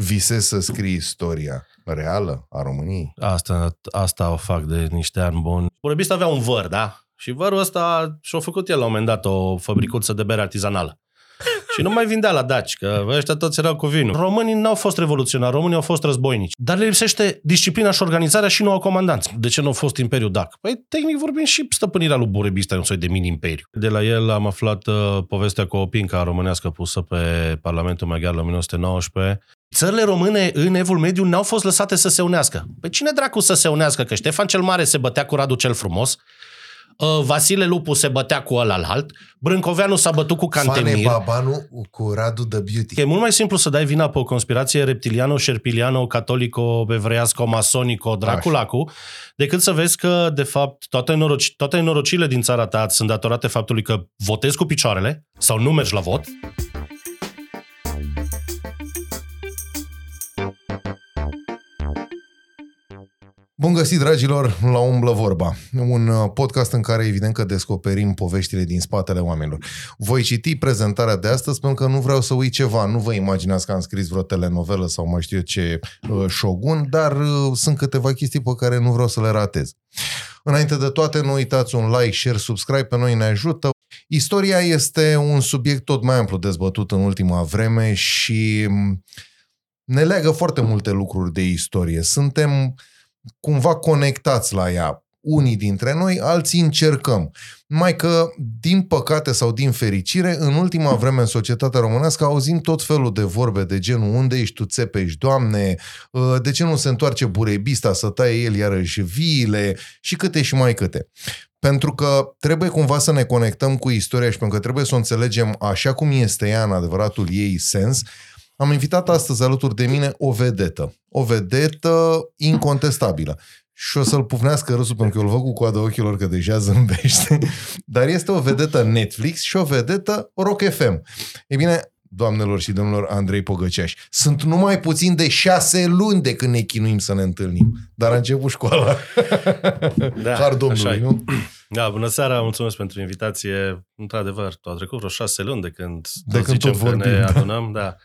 Visezi să scrii istoria reală a României? Asta, asta o fac de niște ani buni. Burebista avea un văr, da? Și vărul ăsta și-a făcut el la un moment dat o fabricuță de bere artizanală. Și nu mai vindea la daci, că ăștia toți erau cu vinul. Românii n-au fost revoluționari, românii au fost războinici. Dar le lipsește disciplina și organizarea și noua comandanță. De ce nu a fost Imperiul Dac? Păi, tehnic vorbim și stăpânirea lui Burebista e un soi de mini-imperiu. De la el am aflat uh, povestea cu o pinca românească pusă pe Parlamentul Maghiar la 1919. Țările române în Evul Mediu n-au fost lăsate să se unească. Pe cine dracu să se unească? Că Ștefan cel Mare se bătea cu Radu cel Frumos, uh, Vasile Lupu se bătea cu ăla alt, Brâncoveanu s-a bătut cu Fane Cantemir. Babanu cu Radu the Beauty. E mult mai simplu să dai vina pe o conspirație reptiliano, șerpiliano, catolico, evreiasco, masonico, draculacu, decât să vezi că, de fapt, toate, noroci, toate norocile din țara ta sunt datorate faptului că votezi cu picioarele sau nu mergi la vot. Bun găsit, dragilor, la Umblă Vorba, un uh, podcast în care evident că descoperim poveștile din spatele oamenilor. Voi citi prezentarea de astăzi pentru că nu vreau să uit ceva. Nu vă imaginați că am scris vreo telenovelă sau mai știu eu ce uh, șogun, dar uh, sunt câteva chestii pe care nu vreau să le ratez. Înainte de toate, nu uitați un like, share, subscribe, pe noi ne ajută. Istoria este un subiect tot mai amplu dezbătut în ultima vreme și m, ne leagă foarte multe lucruri de istorie. Suntem cumva conectați la ea. Unii dintre noi, alții încercăm. Mai că, din păcate sau din fericire, în ultima vreme în societatea românească auzim tot felul de vorbe de genul unde ești tu, țepești, doamne, ă, de ce nu se întoarce burebista să taie el iarăși viile și câte și mai câte. Pentru că trebuie cumva să ne conectăm cu istoria și pentru că trebuie să o înțelegem așa cum este ea în adevăratul ei sens, am invitat astăzi alături de mine o vedetă. O vedetă incontestabilă. Și o să-l pufnească râsul pentru că eu îl văd cu coada ochilor că deja zâmbește. Dar este o vedetă Netflix și o vedetă Rock FM. E bine, doamnelor și domnilor Andrei Pogăceaș, sunt numai puțin de șase luni de când ne chinuim să ne întâlnim. Dar a început școala. Da, Har Domnului, așa e. nu? Da, bună seara, mulțumesc pentru invitație. Într-adevăr, au trecut vreo șase luni de când, De tot când zicem tot că vorbim, ne da. adunăm. Da.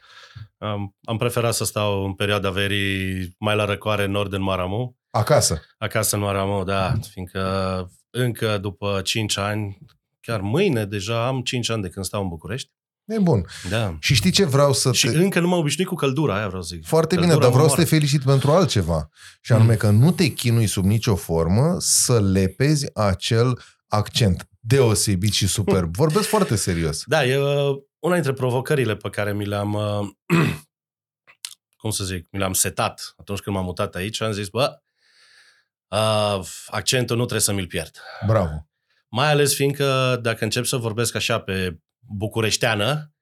Am, am preferat să stau în perioada verii mai la răcoare în nord în Maramu, Acasă. acasă în Maramu, da, fiindcă încă după 5 ani, chiar mâine deja am 5 ani de când stau în București. E bun. Da. Și știi ce vreau să Și te... încă nu m-am obișnuit cu căldura, aia vreau să zic. Foarte bine, Căldura dar vreau mă să te omoară. felicit pentru altceva. Și anume că nu te chinui sub nicio formă să lepezi acel accent deosebit și superb. Vorbesc foarte serios. Da, e uh, una dintre provocările pe care mi le-am, uh, cum să zic, mi le-am setat atunci când m-am mutat aici. Am zis, bă, uh, accentul nu trebuie să mi-l pierd. Bravo. Mai ales fiindcă dacă încep să vorbesc așa pe bucureșteană,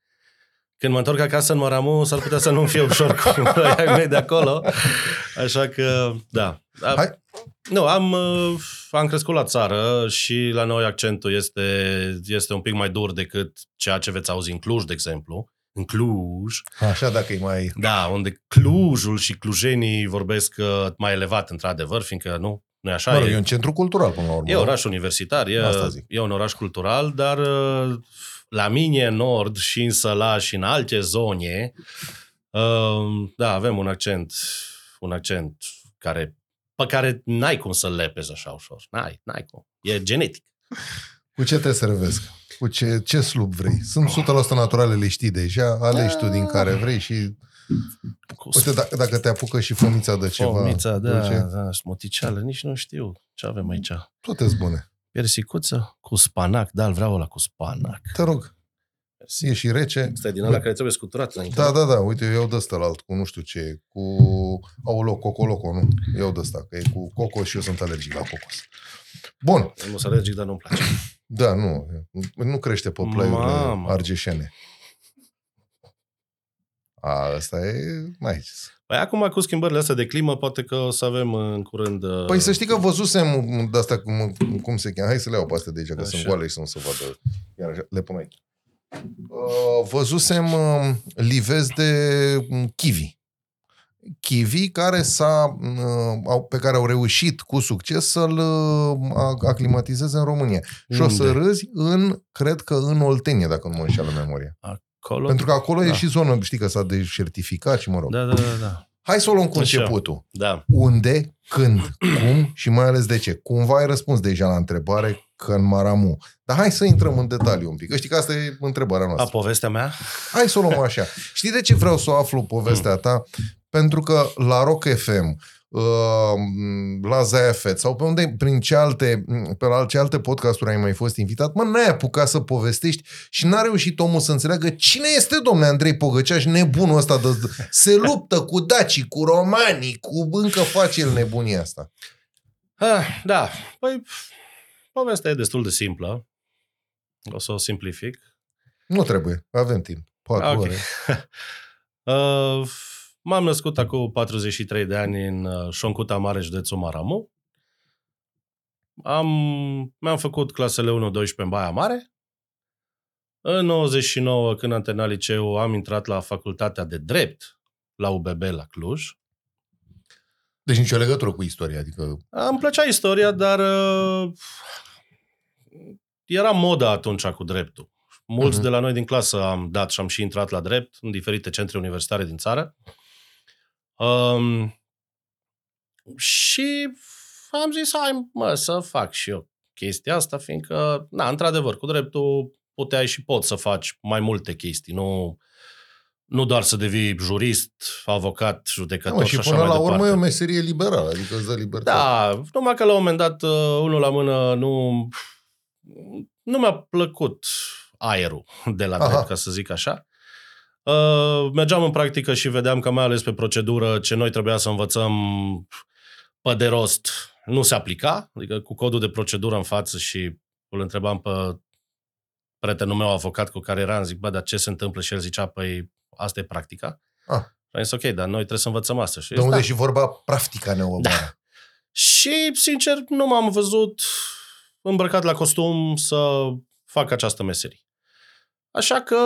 când mă întorc acasă în Maramu, s-ar putea să nu fie ușor cu ai mei de acolo. Așa că, da. A- Hai. Nu, am, uh, am crescut la țară și la noi accentul este, este un pic mai dur decât ceea ce veți auzi în Cluj, de exemplu. În Cluj. Așa dacă e mai... Da, unde Clujul și clujenii vorbesc uh, mai elevat, într-adevăr, fiindcă nu, nu e așa. Mă rog, e, e un centru cultural până la urmă. e oraș universitar, e, Asta zic. e un oraș cultural, dar uh, la mine în nord și în Sălaș și în alte zone, uh, da, avem un accent, un accent care, pe care n-ai cum să-l lepezi așa ușor. N-ai, n-ai cum. E genetic. Cu ce te servesc? Cu ce, ce slub vrei? Sunt 100% naturale, le știi deja, alegi tu din care vrei și... Cu Uite, dacă, dacă te apucă și fomița de ceva Fomița, da, dulce, da, smoticială, nici nu știu ce avem aici. toate sunt bune. Persicuță cu spanac, da, îl vreau ăla cu spanac. Te rog, e și rece. Stai din ăla care trebuie scuturat înainte. Da, da, da, uite, eu iau de ăsta la alt, cu nu știu ce, cu... Aolo, Cocoloco, nu? Iau de ăsta, că e cu cocos și eu sunt alergic la cocos. Bun, Nu sunt alergic, dar nu-mi place. da, nu, nu crește pe plaiurile Mamă. argeșene. A, ăsta e, mai zis. Păi acum cu schimbările astea de climă, poate că o să avem în curând... uh, Păi să știi că văzusem de asta, cum, cum se cheamă, hai să le iau pe astea de aici, că Așa. sunt goale și să nu se vadă. Iar așa, le pun aici. Uh, văzusem uh, livezi de um, kiwi. Kiwi care s-a, uh, au- pe care au reușit cu succes să-l uh, a- aclimatizeze în România. Și o să Unde? râzi în, cred că în Oltenia, dacă nu mă înșeală memoria. Acolo? Pentru că acolo Da. e și zonă, știi că s-a deșertificat și mă rog. Da, da, da, da. Hai să o luăm cu Așa. începutul. Da. Unde, când, cum și mai ales de ce. Cumva ai răspuns deja la întrebare că în Maramu. Dar hai să intrăm în detaliu un pic. Că Știi că asta e întrebarea A, noastră. povestea mea? Hai să o luăm așa. Știi de ce vreau să o aflu povestea ta? Pentru că la Rock FM, uh, la Zayafet sau pe unde, prin ce alte, pe la ce alte podcasturi ai mai fost invitat, mă, n-ai apucat să povestești și n-a reușit omul să înțeleagă cine este domnule Andrei Pogăceaș, nebunul ăsta de, se luptă cu dacii, cu romanii, cu încă face el nebunia asta. Ah, da. Păi, povestea e destul de simplă. O să o simplific. Nu trebuie, avem timp. Patru Ah, ok. ore. Uh, m-am născut acum 43 de ani în uh, Șoncuta Mareș, județul Maramu. Am, mi-am făcut clasele 1-12 în Baia Mare. În 99, când am terminat liceu, am intrat la facultatea de drept la UBB la Cluj. Deci nicio legătură cu istoria, adică... Îmi plăcea istoria, dar uh, era moda atunci cu dreptul. Mulți Mhm. de la noi din clasă am dat și am și intrat la drept în diferite centre universitare din țară. Um, și am zis, hai mă, să fac și eu chestia asta, fiindcă, na, într-adevăr, cu dreptul puteai și poți să faci mai multe chestii, nu, nu doar să devii jurist, avocat, Da, judecător mă, și și așa până mai la departe. urmă e o meserie liberală, adică îți dă libertate. Da, numai că la un moment dat, uh, unul la mână, nu, nu mi-a plăcut aerul de la Aha. drept, ca să zic așa. Uh, mergeam în practică și vedeam că mai ales pe procedură ce noi trebuia să învățăm pe de rost nu se aplica, adică cu codul de procedură în față și îl întrebam pe prietenul meu avocat cu care eram, zic, bă, dar ce se întâmplă? Și el zicea, păi, asta e practica. Ah. Și am zis, ok, dar noi trebuie să învățăm asta. Și De zis, unde da. e și vorba practica neobară. Da. Și, sincer, nu m-am văzut îmbrăcat la costum să fac această meserie. Așa că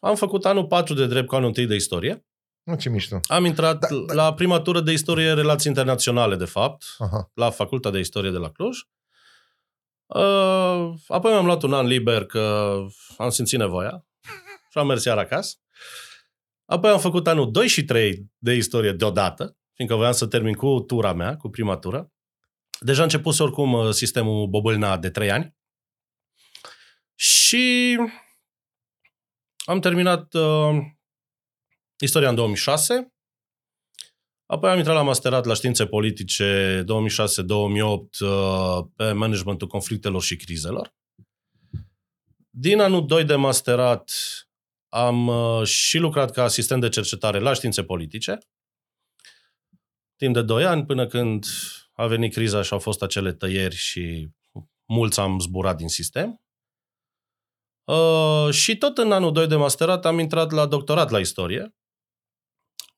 am făcut anul 4 de drept cu anul 1 de istorie. Nu, ce mișto. Am intrat Da, da, da. da. la prima tură de istorie relații internaționale, de fapt, Aha. la Facultatea de Istorie de la Cluj. Uh, apoi mi-am luat un an liber că am simțit nevoia și am mers iar acasă. Apoi am făcut anul 2 și 3 de istorie deodată, fiindcă voiam să termin cu tura mea, cu prima tură. Deja început oricum uh, sistemul Bobâlna de 3 ani. Și am terminat uh, istoria în 2006. Apoi am intrat la masterat la științe politice 2006-2008 uh, pe managementul conflictelor și crizelor. Din anul 2 de masterat am uh, și lucrat ca asistent de cercetare la științe politice. Timp de 2 ani, până când a venit criza și au fost acele tăieri și mulți am zburat din sistem. Uh, și tot în anul 2 de masterat am intrat la doctorat la istorie,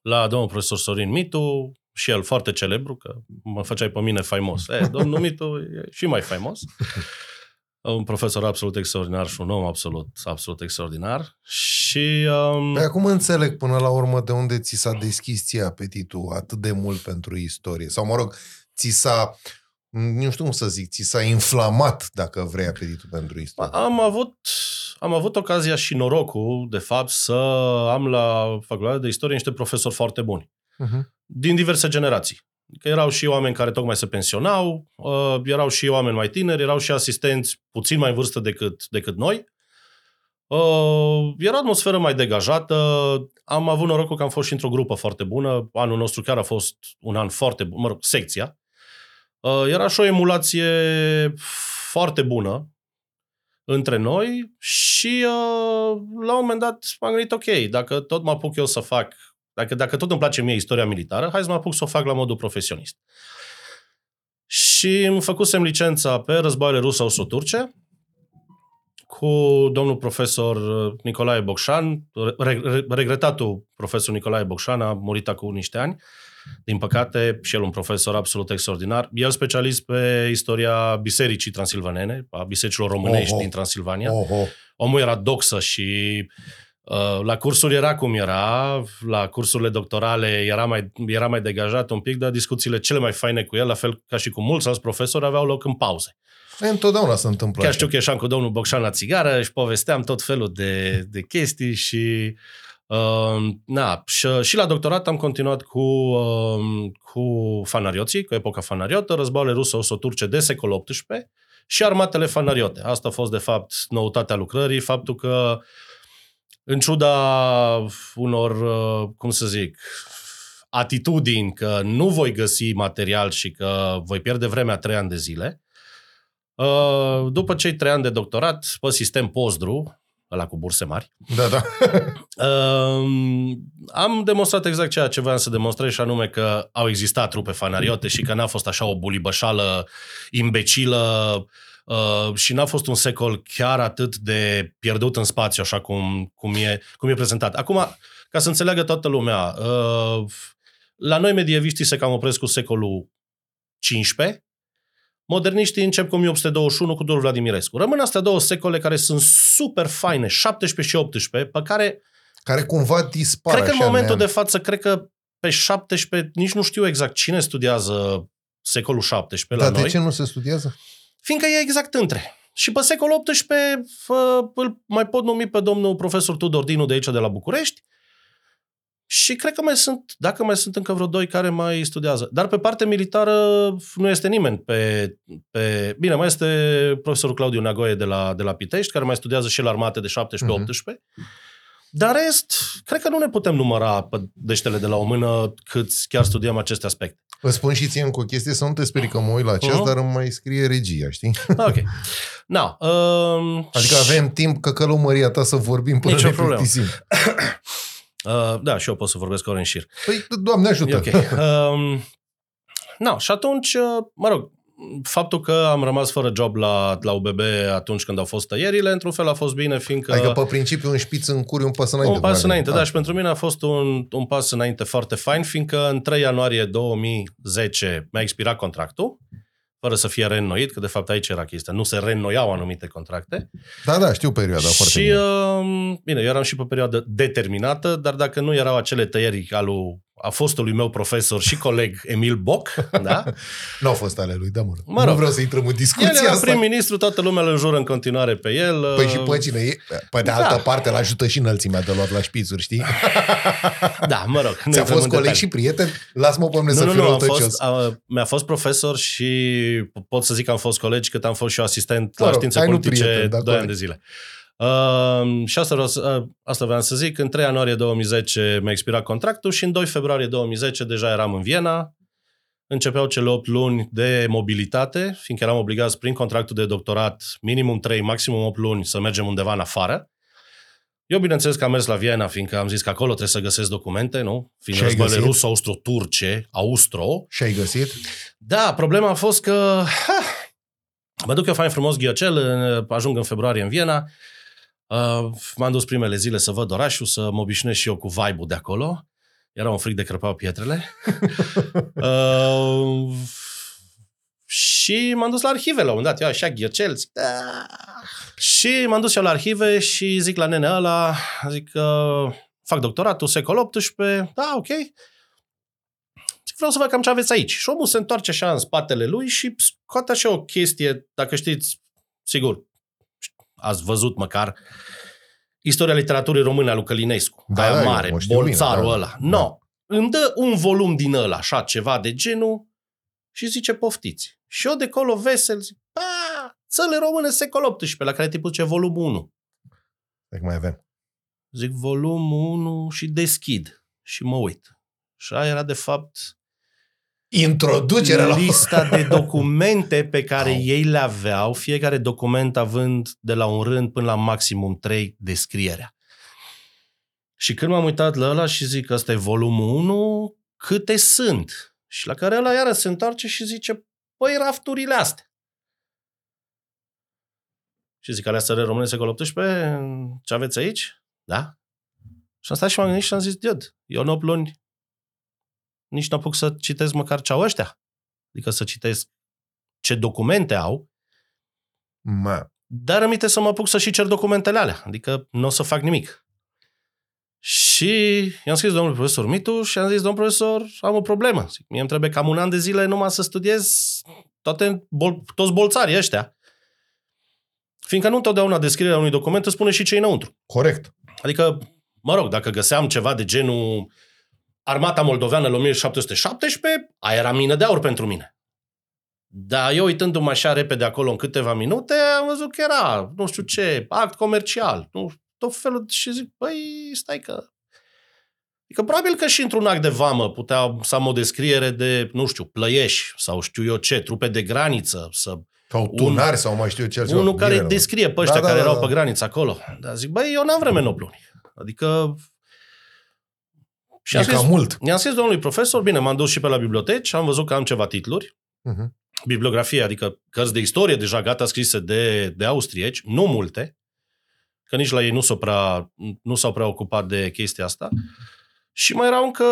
la domnul profesor Sorin Mitu, și el foarte celebru, că mă făceai pe mine faimos. E, domnul Mitu e și mai faimos. Un profesor absolut extraordinar și un om absolut, absolut extraordinar. Și um, Păi acum înțeleg până la urmă de unde ți s-a deschis ție apetitul atât de mult pentru istorie. Sau, mă rog, ți s-a, nu știu cum să zic, ți s-a inflamat, dacă vrei, apetitul pentru istorie. am avut, am avut ocazia și norocul, de fapt, să am la facultatea de istorie niște profesori foarte buni. Uh-huh. din diverse generații. Că erau și oameni care tocmai se pensionau, uh, erau și oameni mai tineri, erau și asistenți puțin mai în vârstă decât, decât noi. Uh, era o atmosferă mai degajată. Am avut norocul că am fost și într-o grupă foarte bună. Anul nostru chiar a fost un an foarte bun, mă rog, secția. Uh, era și o emulație foarte bună între noi și uh, la un moment dat m-am gândit, ok, dacă tot mă apuc eu să fac dacă, dacă tot îmi place mie istoria militară, hai să mă apuc să o fac la modul profesionist. Și îmi făcusem licența pe războaiele ruso-turce cu domnul profesor Nicolae Bocșan, re, re, regretatul profesor Nicolae Bocșan a murit acum niște ani, din păcate, și el un profesor absolut extraordinar. El specialist pe istoria bisericii transilvanene, a bisericilor românești Oho. din Transilvania. Oho. Omul era doxă și Uh, La cursuri era cum era, la cursurile doctorale era mai, era mai degajat un pic, dar discuțiile cele mai faine cu el, la fel ca și cu mulți alți profesori, aveau loc în pauze. E, întotdeauna se întâmplă Chiar așa. știu că ieșeam cu domnul Bocșan la țigară și povesteam tot felul de, de chestii și uh, na, și, și la doctorat am continuat cu, uh, cu fanarioții, cu epoca fanariotă, războaiele ruso-turce de secol XVIII și armatele fanariote. Asta a fost, de fapt, noutatea lucrării, faptul că în ciuda unor, uh, cum să zic, atitudini că nu voi găsi material și că voi pierde vremea trei ani de zile, Uh, După cei trei ani de doctorat, pe sistem postdru, ăla cu burse mari, Da, da. uh, am demonstrat exact ceea ce voiam să demonstrez și anume că au existat trupe fanariote și că n-a fost așa o bulibășală imbecilă uh, și n-a fost un secol chiar atât de pierdut în spațiu așa cum, cum, e, cum e prezentat. Acum, ca să înțeleagă toată lumea, uh, la noi medieviștii se cam opresc cu secolul 15, Moderniștii încep cu 1821 cu Doru Vladimirescu. Rămân astea două secole care sunt super faine, 17 și 18, pe care Care cumva dispar cred că în așa, momentul neam. de față, cred că pe 17, nici nu știu exact cine studiază secolul 17 Dar la de noi, ce nu se studiază? Fiindcă e exact între. Și pe secolul 18 fă, îl mai pot numi pe domnul profesor Tudor Dinu de aici, de la București, și cred că mai sunt, dacă mai sunt încă vreo doi care mai studiază. Dar pe parte militară nu este nimeni. Pe, pe, bine, mai este profesorul Claudiu Neagoe de la, de la Pitești, care mai studiază și la armate de 17-18. Mhm. Dar rest, cred că nu ne putem număra pe deștele de la o mână cât chiar studiem aceste aspecte. Îți spun și ție încă o chestie, să nu te sperii că mă uit la ceas, Mhm. dar îmi mai scrie regia, știi? Ok. Na, um, Adică avem timp că călăumăria ta să vorbim până Nicio ne problemă. plictisim. Uh, da, și eu pot să vorbesc ori în șir. Păi, Doamne ajută! E ok. Um, no, și atunci, uh, mă rog, faptul că am rămas fără job la, la UBB atunci când au fost tăierile, într-un fel a fost bine, fiindcă... Adică pe principiu un șpiț în curi, un pas înainte. un pas Doamne. înainte, Ah. da, și pentru mine a fost un, un pas înainte foarte fain, fiindcă în 3 ianuarie 2010 mi-a expirat contractul, fără să fie reînnoit, că de fapt aici era chestia, nu se reînnoiau anumite contracte. Da, da, știu perioada foarte și, bine. uh, bine, eu eram și pe perioadă determinată, dar dacă nu erau acele tăieri al lui, a fostului meu profesor și coleg Emil Boc, da? Nu au fost ale lui, da, mă. Mă Nu rog. vreau să intrăm în El discuția era asta. prim-ministru, toată lumea îl înjură în continuare pe el. Păi uh, și pe cine e? Pe de Da. altă parte, îl ajută și înălțimea de luat la șpițuri, știi? Da, mă rog. nu Ți-a intrăm fost în coleg detalii. și prieten? Lasă-mă pe mine Nu, să nu, fiu nu, am răutăcios. fost, a, mi-a fost profesor și pot să zic că am fost colegi cât am fost și eu asistent Mă la rog, științe ai nu politice prieten, dar 2 ani coleg. de zile. Uh, și asta vreau, să, uh, asta vreau să zic. În 3 ianuarie 2010 mi-a expirat contractul și în 2 februarie 2010 deja eram în Viena. Începeau cele 8 luni de mobilitate, fiindcă eram obligați prin contractul de doctorat minimum 3, maximum 8 luni să mergem undeva în afară. Eu, bineînțeles că am mers la Viena, fiindcă am zis că acolo trebuie să găsesc documente, nu? Fiindcă Și ai războaiele găsit? ruso-austro-turce, austro, Și ai găsit? da, problema a fost că ha, mă duc eu fain frumos ghiocel, în- ajung în februarie în Viena, uh, m-am dus primele zile să văd orașul, să mă obișnuiesc și eu cu vibe-ul de acolo. Era un fric de crăpau pietrele. uh, și m-am dus la arhive la un moment dat, eu așa ghiocel, zic, da. Și m-am dus eu la arhive și zic la nene ăla, zic că fac doctoratul, secol XVIII, da, ok. Zic, vreau să văd cam ce aveți aici. Și omul se întoarce așa în spatele lui și scoate așa o chestie, dacă știți, sigur, ați văzut măcar, istoria literaturii române a lui Călinescu. Da, aia da, eu mare, o știu bine, bolțarul da. ăla. No, îmi dă un volum din ăla, așa, ceva de genul, și zice, poftiți. Și eu de colo vesel zic, pa, țăle române secol XVIII, la care tipul ce volumul 1. Dacă mai avem. Zic volumul 1 și deschid. Și mă uit. Și aia era de fapt Introducerea la... lista de documente pe care Au. ei le aveau, fiecare document având de la un rând până la maximum 3 descrierea. Și când m-am uitat la ăla și zic, ăsta e volumul 1, câte sunt? Și la care ăla iară se întoarce și zice, păi rafturile astea. Și zic, alea săre române secol XVIII, ce aveți aici? Da. Și am stat și m-am gândit și am zis, diod, eu în 8 luni nici nu apuc să citesc măcar ce au ăștia. Adică să citesc ce documente au, Mă, dar aminte să mă apuc să și cer documentele alea. Adică nu o să fac nimic. Și i-am scris domnul profesor Mitu și am zis, domnul profesor, am o problemă. Zic, mie îmi trebuie cam un an de zile numai să studiez toate, bol, toți bolțarii ăștia. Fiindcă nu întotdeauna descrierea unui document îți spune și ce înăuntru. Corect. Adică, mă rog, dacă găseam ceva de genul Armata Moldoveană la 1717, aia era mină de aur pentru mine. Dar eu uitându-mă așa repede acolo în câteva minute, am văzut că era, nu știu ce, act comercial, nu, tot felul, și zic, băi, stai că... Adică probabil că și într-un act de vamă putea să am o descriere de, nu știu, plăieși sau știu eu ce, trupe de graniță, să Sau tunari sau mai știu ce altceva. unul care Bine, descrie pe ăștia Da, da, care da, erau da. pe graniță acolo. Dar zic, băi, eu n-am vreme nobluni. Adică... Și E am scris, cam mult. i-am scris domnului profesor, bine, m-am dus și pe la biblioteci, am văzut că am ceva titluri, Mhm. bibliografie, adică cărți de istorie deja gata scrise de, de austrieci, nu multe, că nici la ei nu s-au prea, nu s-au prea ocupat de chestia asta. Și mai erau încă,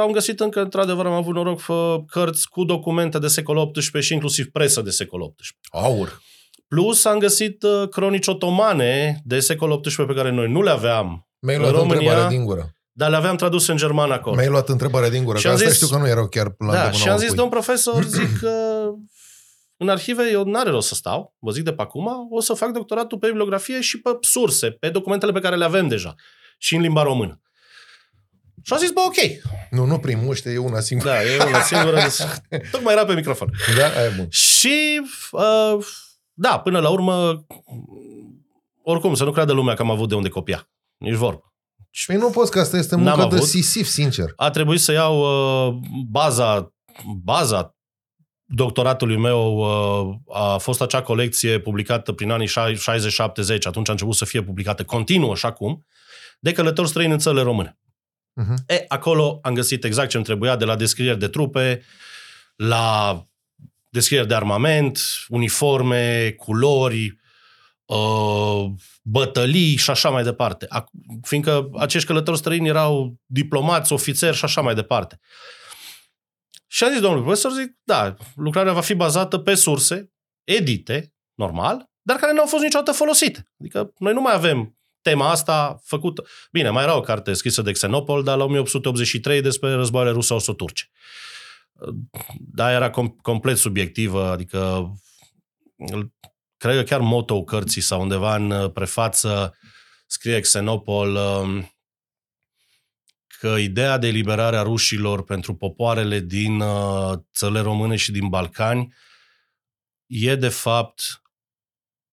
am găsit încă, într-adevăr, am avut noroc, fă, cărți cu documente de secol XVIII și inclusiv presă de secol XVIII. Aur. Plus am găsit uh, cronici otomane de secol XVIII pe care noi nu le aveam, Mi-ai În luat România- întrebarea din gură. Dar le aveam traduse în germană acolo. Mi-ai luat întrebarea din gură. Și Că am asta zis- știu că nu erau chiar la Da, îndemâna și am zis, oricui. domn profesor, zic că în arhive eu n-are rost să stau, vă zic de pe acum, o să fac doctoratul pe bibliografie și pe surse, pe documentele pe care le avem deja și în limba română. Și am zis, bă, ok. Nu, nu prin muște, e una singură. Da, e una singură. deci- Tocmai era pe microfon. Da, aia e bun. Și, uh, da, până la urmă, oricum, să nu creadă lumea că am avut de unde copia. Nici vorbă. Păi nu poți, că asta este N-am muncă de avut. sisif, sincer. A trebuit să iau uh, baza, baza doctoratului meu uh, a fost acea colecție publicată prin anii 60-70, atunci a început să fie publicată continuă și acum, de călători străini în țările române. Mhm. E, acolo am găsit exact ce îmi trebuia, de la descrieri de trupe, la descrieri de armament, uniforme, culori, uh, bătălii și așa mai departe. Ac- Fiindcă acești călători străini erau diplomați, ofițeri și așa mai departe. Și am zis domnul profesor, zic, da, lucrarea va fi bazată pe surse edite, normal, dar care nu au fost niciodată folosite. Adică noi nu mai avem tema asta făcută. Bine, mai era o carte scrisă de Xenopol, dar la 1883 despre războaiele ruso-turce. Dar era com- complet subiectivă, adică cred că chiar moto cărții sau undeva în uh, prefață scrie Xenopol um, că ideea de eliberare a rușilor pentru popoarele din uh, țările române și din Balcani e de fapt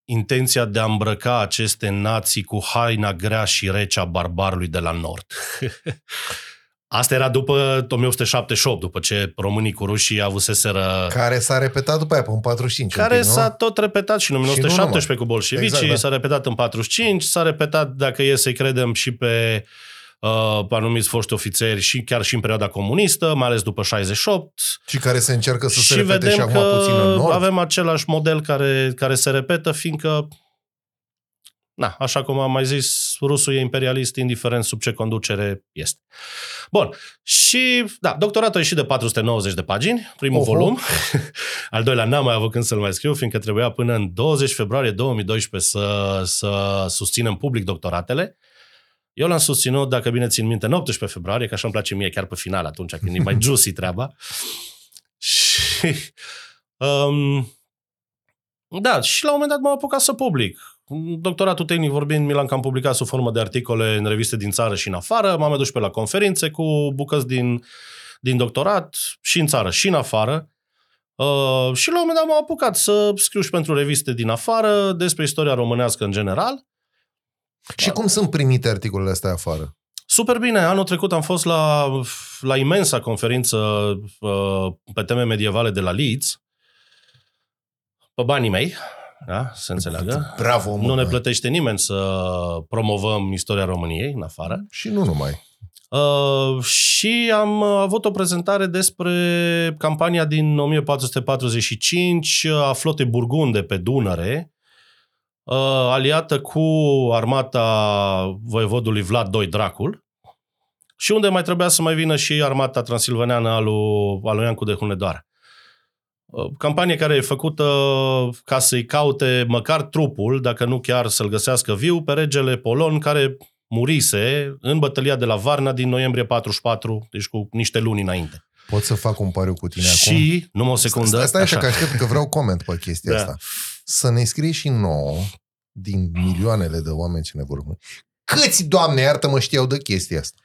intenția de a îmbrăca aceste nații cu haina grea și rece a barbarului de la nord. Asta era după 1878, după ce românii cu rușii avuseseră... Care s-a repetat după aia, pe un 45. Care un pic, nu? s-a tot repetat și în Și nu 1917 cu bolșevicii, Exact, da. s-a repetat în 45, s-a repetat, dacă e să-i credem, și pe uh, anumiți foști ofițeri și chiar și în perioada comunistă, mai ales după 68. Și care se încearcă să se și repete vedem și acum că puțin în nord. avem același model care, care se repetă, fiindcă Na, așa cum am mai zis, rusul e imperialist, indiferent sub ce conducere este. Bun. Și, da, doctoratul a ieșit de 490 de pagini, primul Oho. volum. Al doilea n-am mai avut când să-l mai scriu, fiindcă trebuia până în 20 februarie 2012 să, să susținem public doctoratele. Eu l-am susținut, dacă bine țin minte, în 18 februarie, că așa îmi place mie chiar pe final, atunci când e mai juicy treaba. Și... Um, da, și la un moment dat m-am apucat să public. Doctoratul tehnic vorbind, mi l-am cam publicat sub formă de articole în reviste din țară și în afară. M-am adus pe la conferințe cu bucăți din, din doctorat și în țară și în afară. Uh, și la un moment dat m-am apucat să scriu și pentru reviste din afară despre istoria românească în general. Și cum sunt primite articolele astea afară? Super bine. Anul trecut am fost la, la imensa conferință uh, pe teme medievale de la Leeds, pe banii mei, da, să înțeleagă. Bravo, mă, Nu ne băi. plătește nimeni să promovăm istoria României în afară. Și nu numai. Uh, și am uh, avut o prezentare despre campania din 1445 a flotei burgunde pe Dunăre, uh, aliată cu armata voievodului Vlad II Dracul, și unde mai trebuia să mai vină și armata transilvaneană a lui, a lui Iancu de Hunedoara. Uh, Campanie care e făcută ca să-i caute măcar trupul, dacă nu chiar să-l găsească viu, pe regele Polon, care murise în bătălia de la Varna din noiembrie 44, deci cu niște luni înainte. Pot să fac un pariu cu tine acum? Și, numai o secundă. Stai așa că aștept că vreau coment pe chestia Da. asta. Să ne scrie și nouă, din milioanele de oameni ce ne vor urmări. Câți, Doamne, iartă-mă, știau de chestia asta?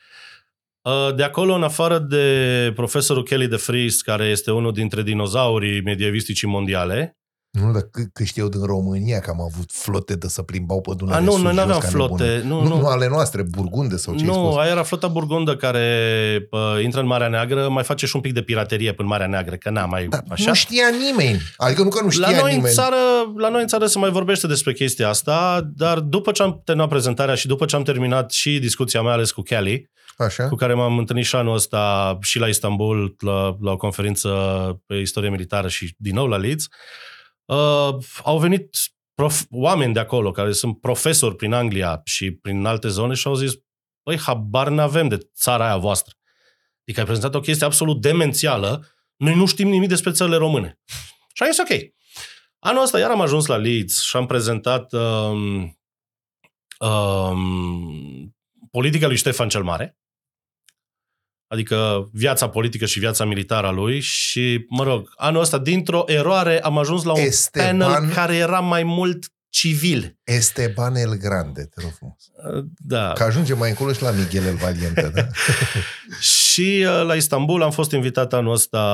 Uh, De acolo, în afară de profesorul Kelly de Vries, care este unul dintre dinozaurii medievisticii mondiale, Nu, dar cât, cât știau din România că am avut flote de să plimbau pe Dunăre A, nu, sus, noi jos, n-aveam ca flote, nebune. nu, nu, nu. nu, ale noastre, burgunde sau ce ai nu, spus. aia era flota burgundă care pă, intră în Marea Neagră, mai face și un pic de piraterie până în Marea Neagră, că n-a mai Dar așa. nu știa nimeni. Adică nu că nu știa La noi, în nimeni. țară, la noi în țară se mai vorbește despre chestia asta, dar după ce am terminat prezentarea și după ce am terminat și discuția mea ales cu Kelly, Așa? cu care m-am întâlnit și anul ăsta și la Istanbul, la, la o conferință pe istorie militară și din nou la Leeds, uh, au venit prof, oameni de acolo care sunt profesori prin Anglia și prin alte zone și au zis, băi, habar n-avem de țara aia voastră. Adică ai prezentat o chestie absolut demențială, noi nu știm nimic despre țările române. Și am zis, ok. Anul ăsta iar am ajuns la Leeds și am prezentat um, um, politica lui Ștefan cel Mare, adică viața politică și viața militară a lui și, mă rog, anul ăsta, dintr-o eroare, am ajuns la un Esteban- panel care era mai mult civil. Esteban el Grande, te rog frumos. Da. Că ajungem mai încolo și la Miguel el Valiente, da? Și uh, la Istanbul am fost invitat anul ăsta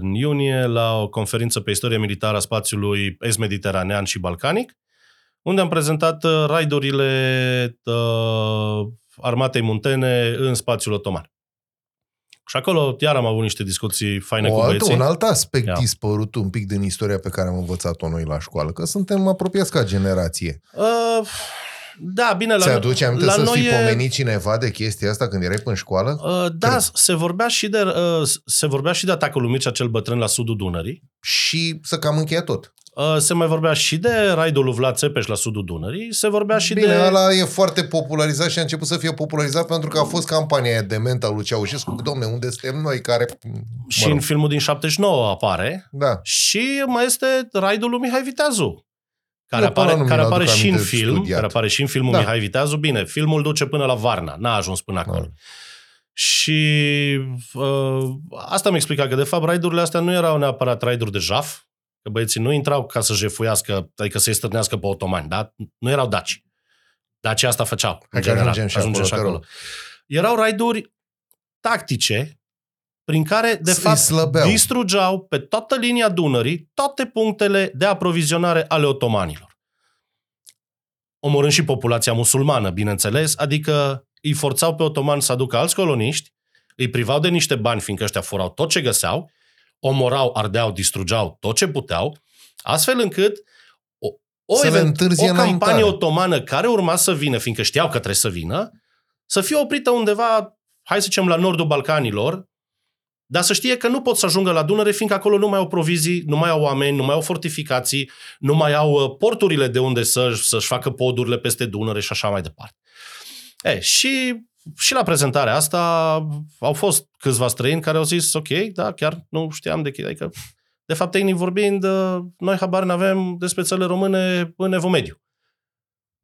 în iunie la o conferință pe istorie militară a spațiului est-mediteranean și balcanic, unde am prezentat uh, raidurile uh, armatei muntene în spațiul otoman. Și acolo iar am avut niște discuții faine O cu altă, băieții. un alt aspect Ia. dispărut un pic din istoria pe care am învățat-o noi la școală, că suntem apropiați ca generație. Uh, da, bine, la, Ți-aduce aminte la să noi fi e- pomenit cineva de chestia asta când erai în școală? Uh, da, Cred. se vorbea, și de, uh, se vorbea și de atacul lui Mircea cel Bătrân la sudul Dunării. Și să cam încheia tot. Uh, se mai vorbea și de raidul lui Vlad Țepeș la sudul Dunării, se vorbea și Bine, de... ăla e foarte popularizat și a început să fie popularizat pentru că a fost campania aia dementă a lui Ceaușescu. Domne, unde suntem noi care... și mă în rog. filmul din 79 apare. Da. Și mai este raidul lui Mihai Viteazu. Care Eu pe ăla apare, nu care mi-l apare aduc și în aminte film, studiat. care apare și în filmul Da. Mihai Viteazu. Bine, filmul duce până la Varna, n-a ajuns până acolo. Da. Și uh, asta mi explica că de fapt raidurile astea nu erau neapărat raiduri de jaf, că băieții nu intrau ca să jefuiască, adică să-i stârnească pe otomani, da? Nu erau daci. Daci asta făceau, în Hai că general. ajungem și Ajungem acolo, și te acolo. Erau raiduri tactice prin care, de Îi fapt, slăbeau. distrugeau pe toată linia Dunării toate punctele de aprovizionare ale otomanilor. Omorând și populația musulmană, bineînțeles, adică îi forțau pe otomani să aducă alți coloniști, îi privau de niște bani, fiindcă ăștia furau tot ce găseau, omorau, ardeau, distrugeau tot ce puteau, astfel încât o, o, Să le event, întârzie o campanie înaintare. otomană care urma să vină, fiindcă știau că trebuie să vină, să fie oprită undeva, hai să zicem, la nordul Balcanilor, dar să știe că nu pot să ajungă la Dunăre, fiindcă acolo nu mai au provizii, nu mai au oameni, nu mai au fortificații, nu mai au uh, porturile de unde să, să-și facă podurile peste Dunăre și așa mai departe. E, și, și la prezentarea asta au fost câțiva străini care au zis, ok, da, chiar nu știam de chestia, adică, de fapt, tehnic vorbind, uh, noi habar n-avem despre țările române în Evul Mediu.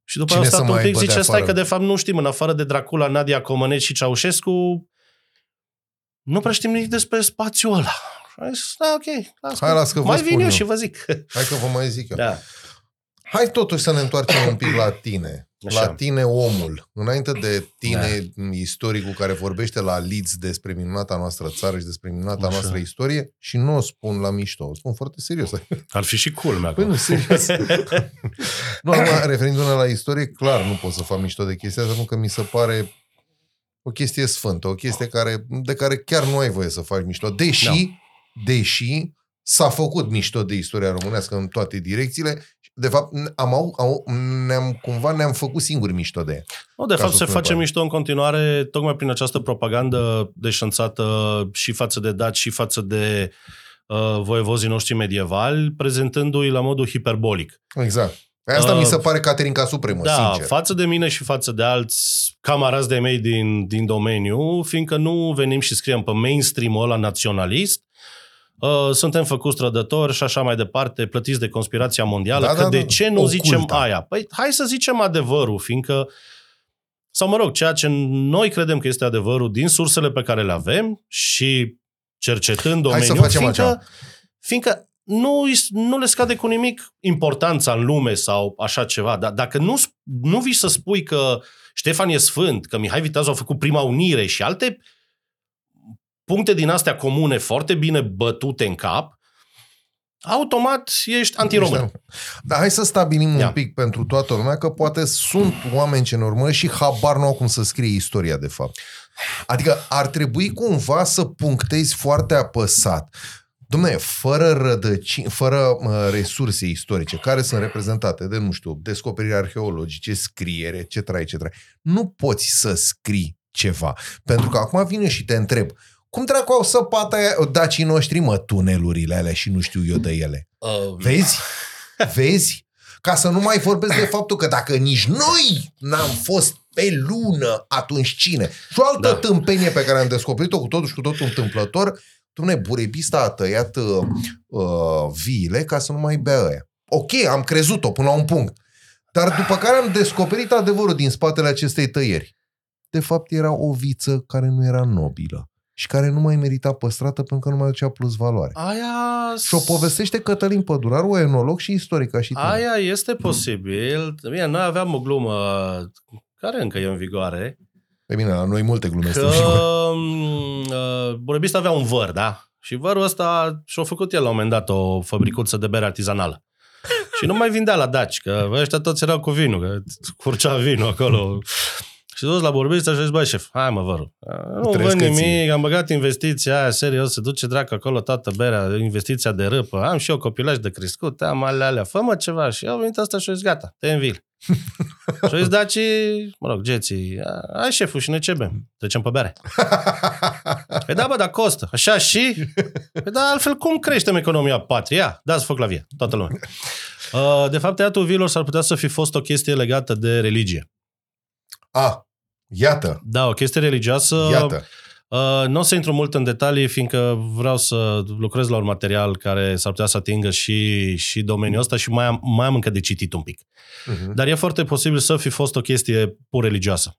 Și după Cine aia să au stat un mai pic, aibă de zice, stai afară? că de fapt nu știm, în afară de Dracula, Nadia Comăneci și Ceaușescu, nu prea știm nimic despre spațiul ăla. Și am zis, da, ok, las Hai, las că vă mai spun vin eu, eu. și vă zic. Hai că vă mai zic eu. Da. Hai totuși să ne întoarcem un pic la tine. Așa. La tine omul. Înainte de tine da. istoricul care vorbește la Leeds despre minunata noastră țară și despre minunata Așa. noastră istorie și nu o spun la mișto, o spun foarte serios. Ar fi și cool, Păi acum. nu, serios. nu, acum, referindu-ne la istorie, clar nu pot să fac mișto de chestia asta, pentru că mi se pare o chestie sfântă, o chestie care, de care chiar nu ai voie să faci mișto. Deși, Da. deși s-a făcut mișto de istoria românească în toate direcțiile, de fapt, am, au, au, ne-am, cumva ne-am făcut singuri mișto de ea. Nu, de Ca fapt să se spun face clar. mișto în continuare tocmai prin această propagandă deșanțată și față de daci și față de uh, voievozii noștri medievali, prezentându-i la modul hiperbolic. Exact. Asta Uh, mi se pare Caterinca Supremă, da, sincer. față de mine și față de alți camarazi de mei din, din domeniu, fiindcă nu venim și scriem pe mainstream-ul ăla naționalist, uh, suntem făcuți trădători și așa mai departe, plătiți de conspirația mondială, Da, că da, de da. ce nu Ocultă. zicem aia? Păi hai să zicem adevărul, fiindcă sau mă rog, ceea ce noi credem că este adevărul din sursele pe care le avem și cercetând Hai să domeniul, facem fiindcă, așa. fiindcă nu, îi- nu le scade cu nimic importanța în lume sau așa ceva. Dar dacă nu, sp- nu vii să spui că Ștefan e sfânt, că Mihai Viteazu a făcut prima unire și alte puncte din astea comune foarte bine bătute în cap, automat ești antiromân. Ești- Dar hai să stabilim Ia. un pic pentru toată lumea că poate sunt oameni ce ne urmăresc și habar nu au cum să scrie istoria de fapt. Adică ar trebui cumva să punctezi foarte apăsat. Dom'le, fără rădăcini, fără uh, resurse istorice care sunt reprezentate de, nu știu, descoperiri arheologice, scriere, etc., etc., nu poți să scrii ceva. Pentru că acum vine și te întreb, cum dracu au săpat aia, dacii noștri, mă, tunelurile alea și nu știu eu de ele? Uh, Vezi? Vezi? Ca să nu mai vorbesc de faptul că dacă nici noi n-am fost pe lună, atunci cine? Și o altă Da. da. tâmpenie pe care am descoperit-o cu totul și cu totul întâmplător, Dumne, burebista a tăiat uh, uh, viile ca să nu mai bea ăia. Ok, am crezut-o până la un punct. Dar după care am descoperit adevărul din spatele acestei tăieri. De fapt, era o viță care nu era nobilă și care nu mai merita păstrată pentru că nu mai aducea plus valoare. Aia... Și o povestește Cătălin Păduraru, enolog și istoric ca și tine. Aia este posibil. Bine, noi aveam o glumă care încă e în vigoare, E bine, la noi multe glume că sunt sigur. m, uh, Burebista avea un văr, da? Și vărul ăsta și-a făcut el la un moment dat o fabricuță de bere artizanală. Și nu mai vindea la daci, că ăștia toți erau cu vinul, că curcea vinul acolo. Și dus la Burebista și a zis, băi șef, hai mă vărul, nu Trăiesc vând că ție." nimic, am băgat investiția aia, serios, se duce dracu acolo toată berea, investiția de râpă, am și eu copilaj de crescut, am alea, alea, fă-mă ceva. Și au venit asta și a zis, gata, te învil. Și a zis, daci, mă rog, geții, hai șeful și noi ce bem? Trecem pe bere. Păi da, bă, dar costă. Așa și? Păi da, altfel cum creștem economia patriei? Ia, dați foc la vie, toată lumea. Uh, De fapt, tăiatul viilor s-ar putea să fi fost o chestie legată de religie. A, iată, Da, o chestie religioasă. iată. Uh, nu o să intru mult în detalii, fiindcă vreau să lucrez la un material care s-ar putea să atingă și, și domeniul ăsta și mai am, mai am încă de citit un pic. Mhm. Dar e foarte posibil să fi fost o chestie pur religioasă.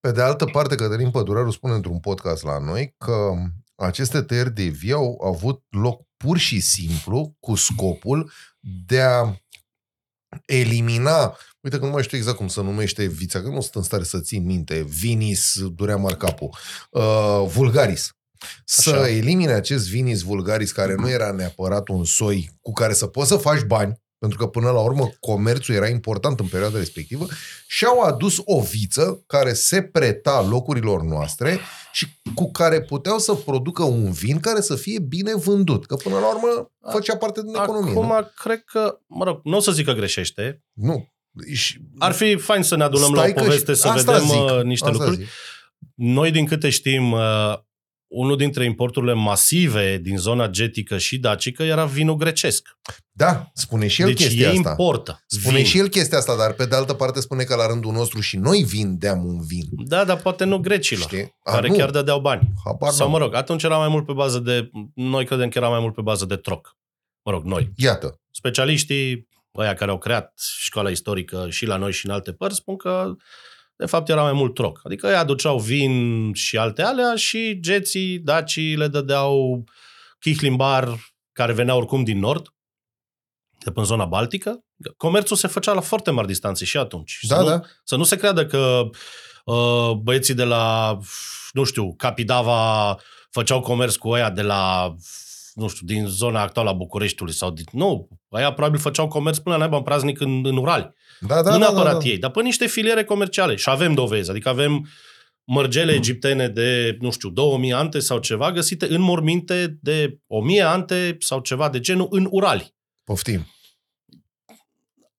Pe de altă parte, Cătălin Păduraru spune într-un podcast la noi că aceste tăieri de vii au avut loc pur și simplu cu scopul de a elimina, uite că nu mai știu exact cum se numește vița, că nu sunt în stare să țin minte, vinis durea marcapul, uh, vulgaris. Să Așa. elimine acest vinis vulgaris care nu era neapărat un soi cu care să poți să faci bani, pentru că până la urmă comerțul era important în perioada respectivă, și au adus o viță care se preta locurilor noastre și cu care puteau să producă un vin care să fie bine vândut. Că până la urmă făcea parte din economie. Acum, nu? cred că, mă rog, nu o să zic că greșește. nu. Și, Ar fi fain să ne adunăm Stai la că o poveste și- să asta vedem zic, uh, niște asta lucruri. zic. Noi, din câte știm, uh, unul dintre importurile masive din zona getică și dacică era vinul grecesc. Da, spune și el deci chestia ei asta. importă Spune vin. și el chestia asta, dar pe de altă parte spune că la rândul nostru și noi vindeam un vin. Da, dar poate nu grecilor, Știi? A, care nu. chiar dădeau bani. Habar Sau, n-am. mă rog, atunci era mai mult pe bază de... Noi credem că era mai mult pe bază de troc. Mă rog, noi. Iată. Specialiștii, ăia care au creat școala istorică și la noi și în alte părți, spun că de fapt era mai mult troc. Adică ei aduceau vin și alte alea și geții, dacii le dădeau chihlimbar care venea oricum din nord, de până în zona Baltică. Comerțul se făcea la foarte mari distanțe și atunci. Da, să, nu, da. să nu se creadă că uh, băieții de la, nu știu, Capidava făceau comerț cu ăia de la, nu știu, din zona actuală a Bucureștiului sau din... Nu, ăia probabil făceau comerț până la naiba în praznic în, în Urali. Da, da, nu da, neapărat da, da. ei, dar pe niște filiere comerciale. Și avem dovezi, adică avem mărgele egiptene de, nu știu, 2000 ante sau ceva, găsite în morminte de 1000 ante sau ceva de genul în Urali. Poftim.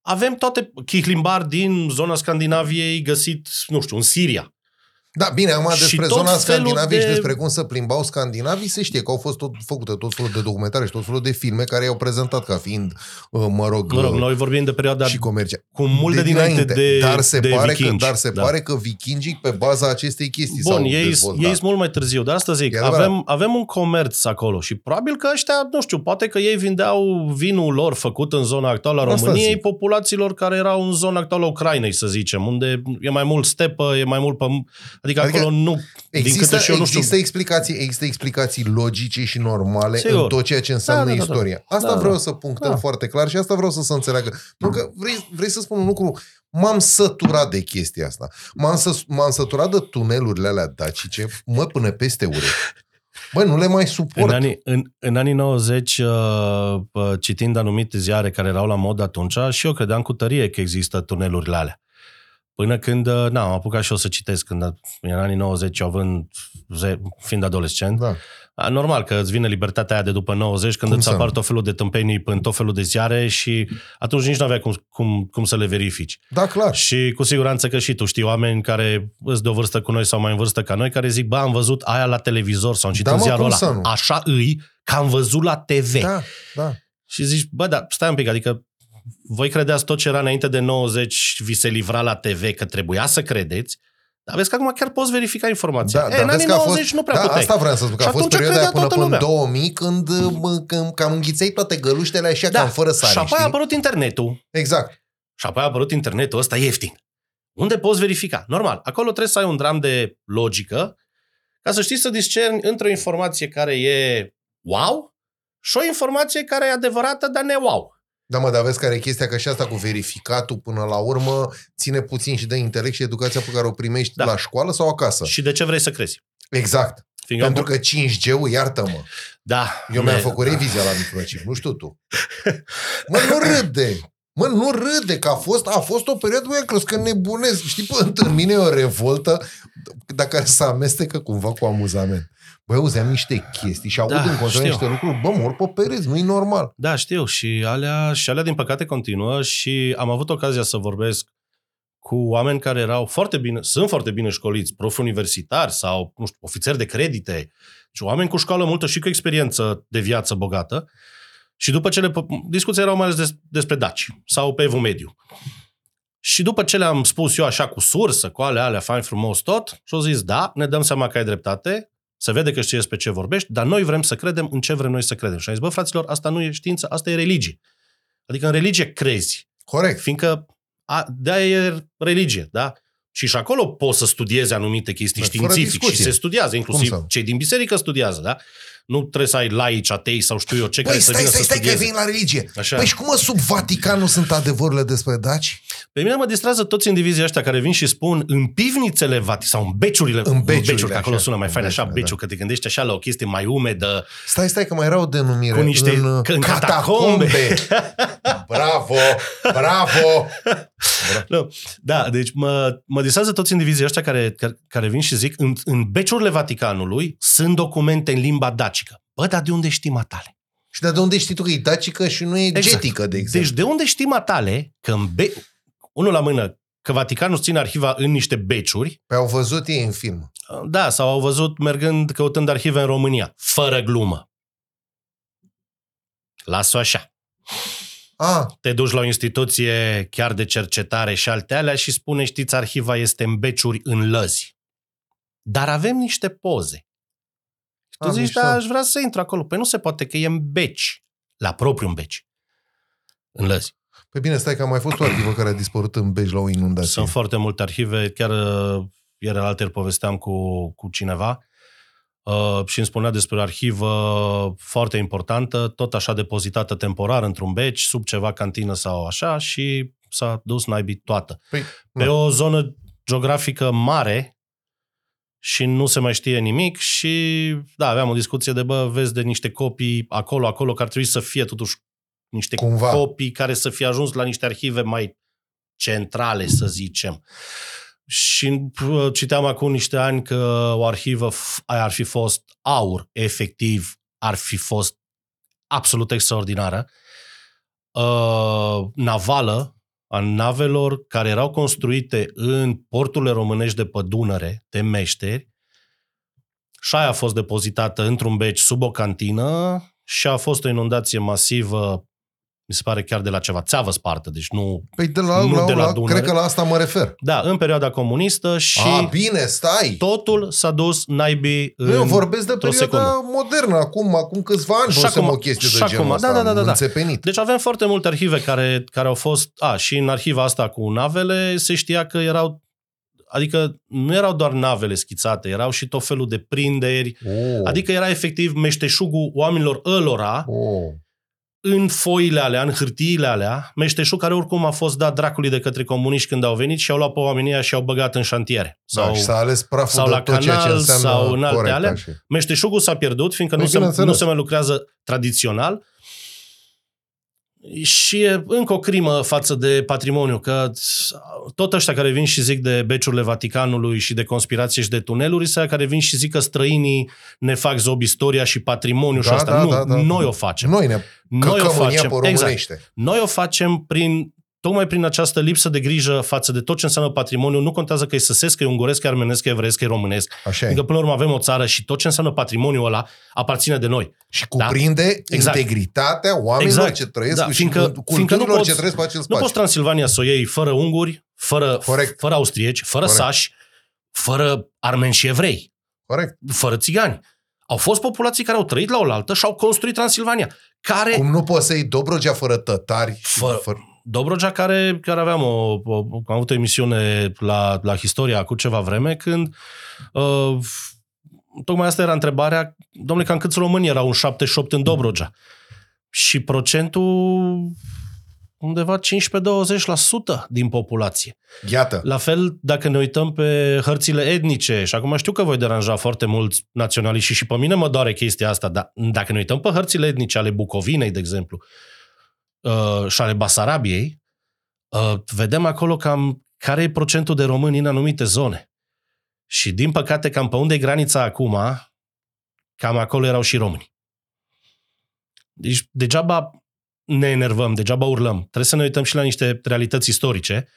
Avem toate chihlimbar din zona Scandinaviei găsit, nu știu, în Siria. Da, bine, acum Și despre tot zona felul Scandinavie de- și despre cum să plimbau scandinavii, se știe că au fost tot făcute tot felul de documentare și tot felul de filme care i-au prezentat ca fiind, uh, mă rog, Mă rog, uh, noi vorbim de perioada și comercial. cu mult de, dinainte de, dar se de pare vikingi. că, dar se da. pare că vikingii pe baza acestei chestii Bun, s-au ei dezvoltat. ei sunt mult mai târziu, dar asta zic, E adevărat. avem, avem un comerț acolo și probabil că ăștia, nu știu, poate că ei vindeau vinul lor făcut în zona actuală a Asta României zic. populațiilor care erau în zona actuală a Ucrainei, să zicem, unde e mai mult stepă, e mai mult pământ, adică, Adică acolo nu, din Există, câte și eu nu știu. există, explicații, există explicații logice și normale Sigur. în tot ceea ce înseamnă Da, da, da, da. istoria. Asta Da, vreau da. să punctăm Da. foarte clar și asta vreau să se înțeleagă. Nu că vrei, vrei să spun un lucru, m-am săturat de chestia asta. M-am, să, m-am săturat de tunelurile alea dacice, mă, până peste urechi. Bă, nu le mai În suport. anii, în, în anii 90, uh, uh, citind anumite ziare care erau la mod atunci, și eu credeam cu tărie că există tunelurile alea. Până când, uh, na, am apucat și eu să citesc, când în anii 90, eu având, ze- fiind adolescent, Da. A, Normal că îți vine libertatea aia de după 90 când Cum îți să apar nu? tot felul de tâmpenii în tot felul de ziare și atunci nici nu aveai cum, cum, cum să le verifici. da, clar. Și cu siguranță că și tu știi oameni care sunt de o vârstă cu noi sau mai în vârstă ca noi, care zic, bă, am văzut aia la televizor sau am citit Da, în mă, ziarul cum ăla. să nu? Așa îi, că am văzut la TV. Da, da. Și zici, bă, dar stai un pic, adică voi credeați tot ce era înainte de 90 vi se livra la TV că trebuia să credeți, dar vezi că acum chiar poți verifica informația. Da, e, dar în vezi anii că a 90 fost, nu prea da, puteai. asta vreau să spun, că Și a fost atunci perioada aia credea până, toată până în lumea. 2000 când, mă, când cam înghițeai toate găluștele așa Da. cam fără sare, și apoi a știi? apărut internetul. Exact. Și apoi a apărut internetul ăsta ieftin. Unde poți verifica? Normal, acolo trebuie să ai un dram de logică ca să știi să discerni între o informație care e wow și o informație care e adevărată, dar ne wow. Da, mă, dar vezi care e chestia că și asta cu verificatul până la urmă ține puțin și de intelect și educația pe care o primești Da. la școală sau acasă. Și de ce vrei să crezi? Exact. Fiindcă Pentru că 5G-ul, iartă-mă, Da. eu ne- mi-am făcut revizia la microchip, nu știu tu. Mă, nu râde! Mă, nu râde, că a fost, a fost o perioadă, băi, am crezut că nebunesc. Știi, până în mine e o revoltă, dar care se amestecă cumva cu amuzament. Băi, auzeam niște chestii și aud Da, în continuare știu. niște lucruri, bă, mor pe pereți, nu-i normal. Da, știu. Și alea, și alea, din păcate, continuă și am avut ocazia să vorbesc cu oameni care erau foarte bine, sunt foarte bine școliți, profi universitari sau, nu știu, ofițeri de credite, și oameni cu școală multă și cu experiență de viață bogată. Și după ce le... Discuția erau mai ales des, despre daci sau pe evul mediu. Și după ce le-am spus eu așa cu sursă, cu alea, alea, fain frumos tot, și-au zis, da, ne dăm seama că ai dreptate, se vede că știți despre ce vorbești, dar noi vrem să credem în ce vrem noi să credem. Și am zis, bă, fraților, asta nu e știință, asta e religie. Adică în religie crezi, Corect. fiindcă a, de-aia e religie, da? Și și acolo poți să studiezi anumite chestii Bă, fără științifice și discuție. se studiază, inclusiv Cum să? cei din biserică studiază, da? Nu trebuie să ai laici, atei sau știu eu ce care Băi, să stai, vină stai, să stai, că studieze. vin la religie. Așa. Păi și cum mă, sub Vatican nu sunt adevărurile despre daci? Pe mine mă distrează toți indivizii ăștia care vin și spun în pivnițele Vati sau în beciurile, În beciurile, beciuri, că acolo așa. sună mai În fain așa, beciurile, beciu, că te gândești așa la o chestie mai umedă, Stai, stai, că mai era o denumire. Cu niște- în, uh, că- în catacombe. bravo, bravo. Nu. Da, deci mă, mă distrează toți indivizii ăștia care, care, care vin și zic în, în beciurile Vaticanului sunt documente în limba dacică. Bă, dar de unde știi matale? Și de unde știi tu că e dacică și nu e Exact. getică, de exemplu? Deci de unde știi matale că în be... unul la mână, că Vaticanul ține arhiva în niște beciuri, Pe au văzut ei în film. da, sau au văzut mergând căutând arhive în România, fără glumă. Las-o așa. Ah, Te duci la o instituție chiar de cercetare și alte alea și spune, știți, arhiva este în beciuri în lăzi. Dar avem niște poze. Și tu Ah, zici, mișto. da, aș vrea să intru acolo. Păi nu se poate, că e în beci. La propriu în beci. În lăzi. pe bine, stai că a mai fost o arhivă care a dispărut în Beci la o inundație. Sunt foarte multe arhive. Chiar uh, ieri alter povesteam cu, cu cineva uh, și îmi spunea despre o arhivă foarte importantă, tot așa depozitată temporar într-un beci, sub ceva cantină sau așa și s-a dus naibii toată. Păi, Pe nu. o zonă geografică mare și nu se mai știe nimic și da, aveam o discuție de bă, vezi de niște copii acolo, acolo, că ar trebui să fie totuși niște Cumva. copii care să fie ajuns la niște arhive mai centrale, să zicem. Și uh, citeam acum niște ani că o arhivă f- aia ar fi fost aur, efectiv, ar fi fost absolut extraordinară. Uh, navală, a navelor care erau construite în porturile românești de pe Dunăre, de meșteri, și aia a fost depozitată într-un beci sub o cantină și a fost o inundație masivă mi se pare chiar de la ceva țeavă spartă, deci nu... Păi de la, Nu la, de la la, Dunăre. cred că la asta mă refer. Da, în perioada comunistă și A, bine, stai! totul s-a dus naibii Nu, eu în- vorbesc de într-o perioada secundă. modernă, acum, acum câțiva ani Și văzusem acum- o chestie și de genul acum, ăsta, da, da, da, da, da. înțepenit. Deci avem foarte multe arhive care, care au fost... A, și în arhiva asta cu navele se știa că erau... Adică nu erau doar navele schițate, erau și tot felul de prinderi. Oh, Adică era efectiv meșteșugul oamenilor ălora oh. În foile alea, în hârtiile alea, meșteșug care oricum a fost dat dracului de către comuniști când au venit și au luat pe oamenii ăia și au băgat în șantiere. Sau, Sau da, și s-a ales praful sau de la tot ceea ce canal, înseamnă sau în alte corect, alea. așa. Meșteșugul s-a pierdut, fiindcă Păi, nu se, bineînțeles. nu se mai lucrează tradițional. Și e încă o crimă față de patrimoniu, că tot ăștia care vin și zic de beciurile Vaticanului și de conspirație și de tuneluri, sunt aia care vin și zic că străinii ne fac zob istoria și patrimoniu și Da, asta. da, nu, da, da. noi o facem. Noi ne Noi o căcăm în ea facem. pe Exact. românește. Noi o facem prin tocmai prin această lipsă de grijă față de tot ce înseamnă patrimoniu, nu contează că e săsesc, că e unguresc, că e armenesc, că e evreiesc, că e românesc. Așa e. Adică până la urmă avem o țară și tot ce înseamnă patrimoniul ăla aparține de noi. Și cuprinde Exact. integritatea oamenilor Exact. ce trăiesc Da, și fiindcă- culturilor fiindcă nu poți- ce trăiesc pe acel Nu spațiu. poți Transilvania să o iei fără unguri, fără, Corect. fără austrieci, fără Corect. sași, fără armeni și evrei, Corect. fără țigani. Au fost populații care au trăit la oaltă și au construit Transilvania. Care, Cum nu poți să iei Dobrogea fără tătari și Fără- fără... Dobrogea, care, care aveam o, o, am avut o emisiune la, la Historia cu ceva vreme, când uh, tocmai asta era întrebarea, domnule, cam câți români erau în 78 în Dobrogea? Și procentul undeva 15-20% din populație. Iată. La fel, dacă ne uităm pe hărțile etnice, și acum știu că voi deranja foarte mulți naționaliști și și pe mine mă doare chestia asta, dar dacă ne uităm pe hărțile etnice ale Bucovinei, de exemplu, uh, și ale Basarabiei, uh, vedem acolo cam care e procentul de români în anumite zone. Și din păcate, cam pe unde e granița acum, cam acolo erau și români. Deci degeaba ne enervăm, degeaba urlăm. Trebuie să ne uităm și la niște realități istorice.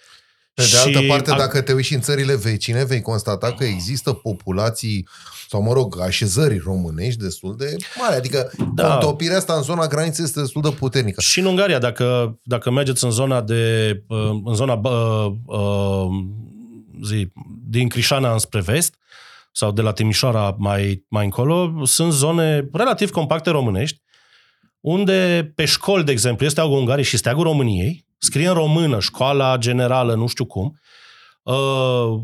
Pe de Și altă parte, ac- dacă te uiți și în țările vecine, vei constata că există populații sau, mă rog, așezări românești destul de mari. Adică Da. contopirea asta în zona graniței este destul de puternică. Și în Ungaria, dacă, dacă mergeți în zona de uh, în zona uh, uh, zi, din Crișana înspre vest sau de la Timișoara mai, mai încolo, sunt zone relativ compacte românești, unde pe școli, de exemplu, este steagul Ungariei și steagul României, scrie în română, școala generală, nu știu cum. Uh,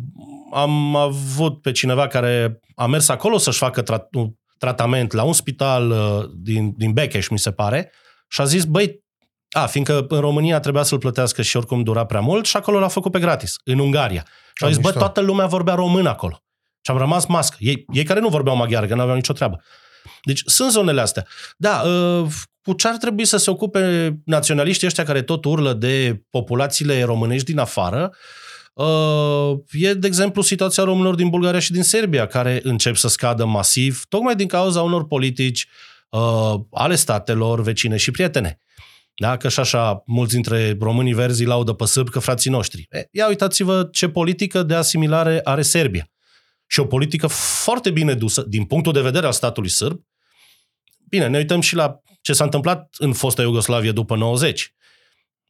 am avut pe cineva care a mers acolo să-și facă tra- un tratament la un spital uh, din, din Becheș, mi se pare, și a zis, băi, a, fiindcă în România trebuia să-l plătească și oricum dura prea mult și acolo l-a făcut pe gratis, în Ungaria. Și a Ah, zis, bă, mișto. toată lumea vorbea român acolo. Și am rămas mască. Ei, ei care nu vorbeau maghiară, că nu aveau nicio treabă. Deci sunt zonele astea. Da, uh, cu ce ar trebui să se ocupe naționaliștii ăștia care tot urlă de populațiile românești din afară, uh, e, de exemplu, situația românilor din Bulgaria și din Serbia, care încep să scadă masiv, tocmai din cauza unor politici uh, ale statelor vecine și prietene. Da? Că și așa mulți dintre românii verzi îi laudă pe sârbi că frații noștri. E, ia uitați-vă ce politică de asimilare are Serbia. Și o politică foarte bine dusă din punctul de vedere al statului sârb. Bine, ne uităm și la ce s-a întâmplat în fosta Iugoslavie după 90.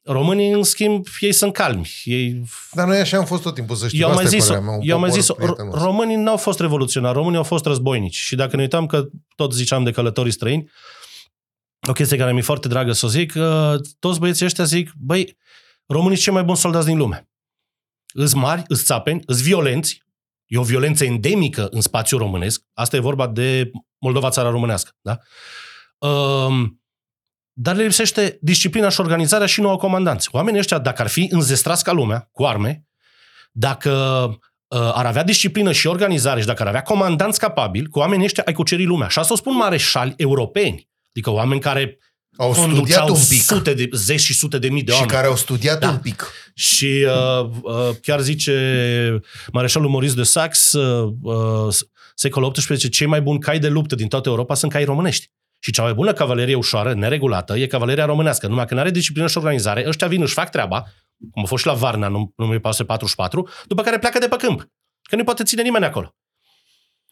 Românii, în schimb, ei sunt calmi. Ei Dar noi așa am fost tot timpul, să știi. eu am mai asta e zis-o, părerea mea, un eu am mai popor zis prietenos. românii n-au fost revoluționari, românii au fost războinici. Și dacă ne uităm că tot ziceam de călătorii străini, o chestie care mi-e foarte dragă să o zic, uh, toți băieții ăștia zic, băi, românii sunt cei mai buni soldați din lume. Îs mari, îs țapeni, îs violenți, e o violență endemică în spațiul românesc, asta e vorba de Moldova, țara românească, da? Um, dar le lipsește disciplina și organizarea și nu au comandanți. Oamenii ăștia, dacă ar fi înzestrați ca lumea, cu arme, dacă uh, ar avea disciplină și organizare și dacă ar avea comandanți capabili, cu oamenii ăștia ai cuceri lumea. Și asta o spun mareșali europeni. Adică oameni care Au studiat conduceau un pic sute de, zeci și sute de mii de și oameni. care au studiat Da. un pic. Și uh, uh, chiar zice mareșalul Maurice de Sax, uh, uh, secolul XVIII, cei mai buni cai de luptă din toată Europa sunt cai românești. Și cea mai bună cavalerie ușoară, neregulată, e cavaleria românească. Numai că nu are disciplină și organizare, ăștia vin, își fac treaba, cum a fost și la Varna, nu, nu mi 44, după care pleacă de pe câmp. Că nu poate ține nimeni acolo.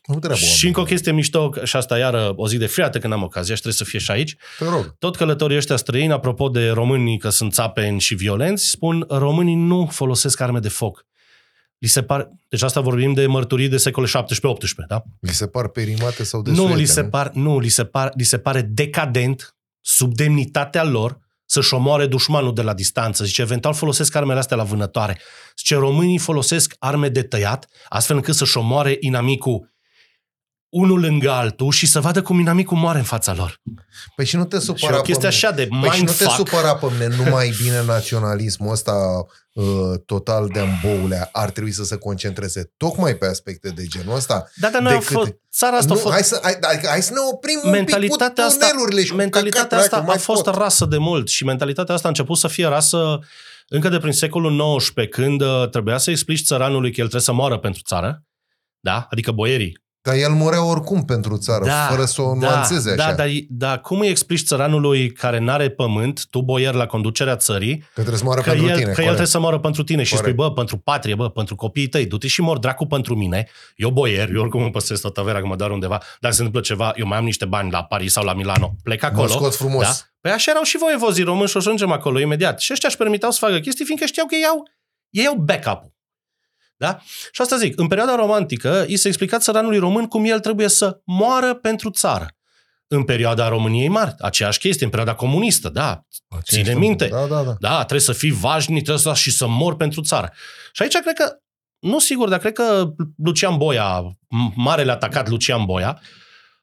Nu treabă Și încă o chestie mișto, și asta iară o zi de friată când am ocazia și trebuie să fie și aici. Te rog. Tot călătorii ăștia străini, apropo de românii că sunt țapeni și violenți, spun românii nu folosesc arme de foc. Li se par, deci asta vorbim de mărturii de secole 17-18, da? Li se par perimate sau de Nu, suete, li se, par, nu li, se par, li se pare decadent, sub demnitatea lor, să-și omoare dușmanul de la distanță. Zice, eventual folosesc armele astea la vânătoare. Zice, românii folosesc arme de tăiat, astfel încât să-și omoare inamicul unul lângă altul și să vadă cum inamicul moare în fața lor. Păi și nu te Și supăra o chestie pe mine. așa de Păi și nu te mindfuck. supăra pe mine, numai bine naționalismul ăsta uh, total de amboulea ar trebui să se concentreze tocmai pe aspecte de genul ăsta. Da, dar noi am decât- fost, țara asta a nu, fost, hai, să, hai, hai, hai să ne oprim un pic mentalitatea cu asta, tunelurile și cu mentalitatea căcatul, asta hai că a mai fost pot. rasă de mult și mentalitatea asta a început să fie rasă încă de prin secolul XIX, când uh, trebuia să explici țăranului că el trebuie să moară pentru țară, da? Adică boierii. Dar el murea oricum pentru țară, fără să o nuanțeze da, așa. Da, dar, dar cum îi explici țăranului care n-are pământ, tu boier la conducerea țării, Că trebuie să moară că, pentru el, tine. că el corect. trebuie să moară pentru tine și Corect. spui, bă, pentru patrie, bă, pentru copiii tăi, du-te și mor dracu pentru mine, eu boier, eu oricum îmi păstrez tot averea că mă doar undeva, dacă se întâmplă ceva, eu mai am niște bani la Paris sau la Milano, plec Mă acolo. scot frumos. Da? Păi așa erau și voi vozii români și o ajungem acolo imediat. Și ăștia își permiteau să facă chestii, fiindcă știau că ei au, ei au backup-ul. Da? Și asta zic, în perioada romantică, i se explica țăranului român cum el trebuie să moară pentru țară. În perioada României Mari, aceeași chestie, în perioada comunistă, da, Aceeași ține minte. Da, da, da. da, trebuie să fii vașnic, trebuie să și să mor pentru țară. Și aici cred că, nu sigur, dar cred că Lucian Boia, m- marele atacat Lucian Boia,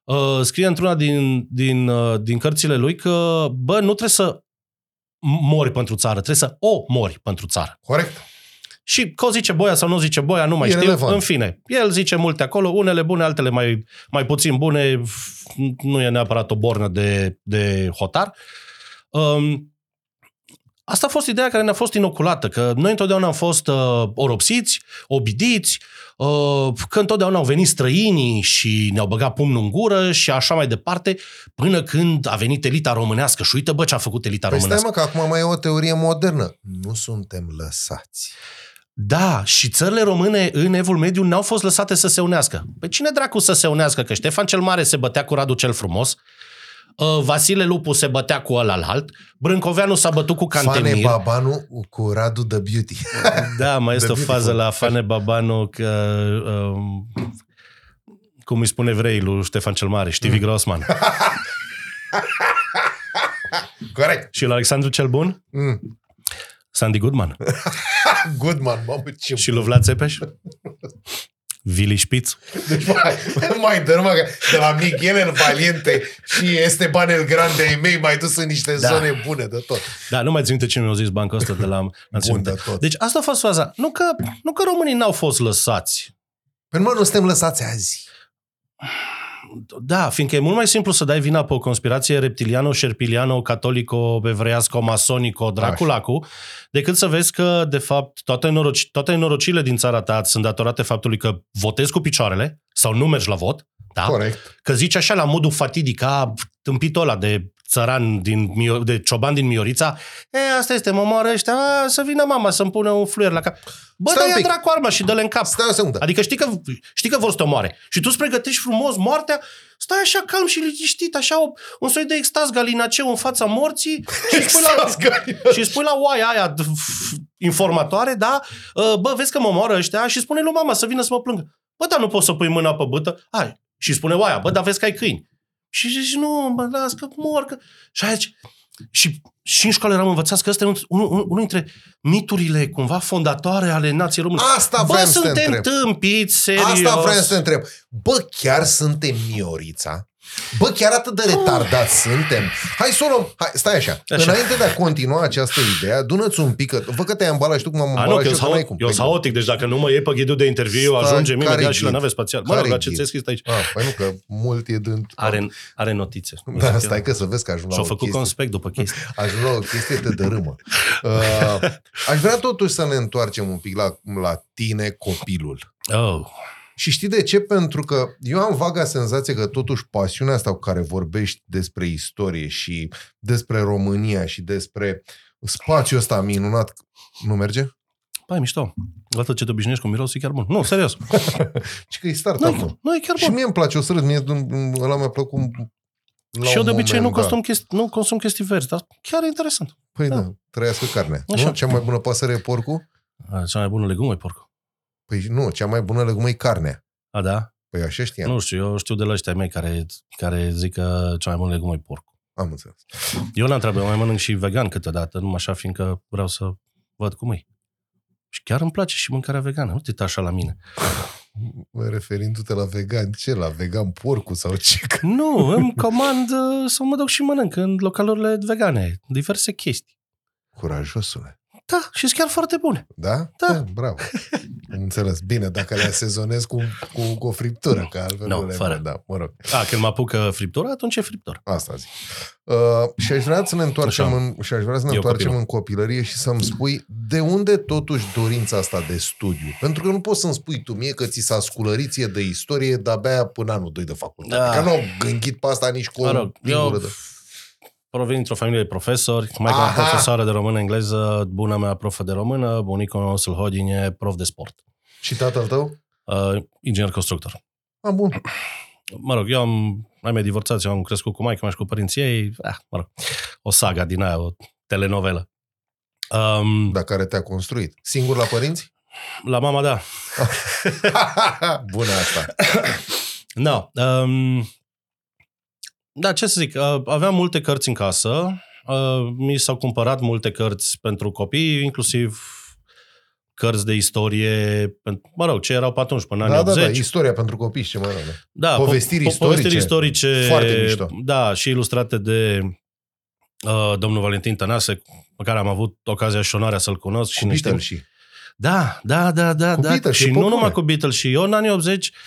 uh, scrie într-una din, din, uh, din cărțile lui că, bă, nu trebuie să mori pentru țară, trebuie să o mori pentru țară. Corect. Și că o zice Boia sau nu zice Boia, nu mai E știu. relevant. În fine, el zice multe acolo, unele bune, altele mai, mai puțin bune, f- nu e neapărat o bornă de, de hotar. Um, asta a fost ideea care ne-a fost inoculată, că noi întotdeauna am fost uh, oropsiți, obidiți, uh, că întotdeauna au venit străinii și ne-au băgat pumnul în gură și așa mai departe, până când a venit elita românească. Și uite, bă, ce a făcut elita Păi stai românească. mă, că acum mai e o teorie modernă. Nu suntem lăsați. Da, și țările române în Evul Mediu n-au fost lăsate să se unească. Pe cine dracu să se unească? Că Ștefan cel Mare se bătea cu Radu cel Frumos, uh, Vasile Lupu se bătea cu ăla alt, Brâncoveanu s-a bătut cu Fane Cantemir. Babanu cu Radu the Beauty. Da, mai este The o fază Beautiful. la Fane Babanu că... Um, cum îi spune evrei lui Ștefan cel Mare, Stevie Grossman. Corect. și la Alexandru cel Bun, Mm. Sandy Goodman. Goodman, mamă, ce și lui Vlad Țepeș, Vili Spitz. Deci mai, mai dă numai că de la Miguel în Valiente și este Banel Grande ai mei mai dus în niște Da. zone bune de tot. Da, nu mai țin minte cine mi-a zis bancul ăsta de la Bun Națiunile. de tot. Deci asta a fost faza. Nu că, nu că românii n-au fost lăsați. Pentru mă, nu suntem lăsați azi. Da, fiindcă e mult mai simplu să dai vina pe o conspirație reptiliano, șerpiliano, catolico, evreiasco, masonico, draculacu, decât să vezi că, de fapt, toate, noroci, toate norocile din țara ta sunt datorate faptului că votezi cu picioarele sau nu mergi la vot, da? Corect. Că zici așa la modul fatidic, ca tâmpitul ăla de țăran, din, Mio- de cioban din Miorița, e, asta este, mă moară ăștia, a, să vină mama să-mi pune un fluier la cap. Bă, Stai dă un ia pic. dracu arma și dă-le în cap. Stai o secundă. Adică știi că, știi că vor să te omoare. Și tu îți pregătești frumos moartea, stai așa calm și liniștit, așa o, un soi de extaz galinaceu în fața morții și îți spui la, și îți spui la oaia aia d- f- informatoare, da? Uh, Bă, vezi că mă moară ăștia și spune lui mama să vină să mă plângă. Bă, dar nu poți să pui mâna pe bâtă? Hai. Și spune oaia, bă, dar vezi că ai câini. Și zici, nu, mă las că mor. Că... Și aici, și, și în școală eram învățați că ăsta e unul, unul, unul dintre miturile cumva fondatoare ale nației române. Asta Bă, vreau să te suntem întreb. tâmpiți, serios. Asta vreau să te întreb. Bă, chiar suntem Miorița? Bă, chiar atât de retardați suntem? Hai să o luăm. Hai, stai așa. Așa. Înainte de a continua această idee, adună-ți un pic. Că, vă că te-ai ambalat și tu cum am A, nu, ambalat că și eu eu, că n-ai sunt cum. eu Păi, sunt haotic, deci dacă nu mă iei pe ghidul de interviu, Stai, ajungem care-i imediat și la ghid? nave spațială. Mă Care-i rog, la ce ghid? ți-ai scris aici? Ah, păi nu, că mult e dând... Are, are notițe. Da, stai că să vezi că ajung la Și-au o făcut chestie. conspect după chestii. Ajung la o chestie de dărâmă. Uh, aș vrea totuși să ne întoarcem un pic la, la tine, copilul. Oh. Și știi de ce? Pentru că eu am vaga senzație că totuși pasiunea asta cu care vorbești despre istorie și despre România și despre spațiul ăsta minunat, nu merge? Păi, mișto. Odată ce te obișnuiești cu mirosul, e chiar bun. Nu, serios. Și că e start Nu, acum. e- nu e chiar Și bun. mie îmi place, o să râd, mie ăla mi-a plăcut la și eu un de obicei nu moment dat. consum, chestii, nu consum chestii verzi, dar chiar e interesant. Păi da, Da. trăiască carnea. Așa. Nu? Cea mai bună pasăre e porcul? A, Cea mai bună legumă e porcul. Păi nu, cea mai bună legumă e carnea. A, da? Păi așa știam. Nu știu, eu știu de la ăștia mei care, care zic că cea mai bună legumă e porcul. Am înțeles. Eu n-am treabă, eu mai mănânc și vegan câteodată, numai așa, fiindcă vreau să văd cum e. Și chiar îmi place și mâncarea vegană. Nu te uita așa la mine. Bă, referindu-te la vegan, ce? La vegan porcul sau ce? Că- Nu, îmi comand uh, să mă duc și mănânc în localurile vegane. Diverse chestii. Curajosule. Da, și sunt chiar foarte bune. Da? Da. bravo. Am înțeles. Bine, dacă le asezonezi cu, cu, cu o friptură, că altfel Nu, nu le fără. Da, mă rog. A, când mă apucă friptura, atunci e friptură. Asta zic. Uh, și aș vrea să ne întoarcem, Așa. în, și aș vrea să ne Eu întoarcem copilul. în copilărie și să-mi spui de unde totuși dorința asta de studiu? Pentru că nu poți să-mi spui tu mie că ți s-a sculărit ție de istorie de-abia până anul 2 de facultate. Da. Că nu au gândit pe asta nici cu Mă o rog, eu lingură de... provin dintr-o familie de profesori, maica mea Aha. profesoară de română-engleză, buna mea profă de română, bunicul meu să-l hodine, prof de sport. Și tatăl tău? Uh, inginer constructor. A, bun. Mă rog, eu am, ai mei divorțați, eu am crescut cu maica mea și cu părinții ei, ah, mă rog, o saga din aia, o telenovelă. Um, Dar care te-a construit. Singur la părinți? La mama, da. Bună asta. No, um, da, ce să zic, uh, aveam multe cărți în casă, uh, mi s-au cumpărat multe cărți pentru copii, inclusiv cărți de istorie, pen- mă rog, ce erau pe atunci, până în Da, anii da, 80. da, istoria pentru copii, ce mai rău. da. Da, Povestiri po- po- istorice. Povestiri istorice. Foarte mișto. Da, și ilustrate de uh, domnul Valentin Tănase, pe care am avut ocazia și onoarea să-l cunosc. și Cu niște- Beatles și... Da, da, da, da. Cu da. Beatles, și e nu populă. numai cu Beatles. Și eu în anii 80, că,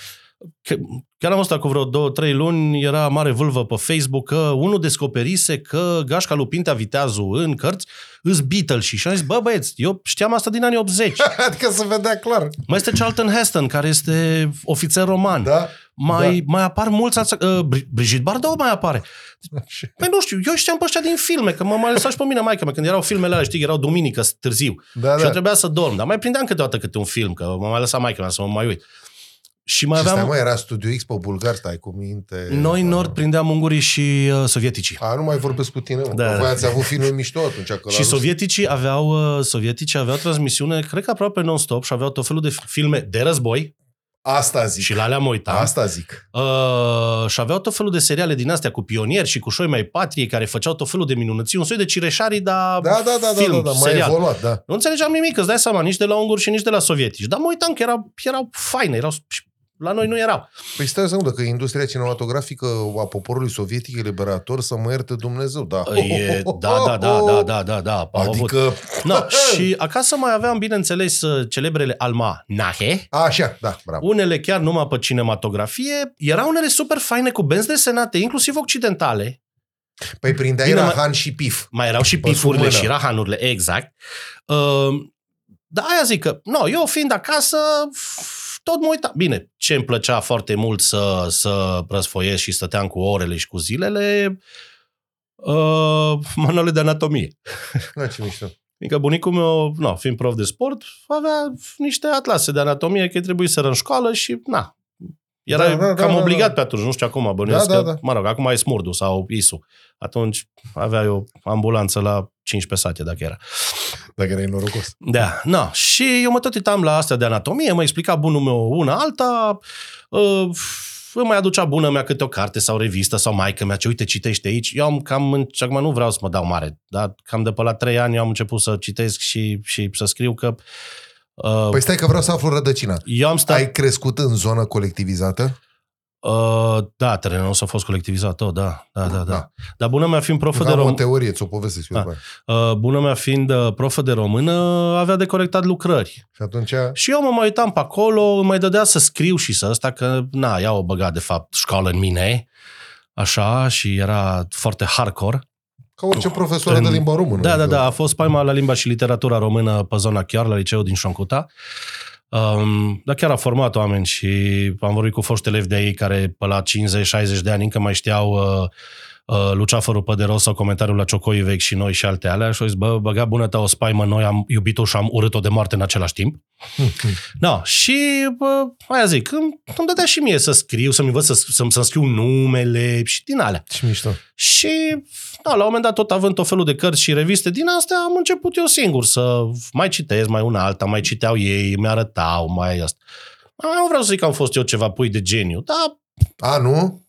chiar am stat cu vreo două, trei luni, era mare vâlvă pe Facebook că unul descoperise că Gașca lui Pintea Viteazu în cărți îs Beatles și și am zis, bă băieți, eu știam asta din anii 80. adică se vedea clar. Mai este Charlton Heston, care este ofițer roman. Da? Mai, mai apar mulți alți... Uh, Bri- Brigitte Bardot mai apare. Păi nu știu, eu știam pe ăștia din filme, că mă mai lăsat și pe mine maică mea, când erau filmele alea, știi, erau duminică târziu. Da, Și eu da. trebuia să dorm, dar mai prindeam câteodată câte un film, că mă mai lăsa maică mea să mă mai uit. Și mai Și stai, aveam... mă, era Studio X pe bulgar, stai cu minte. Noi în Nord prindeam ungurii și uh, sovieticii. A, nu mai vorbesc cu tine, mă. Da, Da, da. Voi ați avut filme mișto atunci. Că la Și Rus- sovieticii aveau, uh, sovieticii aveau transmisiune, cred că aproape non-stop și aveau tot felul de filme de război Asta zic. și la alea mă uitam. Asta zic. Uh, și aveau tot felul de seriale din astea cu pionieri și cu șoi mai patriei care făceau tot felul de minunății, un soi de cireșarii, dar Da, da, da, film, da, da, da, mai serial. evoluat, da. Nu înțelegeam nimic, îți dai seama, nici de la unguri și nici de la sovietici. Dar mă uitam că erau, erau faine, erau, și la noi nu erau. Păi stai o secundă, că industria cinematografică a poporului sovietic e liberator, să mă ierte Dumnezeu, da. E, da, da, da, da, da, da, da. Au avut. Adică... No, și acasă mai aveam, bineînțeles, celebrele almanahe, Așa, da, bravo. unele chiar numai pe cinematografie. Erau unele super faine cu benzi desenate, inclusiv occidentale. Păi prindeai Bine, Rahan și Pif. Mai erau și Pe sub pifurile mână. și rahanurile, exact. Uh, dar aia zic că, no, eu fiind acasă, f- tot mă uitam. Bine, ce îmi plăcea foarte mult să, să răsfoiesc și stăteam cu orele și cu zilele, uh, manuale de anatomie. Da, ce mișto. Adică bunicul meu, no, fiind prof de sport, avea niște atlase de anatomie, că trebuie să în școală și, na, era Da, da, da, cam da, obligat da. pe atunci, nu știu acum, bănuiesc Da, da, că, da. mă rog, acum e Smurdu sau ISU. Atunci avea eu ambulanță la 15 sate, dacă era. Dacă erai norocos. Da, na. Și eu mă tot uitam la astea de anatomie, mă explica bunul meu una alta, uh, îmi mai aducea bună mea câte o carte sau revistă sau maică mea, ce uite, citește aici. Eu am cam, în- și acum nu vreau să mă dau mare, dar cam de pe la trei ani eu am început să citesc și, și să scriu că uh, Păi stai că vreau să aflu rădăcina. eu am stat... Ai crescut în zonă colectivizată? Uh, da, terenul nostru a fost colectivizat, tot, da, da, da, da. Da. Dar bună mea fiind profă de Am o rom... teorie, ți-o povestesc eu. Da. după aia. uh, bună mea fiind uh, profă de română, avea de corectat lucrări. Și atunci... Și eu mă mai uitam pe acolo, îmi mai dădea să scriu și să ăsta, că, na, ea o băga, de fapt, școală în mine, așa, și era foarte hardcore. Ca orice profesoară În- de limba română. Da, da, adică- da, a fost paima la limba și literatura română pe zona chiar, la liceul din Șoncuta. Um, dar chiar a format oameni și am vorbit cu foști elevi de ei care pe la 50-60 de ani încă mai știau uh, uh, Luceafărul Păderos sau comentariul la Ciocoi Vechi și noi și alte alea și au zis, bă, băga bună ta o spaimă, noi am iubit-o și am urât-o de moarte în același timp. da, și bă, aia zic, îmi, îmi dădea și mie să scriu, să-mi învăț să, să, să scriu numele și din alea. Ce mișto. Și da, la un moment dat, tot având tot felul de cărți și reviste din astea, am început eu singur să mai citesc, mai una alta, mai citeau ei, mi-arătau, mai asta. Nu vreau să zic că am fost eu ceva pui de geniu, dar A, nu?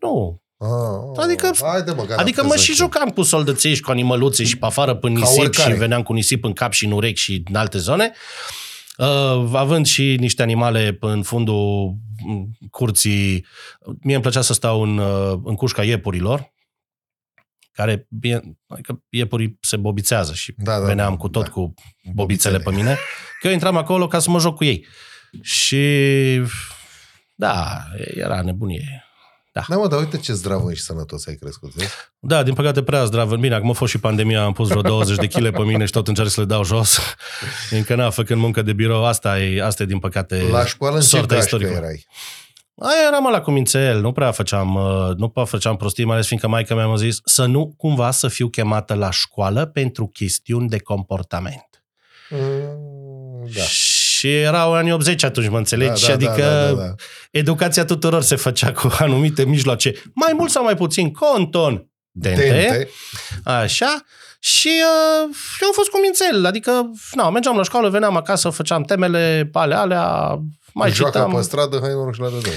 nu. A, Adică- Haide, mă, gata, Adică mă crezut și că- jucam cu soldăței și cu animăluțe și pe afară pe nisip oricare. și veneam cu nisip în cap și în urechi și în alte zone. Uh, având și niște animale în fundul m, curții, mie îmi plăcea să stau în, uh, în cușca iepurilor, care, bine, adică iepurii se bobițează și Da, da, veneam da, cu tot da. cu bobițele pe mine, că eu intram acolo ca să mă joc cu ei. Și da, era nebunie. Da, mă, dar uite ce zdravă și sănătos ai crescut, vezi? Da, din păcate prea zdrav. Bine, acum a fost și pandemia, am pus vreo 20 de kg pe mine și tot încerc să le dau jos. Încă n-a, făcând muncă de birou, asta e, asta e din păcate La școală în ce sorta gașcă istorică. erai? Aia eram la cumințel, nu prea făceam, uh, nu prea făceam prostii, mai ales fiindcă maica mea mi-a zis să nu cumva să fiu chemată la școală pentru chestiuni de comportament. Mm, Da. Și erau anii 80 atunci, mă înțelegi? da, adică da, da, da. educația tuturor se făcea cu anumite mijloace, mai mult sau mai puțin conton, dente, Dente. Așa. Și uh, eu am fost cu mințel, adică na, mergeam la școală, veneam acasă, făceam temele, ale alea, mai Joacă citam. pe stradă, hai noroc și la de doi.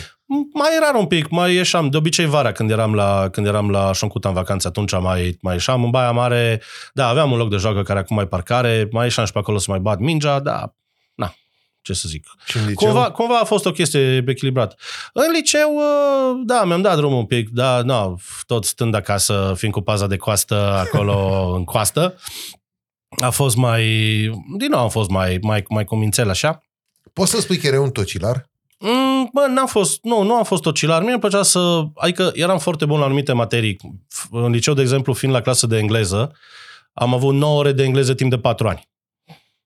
Mai rar un pic, mai ieșeam, de obicei vara când eram la, când eram la Șoncuta în vacanță, atunci mai, mai ieșeam în Baia Mare, da, aveam un loc de joacă care acum mai parcare, mai ieșeam și pe acolo să mai bat mingea, da, na, ce să zic. Și în liceu? Cumva, cumva a fost o chestie echilibrată. În liceu, uh, da, mi-am dat drumul un pic, da, no, tot stând acasă, fiind cu paza de coastă acolo în coastă, a fost mai, din nou am fost mai, mai, mai cumințel așa. Poți să spui că erai un tocilar? Mm, bă, n-am fost, nu, nu am fost ocilar. Mie îmi plăcea să, adică eram foarte bun la anumite materii. F- În liceu, de exemplu, fiind la clasă de engleză, am avut 9 ore de engleză timp de 4 ani.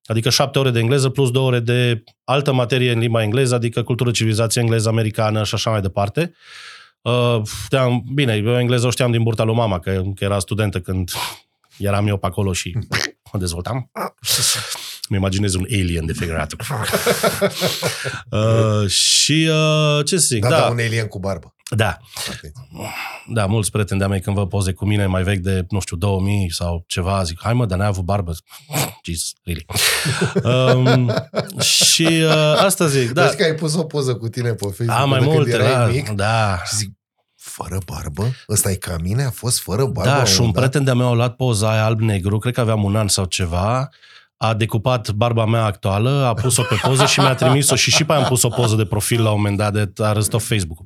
Adică 7 ore de engleză plus 2 ore de altă materie în limba engleză, adică cultură, civilizație engleză, americană și așa mai departe. Uh, știam, bine, eu engleză o știam din burta lui mama, că, că era studentă când eram eu pe acolo și o dezvoltam. Îmi imaginez un alien de figurat. uh, și uh, ce să zic, Da, da, da, da, un alien cu barbă. da, Atenție. da, mulți prieteni de-a mei când văd poze cu mine mai vechi de, nu știu, 2000 sau ceva, zic, hai mă, dar n-ai avut barbă. Jesus, really. um, și uh, asta zic, Da. da, Vezi că ai pus o poză cu tine pe Facebook am mai de când multe, erai da, mic da. și zic, fără barbă? Ăsta e ca mine? A fost fără barbă? Da, la și un moment dat? prieten de-a meu a luat poza aia alb-negru, cred că aveam un an sau ceva, a decupat barba mea actuală, a pus-o pe poză și mi-a trimis-o și și pe aia am pus o poză de profil la un moment dat, de a răstat Facebook-ul.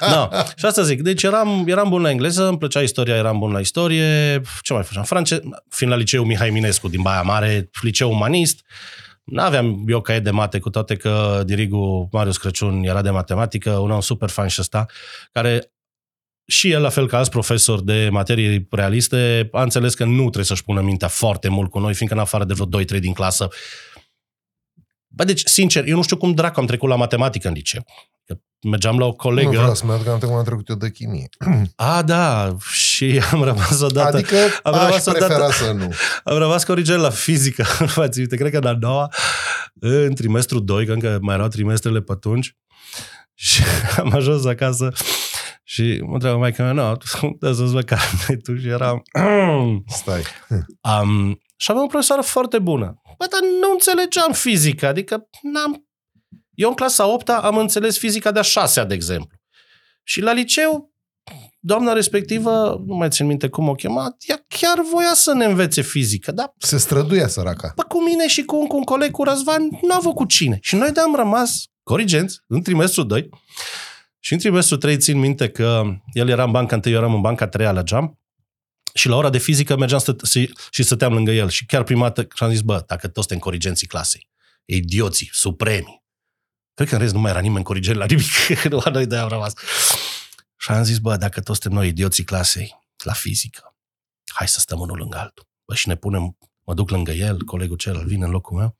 Da. Și asta zic, deci eram, eram bun la engleză, îmi plăcea istoria, eram bun la istorie, ce mai făceam? France, fiind la liceu Mihai Minescu din Baia Mare, liceu umanist, N-aveam eu caiet de mate, cu toate că dirigul Marius Crăciun era de matematică, un om super fan și ăsta, care și el, la fel ca alți profesori de materii realiste, a înțeles că nu trebuie să-și pună mintea foarte mult cu noi, fiindcă în afară de vreo 2-3 din clasă. Bă, deci, sincer, eu nu știu cum dracu am trecut la matematică în liceu. Că mergeam la o Nu colegă... vreau să-mi aduc aminte cum am trecut eu de chimie. A, da, și am rămas odată... Adică am aș rămas odată- prefera să nu. Am rămas corigel la fizică, nu mai țin minte, cred că în a doua, în trimestru 2, că încă mai erau trimestrele pe atunci, și am ajuns acasă și mă întreabă maica mea, nu, dă să-ți văd carnetul și eram... Stai. Um, și aveam o profesoară foarte bună. Bă, dar nu înțelegeam fizica, adică n-am... Eu în clasa 8 am înțeles fizica de-a 6 de exemplu. Și la liceu, doamna respectivă, nu mai țin minte cum o chema, ea chiar voia să ne învețe fizică, dar Se străduia săraca. Bă, cu mine și cu, cu un coleg, cu Răzvan, nu a avut cu cine. Și noi de-am rămas corigenți în trimestru 2 și în trimestru 3 țin minte că el era în banca 1, eu eram în banca 3 la geam și la ora de fizică mergeam stă, și, și stăteam lângă el. Și chiar prima dată și am zis, bă, dacă toți suntem corigenții clasei, idioții, supremi, cred că în rest nu mai era nimeni corigent la nimic, la noi de am rămas. Și am zis, bă, dacă toți suntem noi idioții clasei la fizică, hai să stăm unul lângă altul. Bă, și ne punem, mă duc lângă el, colegul celălalt vine în locul meu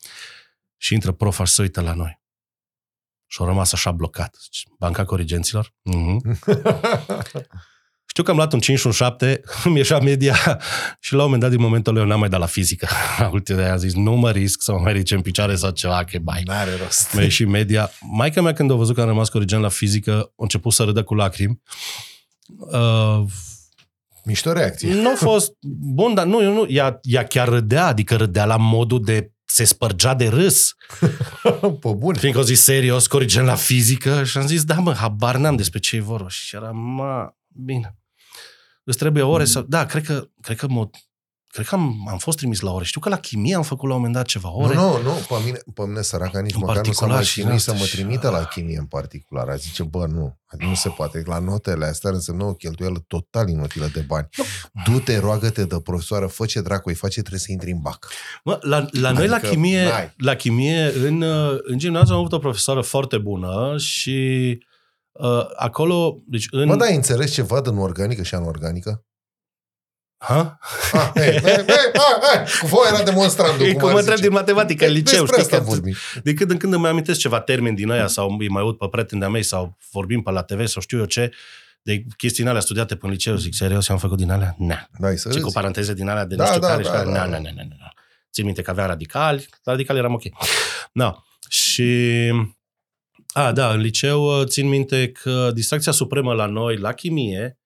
Și intră profa și se uită la noi. Și au rămas așa blocat. Zice, Banca Corigenților? Mm-hmm. Știu că am luat un 5 și un 7, îmi ieșea media și la un moment dat, din momentul ăla, eu n-am mai dat la fizică. La ultimul a zis, nu mă risc să mă mai ridice în picioare sau ceva, că bai. N-are rost. Mi-a ieșit media. Maica mea, când a văzut că am rămas corigent la fizică, a început să râdă cu lacrimi. Uh, Mișto reacție. nu a fost bun, dar nu, eu nu, ea, ea chiar râdea, adică râdea la modul de se spărgea de râs. Pe bun. Fiindcă au zis serios, corigent la fizică și am zis, da mă, habar n-am despre ce e vorba. Și era, ma, bine. Îți trebuie ore să... Da, cred că, cred că, mă, cred că am, am fost trimis la ore. Știu că la chimie am făcut la un moment dat ceva ore. Nu, nu, nu, pe mine, pe mine săraca nici În măcar nu s-a particular mai și chinuit să în mă asta și- trimită la chimie în particular. A zice, bă, nu, nu se poate. La notele astea însemnă o cheltuială total inutilă de bani. Du-te, roagă-te de profesoară, fă ce dracu îi face, trebuie să intri în bac. Mă, la, la noi la Adică, chimie, n-ai. la chimie în, uh, în gimnaziu am avut o profesoară foarte bună și uh, acolo, deci în... Mă, da, ai înțeles ceva din organică și anorganică? Ha? Ah, hei, hei, hei, hai, hai, cu voi era demonstrandul. E cum cum ar mă întreb zice. din matematică în liceu, Despre știi asta că vorbim. de când în când îmi amintesc ceva termeni din aia sau îi mai aud pe prieteni de-a mei sau vorbim pe la TV sau știu eu ce, de chestii alea studiate pe liceu, zic, serios, am făcut din alea? Na. Dai să Și cu râzi. paranteze din alea de nu Da, știu da, care da, și care, da, na, da. na, na, na, na. Țin minte că avea radicali, la radicali eram ok. Da. Și, a, da, în liceu uh, țin minte că distracția supremă la noi, la chimie,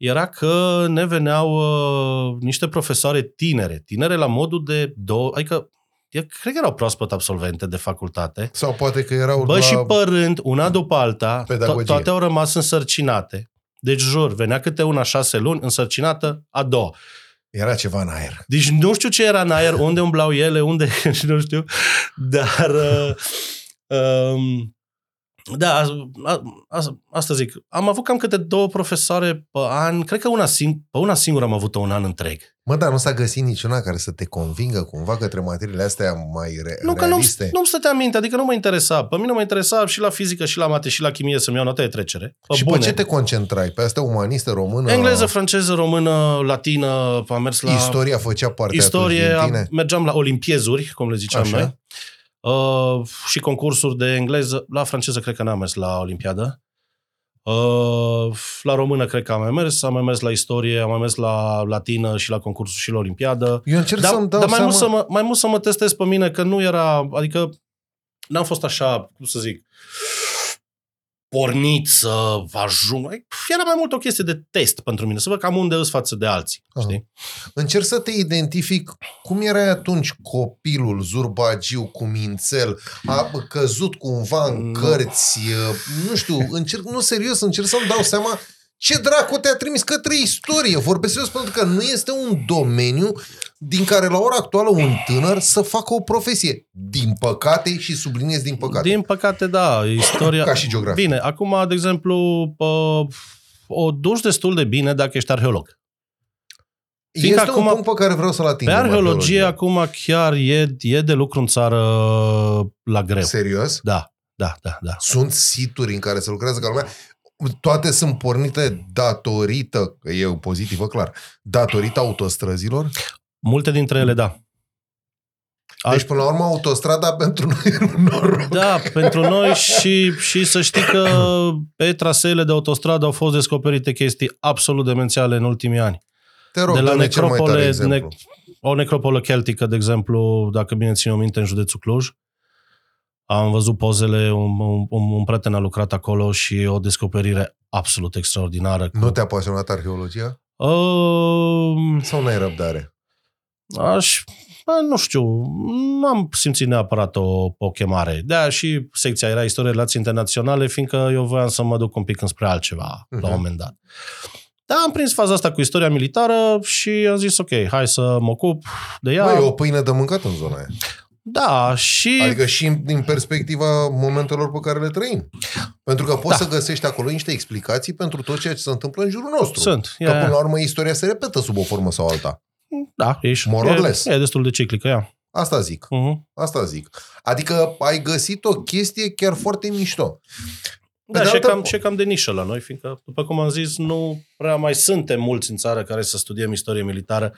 era că ne veneau uh, niște profesoare tinere, tinere la modul de două, adică eu cred că erau proaspăt absolvente de facultate, Sau poate că erau Bă, la... și părând, una după alta, to- Pedagogie. toate au rămas însărcinate. Deci, jur, venea câte una șase luni, însărcinată a doua. Era ceva în aer. Deci nu știu ce era în aer, unde umblau ele, unde, și nu știu, dar... Uh, um, da, a, a, asta zic. Am avut cam câte două profesoare pe an. Cred că una, sing- pe una singură am avut-o un an întreg. Mă, dar nu s-a găsit niciuna care să te convingă cumva către materiile astea mai re- Nu că nu, realiste? nu-mi stătea minte, adică nu mă interesa. Pe mine mă interesa și la fizică, și la mate, și la chimie să-mi iau note de trecere. Pe și bune. pe ce te concentrai? Pe astea umaniste, română? Engleză, franceză, română, latină, am mers la... Istoria făcea parte Istorie, atunci din am, tine? mergeam la olimpiezuri, cum le ziceam Așa. noi. Uh, și concursuri de engleză. La franceză cred că n-am mers la olimpiadă. Uh, la română cred că am mai mers, am mai mers la istorie, am mai mers la latină și la concursul și la olimpiadă. Eu încerc Dar, să-mi dau dar mai, seama... mult să mă, mai mult să mă testez pe mine, că nu era, adică n-am fost așa, cum să zic, pornit să ajung. Era mai mult o chestie de test pentru mine, să văd cam unde îs față de alții, Aha. știi? Încerc să te identific cum erai atunci copilul, zurbagiu, cu mințel, a căzut cumva în Nu. cărți, nu știu, încerc, nu serios, încerc să-mi dau seama ce dracu te-a trimis către istorie. Vorbesc serios pentru că nu este un domeniu din care la ora actuală un tânăr să facă o profesie. Din păcate și subliniez din păcate. Din păcate, da, istoria... Ca și geografie. Bine, acum, de exemplu, uh, o duci destul de bine dacă ești arheolog. fiindcă este acum- un punct pe care vreau să-l Pe atingem. arheologie, acum chiar e, e de lucru în țară la greu. Serios? Da, da, da, da. Sunt situri în care se lucrează ca lumea. Toate sunt pornite datorită, că e o pozitivă clar, datorită autostrăzilor. Multe dintre ele, da. Deci, până la urmă, autostrada pentru noi e un noroc. Da, pentru noi și, și să știi că pe traseele de autostradă au fost descoperite chestii absolut demențiale în ultimii ani. Te rog, de la dă-ne cel mai tare necropole, exemplu. ne, o necropolă celtică, de exemplu, dacă bine țin o minte, în județul Cluj. Am văzut pozele, un, un, un prieten a lucrat acolo și o descoperire absolut extraordinară. Nu te-a pasionat arheologia? Uh, Sau n-ai răbdare? aș, bă, nu știu, nu am simțit neapărat o, o chemare. De și secția era istorie relații internaționale, fiindcă eu voiam să mă duc un pic înspre altceva uh-huh. la un Mhm. moment dat. Dar am prins faza asta cu istoria militară și am zis, ok, hai să mă ocup de ea. Bă, e o pâine de mâncat în zona aia. Da, și... Adică și din perspectiva momentelor pe care le trăim. Pentru că poți Da. să găsești acolo niște explicații pentru tot ceea ce se întâmplă în jurul nostru. Sunt. Că E, până la urmă istoria se repetă sub o formă sau alta. da, ești, More or e, less. e destul de ciclică, ea. Asta zic. Uh-huh. Asta zic. Adică ai găsit o chestie chiar foarte mișto. Da, de și e altă- cam, și e cam de nișă la noi, fiindcă, după cum am zis, nu prea mai suntem mulți în țară care să studiem istorie militară,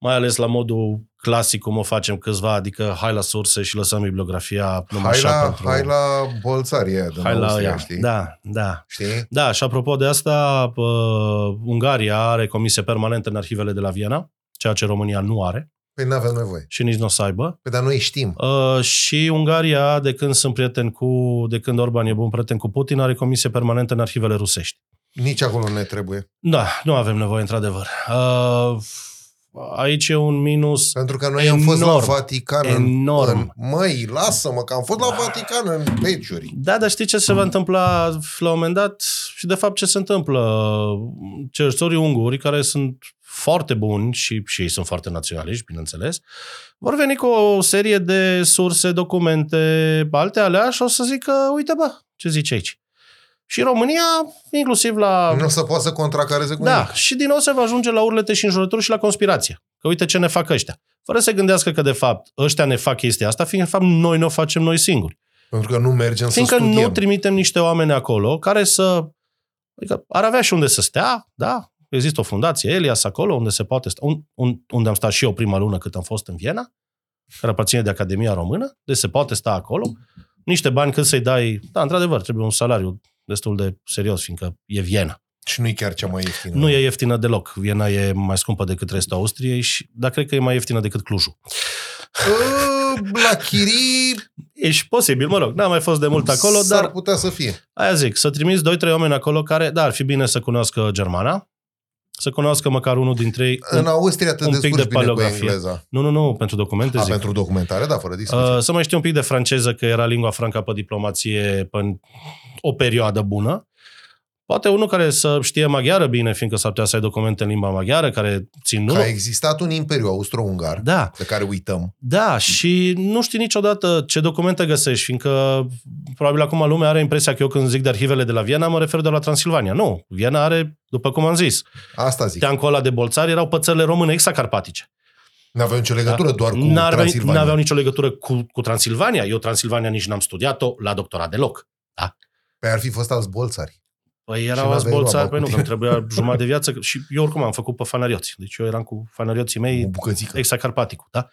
mai ales la modul clasic, cum o facem câțiva, adică hai la surse și lăsăm bibliografia numai Hai așa la, pentru... hai la bolțarie aia din hai la Austria, ea. știi? Da, da. Știi? Da, și apropo de asta, uh, Ungaria are comisie permanentă în arhivele de la Viena, ceea ce România nu are Păi nu avem nevoie. și nici nu o să aibă. Păi dar noi știm. Uh, și Ungaria, de când sunt prieten cu, de când Orban e bun prieten cu Putin, are comisie permanentă în arhivele rusești. Nici acolo nu ne trebuie. Da, nu avem nevoie, într-adevăr. Uh, aici e un minus. Pentru că noi am fost la Enorm. Vatican. Enorm. În, măi, lasă-mă, că am fost la Vatican în peciuri. Da, dar știi ce se va întâmpla la un moment dat? Și de fapt ce se întâmplă? Cercetorii unguri, care sunt foarte buni și, și ei sunt foarte naționaliști, bineînțeles, vor veni cu o serie de surse, documente, alte alea și o să zică, uite bă, ce zice aici. Și România, inclusiv la... Nu o să poată să contracareze cu Da, nimic. și din nou se va ajunge la urlete și înjurături și la conspirație. Că uite ce ne fac ăștia. Fără să gândească că, de fapt, ăștia ne fac chestia asta, fiindcă, de fapt, noi ne o facem noi singuri. Pentru că nu mergem Fiindcă să studiem. nu trimitem niște oameni acolo care să... Adică ar avea și unde să stea, da? Există o fundație, Elias, acolo, unde se poate sta, un, un, unde am stat și eu prima lună cât am fost în Viena, care aparține de Academia Română, de se poate sta acolo. Niște bani cât să-i dai... Da, într-adevăr, trebuie un salariu destul de serios, fiindcă e Viena. Și nu e chiar cea mai ieftină. Nu e ieftină deloc. Viena e mai scumpă decât restul Austriei, și, dar cred că e mai ieftină decât Clujul. Uh, La chirii E și posibil, mă rog, n-am mai fost de mult acolo, s-ar dar putea să fie. aia zic, să trimiți 2-3 oameni acolo care, da, ar fi bine să cunoască germana, să cunoască măcar unul dintre ei. În Austria te un pic descurci de bine cu paleografie. engleza. Nu, nu, nu, pentru documente A, zic. pentru documentare, da, fără discuție. Uh, să mai știu un pic de franceză, că era lingua franca pe diplomație pe o perioadă bună. Poate unul care să știe maghiară bine, fiindcă s-ar putea să ai documente în limba maghiară, care țin... Nu, Că nu. a existat un imperiu austro-ungar, Da, de care uităm. Da, și nu știi niciodată ce documente găsești, fiindcă probabil acum lumea are impresia că eu când zic de arhivele de la Viena mă refer doar la Transilvania. Nu, Viena are, după cum am zis, Asta zic. teancul ăla de bolțari erau pățările române extracarpatice. Nu aveau nicio legătură doar cu N-ar- Transilvania. N-aveau nicio legătură cu, cu Transilvania. Eu Transilvania nici n-am studiat-o la doctorat deloc. Păi ar fi fost alți bolțari. Păi Și erau n-aveai alți bolțari, roaba păi cu nu, că îmi trebuia jumătate de viață și eu oricum am făcut pe fanarioți. Deci eu eram cu fanarioții O mei bucățică. extracarpaticul, da?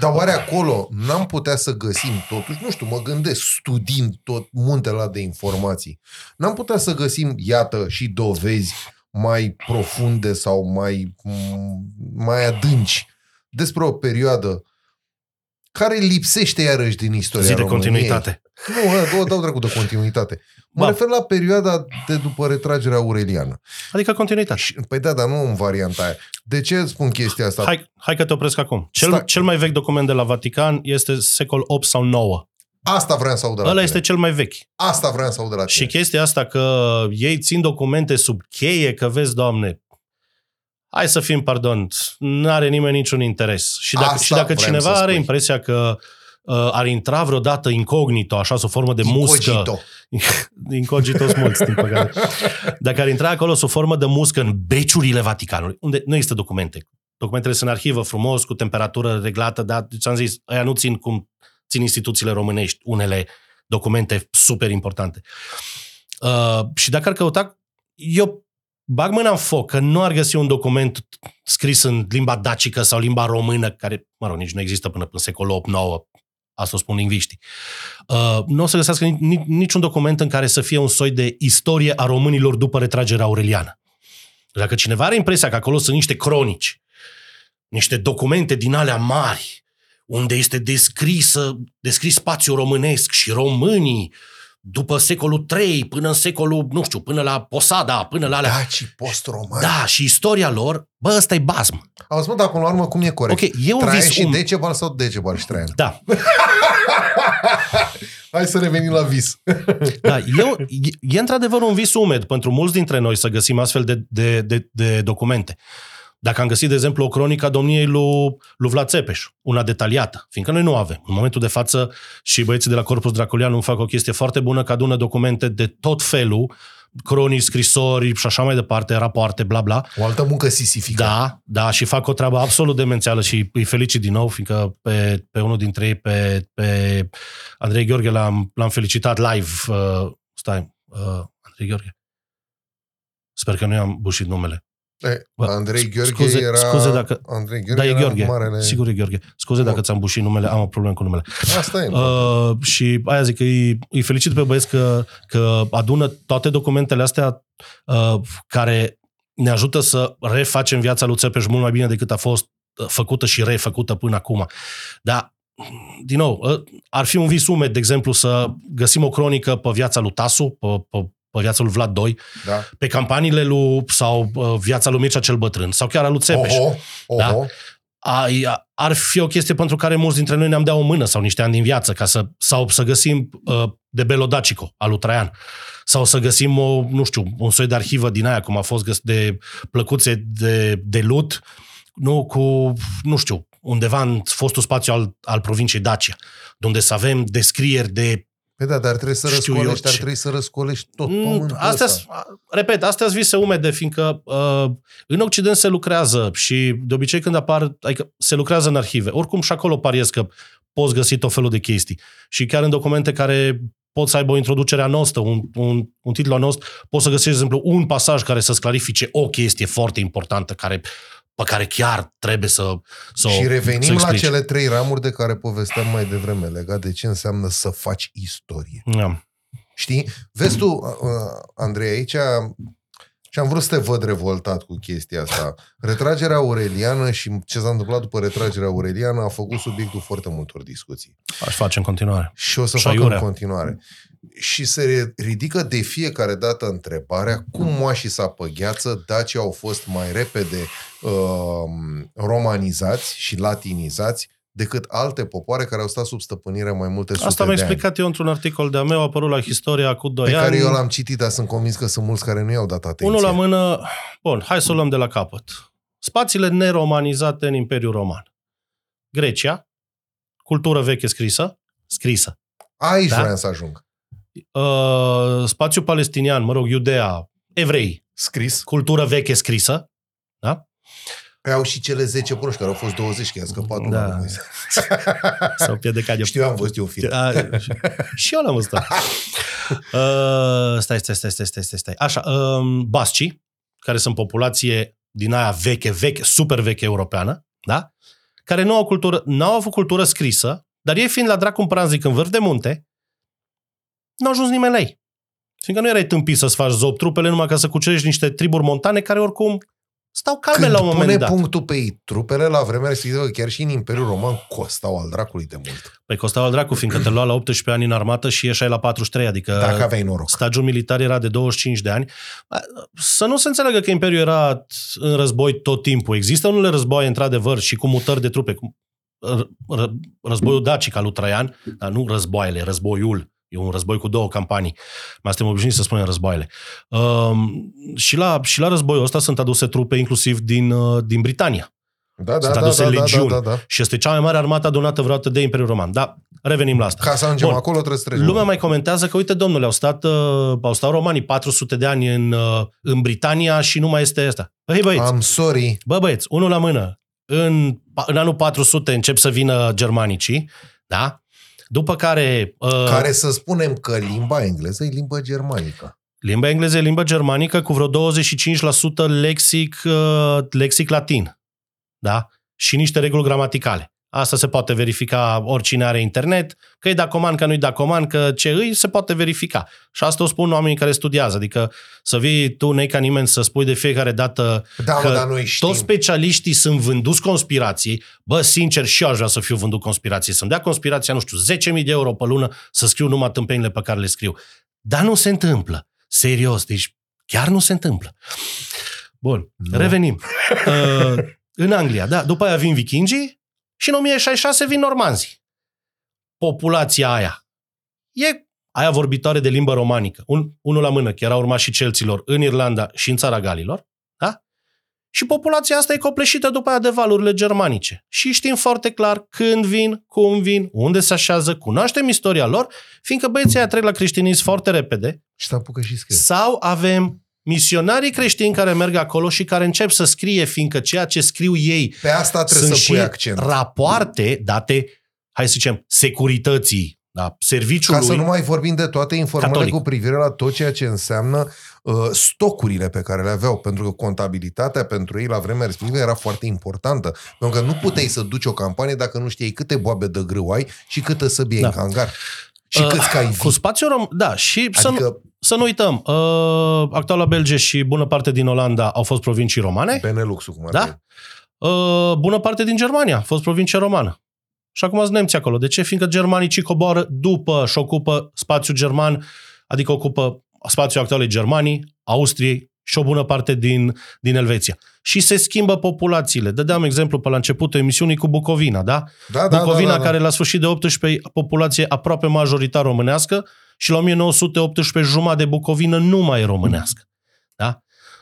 Dar oare acolo n-am putea să găsim totuși, nu știu, mă gândesc, studiind tot muntele ăla de informații, n-am putea să găsim, iată, și dovezi mai profunde sau mai, mai adânci despre o perioadă care lipsește iarăși din istoria Zi de României. continuitate. Nu, ă, dau dracu de continuitate. Mă Ba. refer la perioada de după retragerea aureliană. Adică continuitate. Și, păi da, dar nu în varianta aia. De ce spun chestia asta? Hai, hai că te opresc acum. Cel, Stai. cel mai vechi document de la Vatican este secol 8 sau 9. Asta vreau să aud de la Ăla tine. este cel mai vechi. Asta vreau să aud de la Și tine. chestia asta că ei țin documente sub cheie, că vezi, doamne, hai să fim, pardon, nu are nimeni niciun interes. Și dacă, Asta și dacă vreau cineva să are spui. impresia că uh, ar intra vreodată incognito, așa, sub formă de muscă, Incogito. Incogito sunt mulți, din păcate. Dacă ar intra acolo sub formă de muscă în beciurile Vaticanului, unde nu există documente. Documentele sunt în arhivă frumos, cu temperatură reglată, dar ți-am zis, aia nu țin cum țin instituțiile românești, unele documente super importante. Uh, și dacă ar căuta, eu bag mâna în foc că nu ar găsi un document scris în limba dacică sau limba română, care, mă rog, nici nu există până în secolul 8-9, asta o spun lingviștii. Uh, nu o să găsească ni- ni- niciun document în care să fie un soi de istorie a românilor după retragerea aureliană. Dacă cineva are impresia că acolo sunt niște cronici, niște documente din alea mari, unde este descrisă, descris spațiul românesc și românii după secolul 3 până în secolul, nu știu, până la Posada, până la alea. Dacii post-romani. Da, și istoria lor, bă, ăsta e bazm. Auzi, mă, dar până la urmă, cum e corect? Ok, e un Traian vis și um- Decebal sau Decebal și Traian? Da, Hai să revenim la vis. da e, o- e, e într-adevăr un vis umed pentru mulți dintre noi să găsim astfel de, de, de, de documente. Dacă am găsit, de exemplu, o cronică a domniei lui, lui Vlad Țepeș, una detaliată, fiindcă noi nu avem. În momentul de față, și băieții de la Corpus Draculianum fac o chestie foarte bună, că adună documente de tot felul, cronici, scrisori și așa mai departe, rapoarte, bla bla. O altă muncă sisifică. Da, da, și fac o treabă absolut demențială și îi felicit din nou, fiindcă pe, pe unul dintre ei, pe, pe Andrei Gheorghe, l-am, l-am felicitat live. Uh, stai, uh, Andrei Gheorghe. Sper că nu i-am bușit numele. E, Bă, Andrei Gheorghe scuze- era... scuze dacă- Andrei Gheorghe Da, e era Gheorghe. marele... Sigur e Gheorghe. Scuze dacă Bun. ți-am bușit numele, am o problemă cu numele. Asta e. Uh, și aia zic că îi, îi felicit pe băieți că, că adună toate documentele astea uh, care ne ajută să refacem viața lui Țepeș mult mai bine decât a fost uh, făcută și refăcută până acum. Dar, din nou, uh, ar fi un vis umed, de exemplu, să găsim o cronică pe viața lui Tasu, pe, pe, pe viața lui Vlad II, da. pe campaniile lui sau uh, viața lui Mircea cel Bătrân, sau chiar a lui Țepeș. Oho, oho. Da. A, a- ar fi o chestie pentru care mulți dintre noi ne-am dat o mână sau niște ani din viață, ca să, sau să găsim uh, de Belodacico, al lui Traian, sau să găsim, o, nu știu, un soi de arhivă din aia, cum a fost găs- de plăcuțe de, de lut, nu, cu, nu știu, undeva în fostul spațiu al, al provinciei Dacia, de unde să avem descrieri de Păi da, dar trebuie să Știu eu răscolești, ar ce. trebui să răscolești tot Mm, pământul Astea, ăsta. repet, astea sunt vise umede, fiindcă uh, în Occident se lucrează și de obicei când apar, adică se lucrează în arhive. Oricum și acolo pariez că poți găsi tot felul de chestii. Și chiar în documente care pot să aibă o introducere anostă, un, un, un titlu anost, poți să găsești, de exemplu, un pasaj care să-ți clarifice o chestie foarte importantă care, pe care chiar trebuie să, să o și să revenim la explici. cele trei ramuri de care povesteam mai devreme, legat de ce înseamnă să faci istorie. Da. Știi? Vezi tu, uh, Andrei, aici și am vrut să te văd revoltat cu chestia asta. Retragerea aureliană și ce s-a întâmplat după retragerea aureliană a făcut subiectul foarte multor discuții. Aș face în continuare. Și o să Și fac în aiurea. continuare. Și se ridică de fiecare dată întrebarea cum moașii sa pe gheață dacii au fost mai repede uh, romanizați și latinizați decât alte popoare care au stat sub stăpânire mai multe sute Asta mi-a de ani. explicat eu într-un articol de-a meu, a apărut la Historia cu 2 Pe ani. care eu l-am citit, dar sunt convins că sunt mulți care nu i-au dat atenție. Unul la mână, bun, hai să o luăm de la capăt. Spațiile neromanizate în Imperiul Roman. Grecia, cultură veche scrisă, scrisă. Aici Da? vreau să ajung. Uh, spațiu palestinian, mă rog, Iudea, evrei, Scris. cultură veche scrisă, da? Păi au și cele 10 proști, care au fost 20, că i-a scăpat Da. una. lui. Sau piedecat eu. Știu, am văzut eu film. A, și, și eu l-am văzut. Uh, stai, stai, stai, stai, stai, stai, stai. Așa, um, bascii, care sunt populație din aia veche, veche, super veche europeană, da? Care nu au cultură, n-au avut cultură scrisă, dar ei fiind la dracu în pranzic în vârf de munte, nu a ajuns nimeni la ei. Fiindcă nu erai tâmpit să-ți faci zop trupele numai ca să cucerești niște triburi montane care oricum stau calme Când la un moment pune dat. punctul pe ei, trupele la vremea respectivă, chiar și în Imperiul Roman, costau al dracului de mult. Păi costau al dracu, fiindcă te lua la 18 ani în armată și ieșai la 43, adică Dacă aveai noroc. stagiul militar era de 25 de ani. Să nu se înțeleagă că Imperiul era în război tot timpul. Există unele războaie, într-adevăr, și cu mutări de trupe. Cum r- r- războiul dacic al lui Traian, dar nu războaiele, războiul. E un război cu două campanii. Mai suntem obișnuiți să spunem războaiele. Um, și, la, și la războiul ăsta sunt aduse trupe inclusiv din, uh, din Britania. Da, da, Sunt da, aduse da, da, legiuni. da, da. Și este cea mai mare armată adunată vreodată de Imperiul Roman. Da, revenim la asta. Ca să ajungem Bun. acolo, trebuie să trecem. Lumea mai comentează că, uite, domnule, au stat, uh, au stat romanii 400 de ani în, uh, în Britania și nu mai este asta. Hei, băieți, I'm sorry. bă, băieți, unul la mână. În, în anul 400 încep să vină germanicii, da? După care... Uh, Care să spunem că limba engleză e limba germanică. Limba engleză e limba germanică cu vreo 25% lexic, uh, lexic latin. Da? Și niște reguli gramaticale. Asta se poate verifica oricine are internet, că e dacoman, că nu-i dacoman, că ce îi, se poate verifica. Și asta o spun oamenii care studiază. Adică să vii tu, nei ca nimeni, să spui de fiecare dată Da, că mă, dar noi știm. toți specialiștii sunt vânduți conspirației. Bă, sincer, și eu aș vrea să fiu vândut conspirației. Să-mi dea conspirația, nu știu, 10.000 de euro pe lună să scriu numai tâmpenile pe care le scriu. Dar nu se întâmplă. Serios, deci chiar nu se întâmplă. Bun, Nu. revenim. Uh, în Anglia, da, după aia vin vikingii și în 1066 vin normanzii. Populația aia e aia vorbitoare de limbă romanică. Un, unul la mână, că erau urmașii celților în Irlanda și în țara Galilor, da? Și populația asta e copleșită după aia de valurile germanice. Și știm foarte clar când vin, cum vin, unde se așează, cunoaștem istoria lor, fiindcă băieții aia trec la creștinism foarte repede, Și te apucă și scrie. sau avem misionarii creștini care merg acolo și care încep să scrie, fiindcă ceea ce scriu ei Pe asta trebuie sunt să și pui accent. rapoarte date, hai să zicem, securității, da, serviciul Ca lui... să nu mai vorbim de toate informările Catolic. cu privire la tot ceea ce înseamnă uh, stocurile pe care le aveau, pentru că contabilitatea pentru ei la vremea respectivă era foarte importantă. Pentru că nu puteai să duci o campanie dacă nu știai câte boabe de grâu ai și câtă săbie Da. în hangar. Și Uh, câți cai Cu vii. spațiu rom... Da, și să, nu, Adică să nu uităm, uh, actuala Belgie și bună parte din Olanda au fost provincii romane. Benelux-ul cum ar Da? veni. Uh, bună parte din Germania a fost provincie romană. Și acum sunt nemții acolo. De ce? Fiindcă germanicii coboară după și ocupă spațiul german, adică ocupă spațiul actualei Germanii, Austriei și o bună parte din, din Elveția. Și se schimbă populațiile. Dădeam exemplu pe la începutul emisiunii cu Bucovina, da? Da, da, Bucovina, da, da, da. care la sfârșit de 18 populație aproape majoritar românească și la 1918 jumătate de Bucovină nu mai e românească. Da?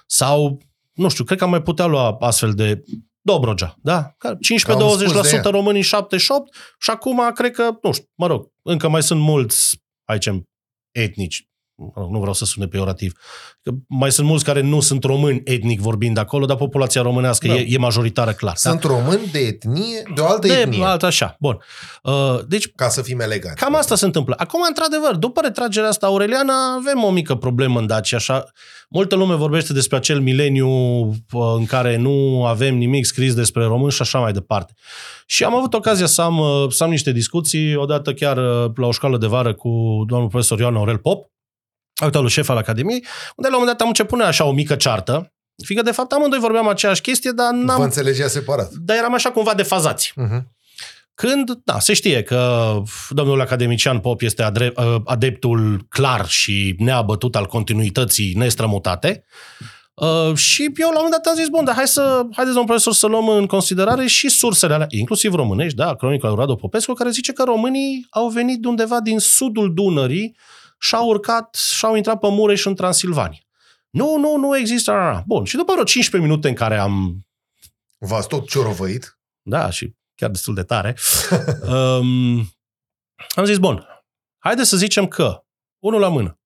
Sau, nu știu, cred că am mai putea lua astfel de Dobrogea, da? Ca 15-20% spus de ea. români în 78 și acum cred că, nu știu, mă rog, încă mai sunt mulți, aici etnici, mă rog, nu vreau să sune peorativ, că mai sunt mulți care nu sunt români etnic vorbind acolo, dar populația românească Da. e, e majoritară clar. Sunt români de etnie, de o altă de etnie, alt așa, bun. Uh, deci ca să fim eleganți. Cam asta se întâmplă. Acum, într-adevăr, după retragerea asta aureliană, avem o mică problemă în Dacia. Așa, multă lume vorbește despre acel mileniu uh, în care nu avem nimic scris despre români și așa mai departe. Și am avut ocazia să am, uh, să am niște discuții, odată chiar uh, la o școală de vară cu domnul profesor Ioan Aurel Pop, actualul șef al Academiei, unde la un moment dat am început noi așa o mică ceartă, fiindcă de fapt amândoi vorbeam aceeași chestie, dar, Vă n-am, înțelegea separat. dar eram așa cumva defazați. Uh-huh. Când, da, se știe că domnul academician Pop este adre- uh, adeptul clar și neabătut al continuității nestrămutate, Uh, și eu la un moment dat am zis, bun, dar hai să, haideți, domnul profesor, să luăm în considerare și sursele alea, inclusiv românești, da, cronica lui Radu Popescu, care zice că românii au venit de undeva din sudul Dunării și au urcat și au intrat pe Mureș în Transilvania. Nu, nu, nu există. Bun, și după vreo 15 minute în care am V-ați tot ciorovăit? da, și chiar destul de tare, um, am zis, bun, haide să zicem că, unul la mână,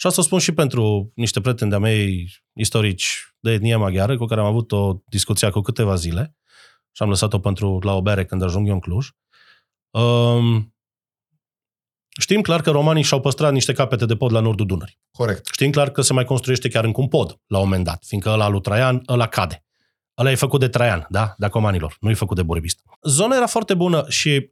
și asta o spun și pentru niște prieteni de-a mei istorici de etnie maghiară, cu care am avut o discuție cu câteva zile și am lăsat-o pentru la o bere când ajung eu în Cluj. Um, știm clar că romanii și-au păstrat niște capete de pod la nordul Dunării. Corect. Știm clar că se mai construiește chiar încă un pod la un moment dat, fiindcă ăla lui Traian, ăla cade. Ăla e făcut de Traian, da? De Acomanilor, nu e făcut de Borebist. Zona era foarte bună și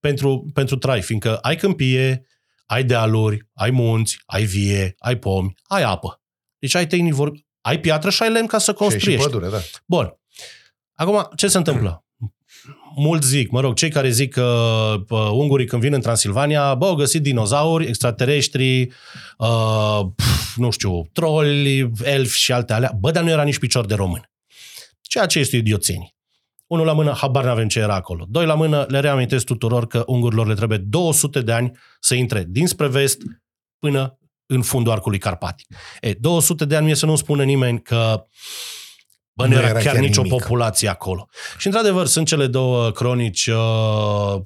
pentru, pentru trai, fiindcă ai câmpie, ai dealuri, ai munți, ai vie, ai pomi, ai apă. Deci ai tehnici, vor... ai piatră și ai lemn ca să Și, și construiești. pădure, da. Bun. Acum, ce se întâmplă? Mulți zic, mă rog, cei care zic că uh, ungurii când vin în Transilvania, bă, au găsit dinozauri, extraterestri, uh, pf, nu știu, troli, elfi și alte alea. Bă, dar nu era nici picior de român. Ceea ce este idioțenie. Unul la mână, habar n-avem ce era acolo. Doi la mână, le reamintesc tuturor că ungurilor le trebuie 200 de ani să intre dinspre vest până în fundul arcului carpatic. E, 200 de ani mie să nu spună nimeni că Bă, nu, Nu era, era chiar, chiar nicio nimic. populație acolo. Și într-adevăr sunt cele două cronici uh,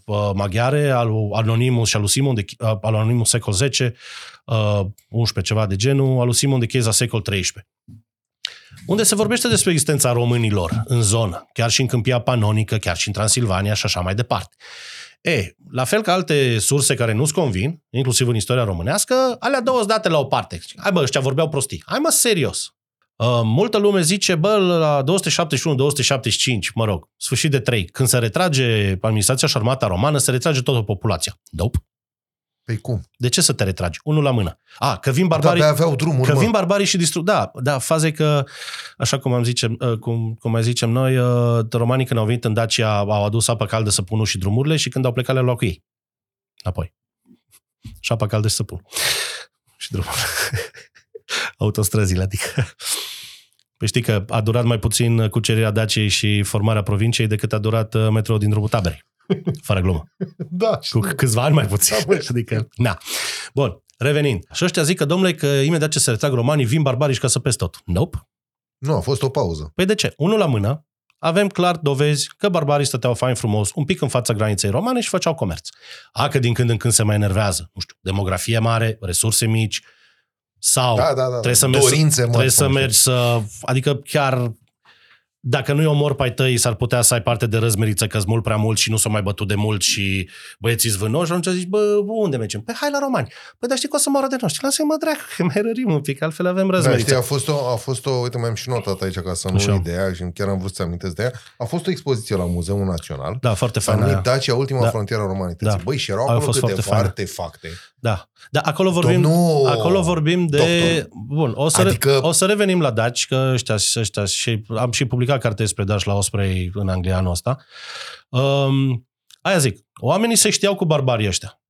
uh, maghiare, al lui Anonimus și al lui Simon, de, uh, al lui Anonimus secol 10, uh, 11 ceva de genul, al lui Simon de Cheza secol 13 unde se vorbește despre existența românilor în zonă, chiar și în Câmpia Panonică, chiar și în Transilvania și așa mai departe. E, la fel ca alte surse care nu-ți convin, inclusiv în istoria românească, alea două sunt date la o parte. Hai bă, ăștia vorbeau prostii. Hai mă, serios. Uh, multă lume zice, bă, la 271-275, mă rog, sfârșit de 3, când se retrage administrația și șarmata romană, se retrage toată populația. Nope. Păi cum? De ce să te retragi? Unul la mână. A, că vin Barbarii... barbarii... aveau drumuri, Că mă. vin barbarii și distrug... Da, da, faza e că, așa cum am zicem, uh, cum, cum mai zicem noi, uh, romanii când au venit în Dacia au adus apă caldă să pună și drumurile și când au plecat le-au luat cu ei. Apoi. Și apa caldă și săpun. Și drumurile. Autostrăzile, adică. Păi știi că a durat mai puțin cucerirea Daciei și formarea provinciei decât a durat uh, metroul din drumul taberei. Fără glumă. Da, Cu știu. câțiva ani mai puțin. Da, bă. adică, na. Bun, revenind. Și ăștia zic că, domnule, că imediat ce se retrag romanii, vin barbarii și ca să peste tot. Nope. Nu, a fost o pauză. Păi de ce? Unul la mână, avem clar dovezi că barbarii stăteau fain frumos un pic în fața graniței romane și făceau comerț. A, că din când în când se mai enervează. Nu știu, demografie mare, resurse mici, sau Da, da, da. trebuie să mergi, Dorințe, mă, trebuie să cum mergi să... Adică chiar dacă nu-i omor pe ai tăi, s-ar putea să ai parte de răzmeriță că mult prea mult și nu s-o mai bătut de mult și băieții zvânoși, și atunci zici, bă, unde mergem? Păi hai la romani. Păi dar știi că o să moară de noștri. Lasă-i mă dracu, că mai rărim un pic, altfel avem Da, răzmeriță. știi, a fost, o, a fost o, uite, mai am și notat aici ca să nu Așa. uit de ea și chiar am vrut să amintesc de ea. A fost o expoziție la Muzeul Național. da, foarte S-a faină numit aia. Dacia, ultima Da. frontieră a romanității. Da. Băi, și erau Aia a acolo fost câteva foarte faină. artefacte. Da. Da, acolo vorbim, Domnul acolo vorbim de... doctor. Bun, o să, adică... Adică- o să revenim la Daci, că ăștia, ăștia și am și publicat carte despre Daci la Osprey în Anglia anul ăsta. Um, aia zic, oamenii se știau cu barbarii ăștia.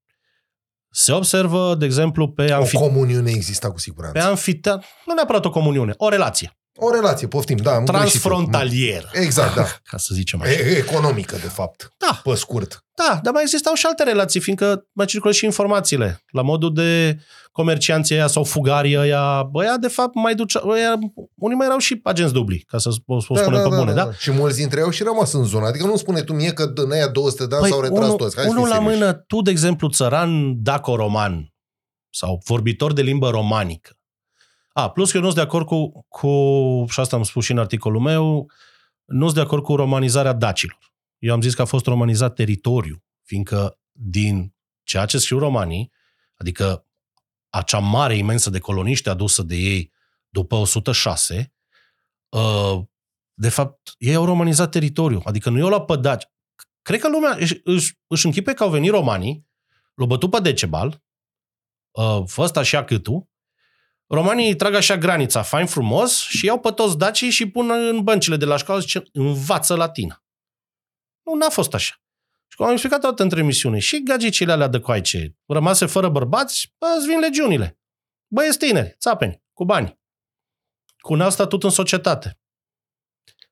Se observă, de exemplu, pe, O amfi- comuniune exista cu pe siguranță. amfiteatru, nu neapărat o comuniune, o relație O relație, poftim, da. am greșit eu. transfrontalieră, Exact, da. ca să zicem așa. E, economică, de fapt. Da. Pe scurt. Da, dar mai existau și alte relații, fiindcă mai circulă și informațiile. La modul de comercianții ăia sau fugarii ăia, băia, de fapt, mai duceau, ăia, unii mai erau și agenți dubli, ca să o, o spunem pe bune, da? Și mulți dintre ei au și rămas în zonă. Adică nu spune tu mie că în aia 200 de ani s-au retras Păi, unul, toți. Hai să unul fii la serioși. mână, tu, de exemplu, țăran daco-roman sau vorbitor de limbă romanică. A, plus că eu nu sunt de acord cu, cu, și asta am spus și în articolul meu, nu sunt de acord cu romanizarea dacilor. Eu am zis că a fost romanizat teritoriu, fiindcă din ceea ce scriu romanii, adică acea mare imensă de coloniști adusă de ei după 106, uh, de fapt, ei au romanizat teritoriul. Adică nu i-au luat pe daci. Cred că lumea își, își, își închipe că au venit romanii, l-au bătut pe Decebal, uh, fă ăsta și câtul, romanii îi trag așa granița, fain frumos, și iau pe toți dacii și pun în băncile de la școală și zice, învață latină. Nu, n-a fost așa. Și cum am explicat toată între emisiune, și gagicile alea de coaice, rămase fără bărbați, bă, îți vin legiunile. Băieți tineri, țapeni, cu bani. Cu un alt statut în societate.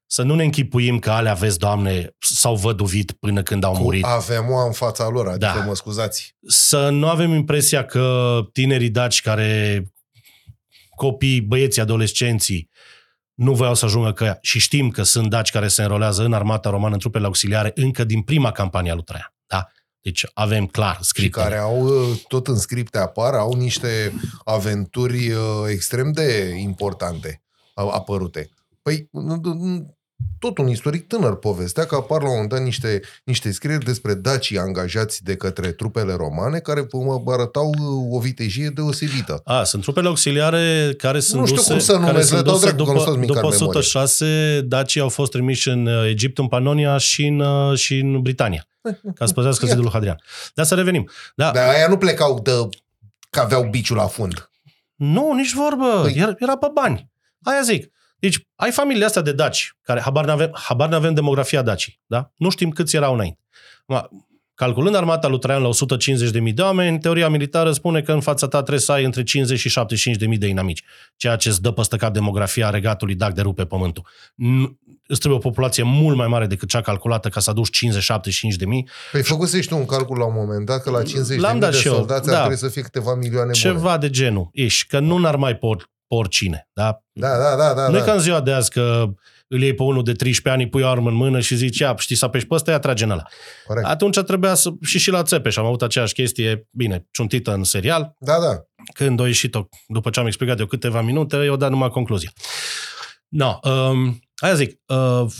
Să nu ne închipuim că alea, vezi, Doamne, s-au văduvit până când au Cu murit. avem o în fața lor, adică Da. mă scuzați. Să nu avem impresia că tinerii daci care copii, băieții, adolescenții nu voiau să ajungă că și știm că sunt daci care se înrolează în armata romană în trupele auxiliare încă din prima campanie a lui Traian. Da? Deci avem clar Și scris. care au, uh, tot în scripte apar, au niște aventuri uh, extrem de importante au apărute. Păi, n- n- tot un istoric tânăr povestea că apar la un moment dat niște, niște scrieri despre dacii angajați de către trupele romane care mă arătau uh, o vitejie deosebită. A, sunt trupele auxiliare care sunt Nu știu duse, cum să numesc, care le sunt dau duse dracu, că nu după, stau mic după în memorie. 106, dacii au fost trimiși în uh, Egipt, în Panonia și în, uh, și în Britania, ca să păzească Iată. zidul Hadrian. Dar să revenim. Da, Dar aia nu plecau de că aveau biciul la fund. Nu, nici vorbă. Păi- Era, era pe bani. Aia zic. Deci, ai familia asta de daci, care habar n-avem, habar n-avem demografia dacii, da? Nu știm câți erau înainte. Ma, calculând armata lui Traian la 150.000 de oameni, teoria militară spune că în fața ta trebuie să ai între 50 și 75.000 de inamici, ceea ce îți dă păstă cap demografia regatului dacă de rupe pământul. N- Îți trebuie o populație mult mai mare decât cea calculată ca să aduci 50-75 de mii. Păi făcusești tu un calcul la un moment dat că la 50 L-am de, dat de și eu, soldați da. ar trebui să fie câteva milioane bune. Ceva de genul. Ești, că nu n-ar mai por, porcine. Da? Da, da, da, da. nu e da. ca în ziua de azi că îl iei pe unul de 13 ani, îi pui o armă în mână și zici, ia, știi să apeși pe ăsta, ia trage în ăla. Corect. Atunci trebuia să... Și și la Țepeș am avut aceeași chestie, bine, ciuntită în serial. Da, da. Când a ieșit-o, după ce am explicat eu câteva minute, eu dat numai concluzia. No, um, aia zic, uh,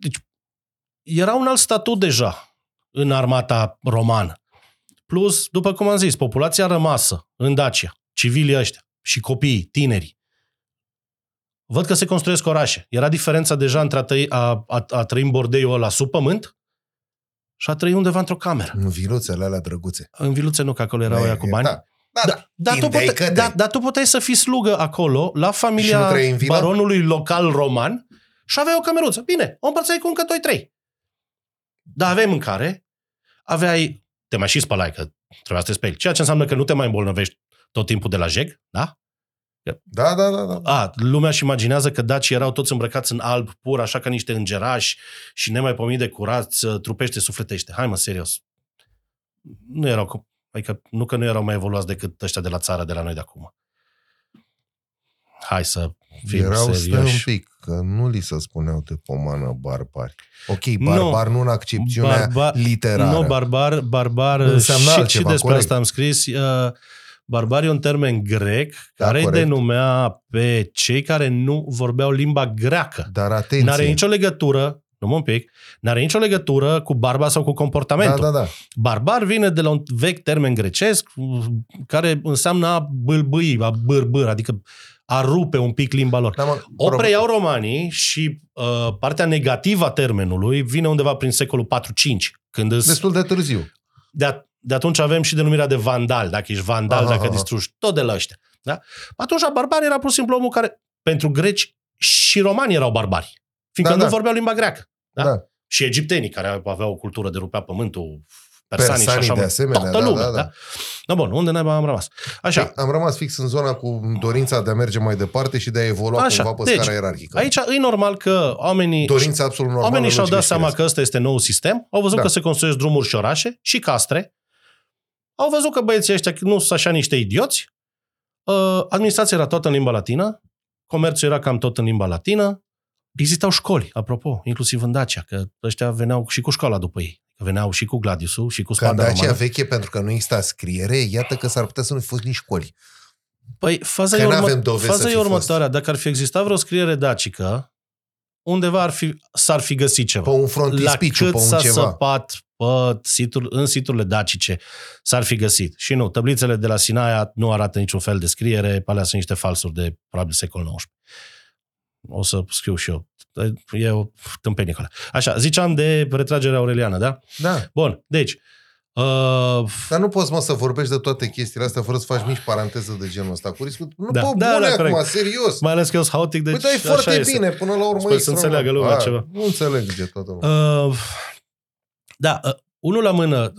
deci era un alt statut deja în armata romană. Plus, după cum am zis, populația rămasă în Dacia, civilii ăștia și copiii, tinerii, văd că se construiesc orașe. Era diferența deja între a, trăi, a, a, a trăi în bordeiul ăla sub pământ și a trăi undeva într-o cameră. În viluțele alea drăguțe. În Viluțe nu, că acolo erau ăia cu bani. Da, da. da. Dar tu, Tindeai pute, către. da, dar tu puteai să fii slugă acolo, la Și nu familia trăiai în vilă? baronului local roman și aveai o cameruță. Bine, o împărțai cu încă 2-3. Dar aveai mâncare, aveai... Te mai și spălai, că trebuia să te speli. Ceea ce înseamnă că nu te mai îmbolnăvești tot timpul de la jeg, da? Da, da, da, da. A, lumea își imaginează că dacii erau toți îmbrăcați în alb pur, așa ca niște îngerași și nemaipomenit de curați, trupește, sufletește. Hai mă, serios. Nu erau, cu- adică nu că nu erau mai evoluați decât ăștia de la țară, de la noi de acum. Hai să fim Erau, stai un serioși. pic, că nu li se spuneau de pomană barbari. Ok, barbar nu, în accepțiunea Barba- literară. Nu, barbar, barbar Înseamnă și, altceva, și despre corect. asta am scris. Uh, Barbarii e un termen grec Da, care îi corect. denumea pe cei care nu vorbeau limba greacă. Dar atenție. N-are nicio legătură, nu un pic, n-are nicio legătură cu barba sau cu da, comportamentul. da, da. Barbar vine de la un vechi termen grecesc care înseamnă a bâlbâi, a bârbâr, adică a rupe un pic limba lor. da mă, O prob- preiau romanii și uh, partea negativă a termenului vine undeva prin secolul 4-5, când îs, Destul de târziu. de, a, de atunci avem și denumirea de vandal, dacă ești vandal, Aha, dacă aha. distrugi, tot de la ăștia. Da? Atunci barbar era pur și simplu omul care, pentru greci și romani erau barbari, fiindcă Da, nu da. vorbeau limba greacă. Da? Da. Și egiptenii, care aveau o cultură de rupea pământul, persanii, Persanii și așa de mai- asemenea, toată da, lumea. da, Da, da. da. da, bun, unde naiba am rămas? Așa, Păi, am rămas fix în zona cu dorința de a merge mai departe și de a evolua Așa, cumva pe deci, scara ierarhică. aici e normal că oamenii Dorința absolut normală. Oamenii și-au logică dat și seama firească. că ăsta este nou sistem, au văzut Da. că se construiesc drumuri și orașe și castre, au văzut că băieții ăștia nu sunt așa niște idioți, uh, administrația era toată în limba latină, comerțul era cam tot în limba latină, existau școli, apropo, inclusiv în Dacia, că ăștia veneau și cu școala după ei. Că veneau și cu Gladiusul și cu Ca spada Dacia romană. veche, pentru că nu exista scriere, iată că s-ar putea să nu fi fost nici școli. Păi, faza Că e, n-avem urmă, dovezi faza să e fi fost. următoarea. Dacă ar fi existat vreo scriere dacică, undeva ar fi, s-ar fi găsit ceva. Pe un frontispiciu, la pe cât un s-a ceva. săpat pe situr, în siturile dacice s-ar fi găsit. Și nu, tablițele de la Sinaia nu arată niciun fel de scriere, pe alea sunt niște falsuri de probabil secol XIX. O să scriu și eu. E o tâmpenie acolo. Așa, ziceam de retragerea aureliană, da? Da, Bun, deci, uh, dar nu poți, mă, să vorbești de toate chestiile astea fără să faci mici paranteză de genul ăsta. Cu riscul... Nu, Da. da, Da, bune da, acum, corect. serios. mai ales că eu sunt haotic, deci Păi da, e așa foarte este. bine, până la urmă Sper e să înțeleagă lumea A, ceva. Nu înțelege toată lumea. Uh, da, uh, unul la mână,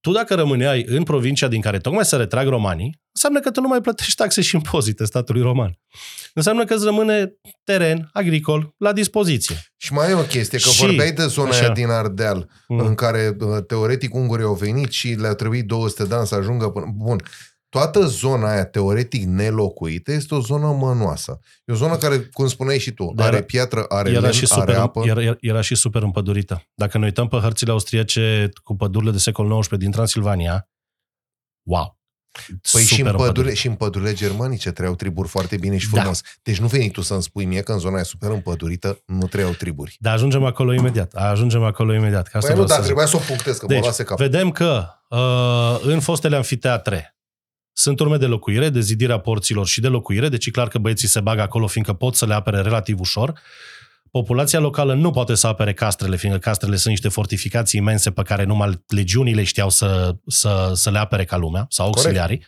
tu dacă rămâneai în provincia din care tocmai se retrag romanii, înseamnă că tu nu mai plătești taxe și impozite statului roman. Înseamnă că îți rămâne teren agricol la dispoziție. Și mai e o chestie, că Și- vorbeai de zona așa. aia din Ardeal, Mm. în care uh, teoretic ungurii au venit și le-a trebuit 200 de ani să ajungă până... Bun, toată zona aia teoretic nelocuită este o zonă mănoasă. E o zonă care, cum spuneai și tu, Dar are piatră, are Era lemn, și, are super, apă. era, era și super împădurită. Dacă ne uităm pe hărțile austriece cu pădurile de secol XIX din Transilvania, wow! Păi și în, Super pădurile, și în pădurile germanice trăiau triburi foarte bine și Da. frumos. Deci nu veni tu să-mi spui mie că în zona aia super împădurită nu trăiau triburi. Dar ajungem acolo imediat. Ajungem acolo imediat. Că asta Păi nu, vreau dar să zic. trebuia să o punctez, că mă Deci, luase cap. vedem că uh, în fostele anfiteatre sunt urme de locuire, de zidirea porților și de locuire, deci e clar că băieții se bagă acolo fiindcă pot să le apere relativ ușor. Populația locală nu poate să apere castrele, fiindcă castrele sunt niște fortificații imense pe care numai legiunile știau să, să, să le apere ca lumea, sau Corect. auxiliarii.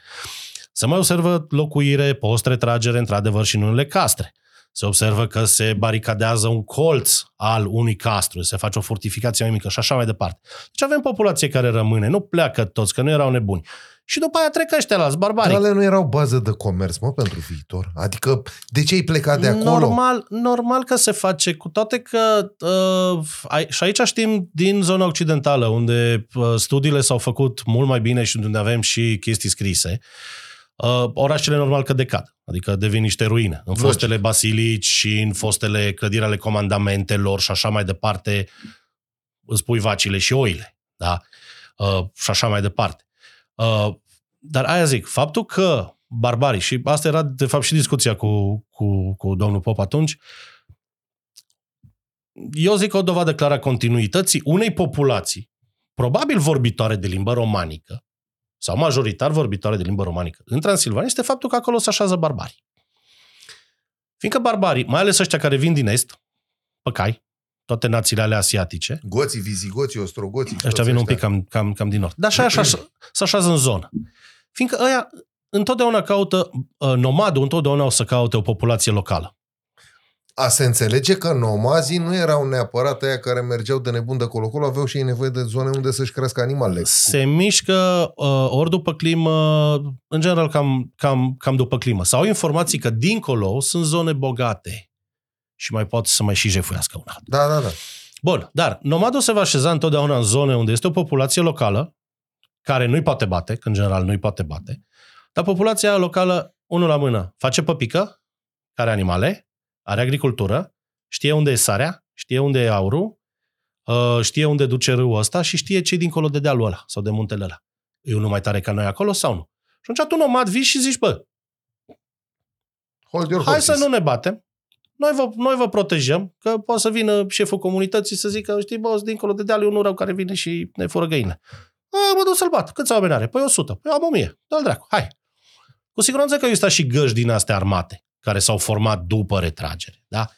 Se mai observă locuire, post retragere, într-adevăr, și în unele castre. Se observă că se baricadează un colț al unui castru, se face o fortificație mai mică și așa mai departe. Deci avem populație care rămâne, nu pleacă toți, că nu erau nebuni. Și după aia trec ăștia la barbari. Dar alea nu erau bază de comerț, mă, pentru viitor. Adică, de ce ai plecat de acolo? Normal, normal că se face, cu toate că uh, ai, și aici știm din zona occidentală, unde uh, studiile s-au făcut mult mai bine și unde avem și chestii scrise, uh, orașele normal că decad, adică devin niște ruine. În Logic. fostele basilici și în fostele clădiri ale comandamentelor și așa mai departe, îți pui vacile și oile, da? Uh, și așa mai departe. Uh, dar aia zic, faptul că barbarii, și asta era de fapt și discuția cu, cu, cu domnul Pop atunci, eu zic că o dovadă clară a continuității unei populații, probabil vorbitoare de limbă romanică, sau majoritar vorbitoare de limbă romanică, în Transilvania, este faptul că acolo se așează barbarii. Fiindcă barbarii, mai ales ăștia care vin din Est, pe cai, toate națiile ale asiatice, Goții, vizigoții, ostrogoții. ăștia toți vin un pic cam, cam, cam din nord. Dar așa, așa, se așează în zonă. Fiindcă ăia întotdeauna caută, uh, nomadul întotdeauna o să caute o populație locală. A se înțelege că nomazii nu erau neapărat aia care mergeau de nebun de colo-colo, aveau și ei nevoie de zone unde să-și crească animalele. Se mișcă uh, ori după climă, în general cam, cam, cam după climă. Sau au informații că dincolo sunt zone bogate și mai pot să mai și jefuiască un altul. Da, da, da. Bun, dar nomadul se va așeza întotdeauna în zone unde este o populație locală, care nu-i poate bate, că în general nu-i poate bate, dar populația locală, unul la mână, face păpică, are animale, are agricultură, știe unde e sarea, știe unde e aurul, uh, știe unde duce râul ăsta și știe ce dincolo de dealul ăla sau de muntele ăla. E unul mai tare ca noi acolo sau nu? Și atunci tu nomad vii și zici, bă, Hold your hai horses. să nu ne batem, noi vă, noi vă protejăm, că poate să vină șeful comunității să zică, știi, bă, dincolo de deal e unul rău care vine și ne fură găină. A, mă duc să-l bat. Câți oameni are? Păi 100. Păi am 1000. Dă-l dracu. Hai. Cu siguranță că există și găși din astea armate care s-au format după retragere. Da?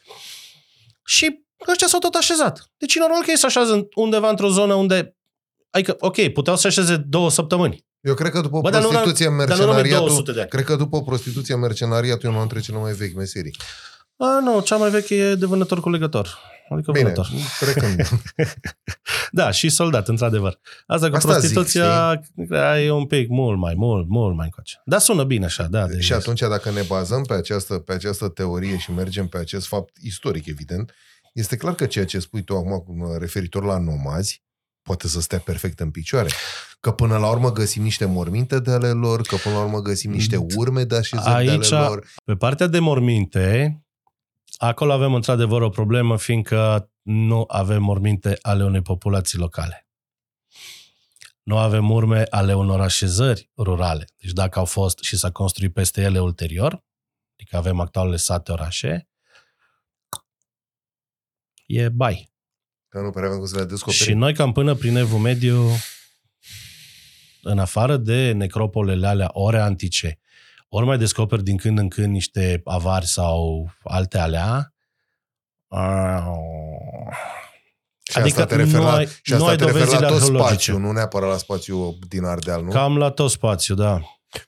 Și ăștia s-au tot așezat. Deci e normal că ei se așează undeva într-o zonă unde Adică, ok, puteau să așeze două săptămâni. Eu cred că după Bă, dar nu prostituție, Dar nu rămâne mercenariatul... 200 de ani. Cred că după prostituție, mercenariatul e una dintre cele mai vechi meserii. A, nu, cea mai veche e de vânător cu legător. Adică Bine, vânător. cred că nu. Da, și soldat, într-adevăr. Asta cu Asta prostituția zic, e un pic mult mai, mult, mult mai încoace. Dar sună bine așa, da. De Și atunci, dacă ne bazăm pe această, pe această teorie și mergem pe acest fapt istoric, evident, este clar că ceea ce spui tu acum referitor la nomazi poate să stea perfect în picioare. Că până la urmă găsim niște morminte de ale lor, că până la urmă găsim niște urme de așezări Aici- de ale lor. Pe partea de morminte, acolo avem într-adevăr o problemă, fiindcă nu avem morminte ale unei populații locale. Nu avem urme ale unor așezări rurale. Deci dacă au fost și s-a construit peste ele ulterior, adică avem actualele sate, orașe, e bai. Că nu prea avem cum să le descoperim. Și noi cam până prin Evul Mediu, în afară de necropolele alea ore antice, ori mai descoperi din când în când niște avari sau alte alea, au, Și Adică asta te referi nu la, ai- și asta nu ai te referi la dovezile tot arheologice. spațiul, nu neapărat la spațiul din Ardeal, nu? cam la tot spațiu, da.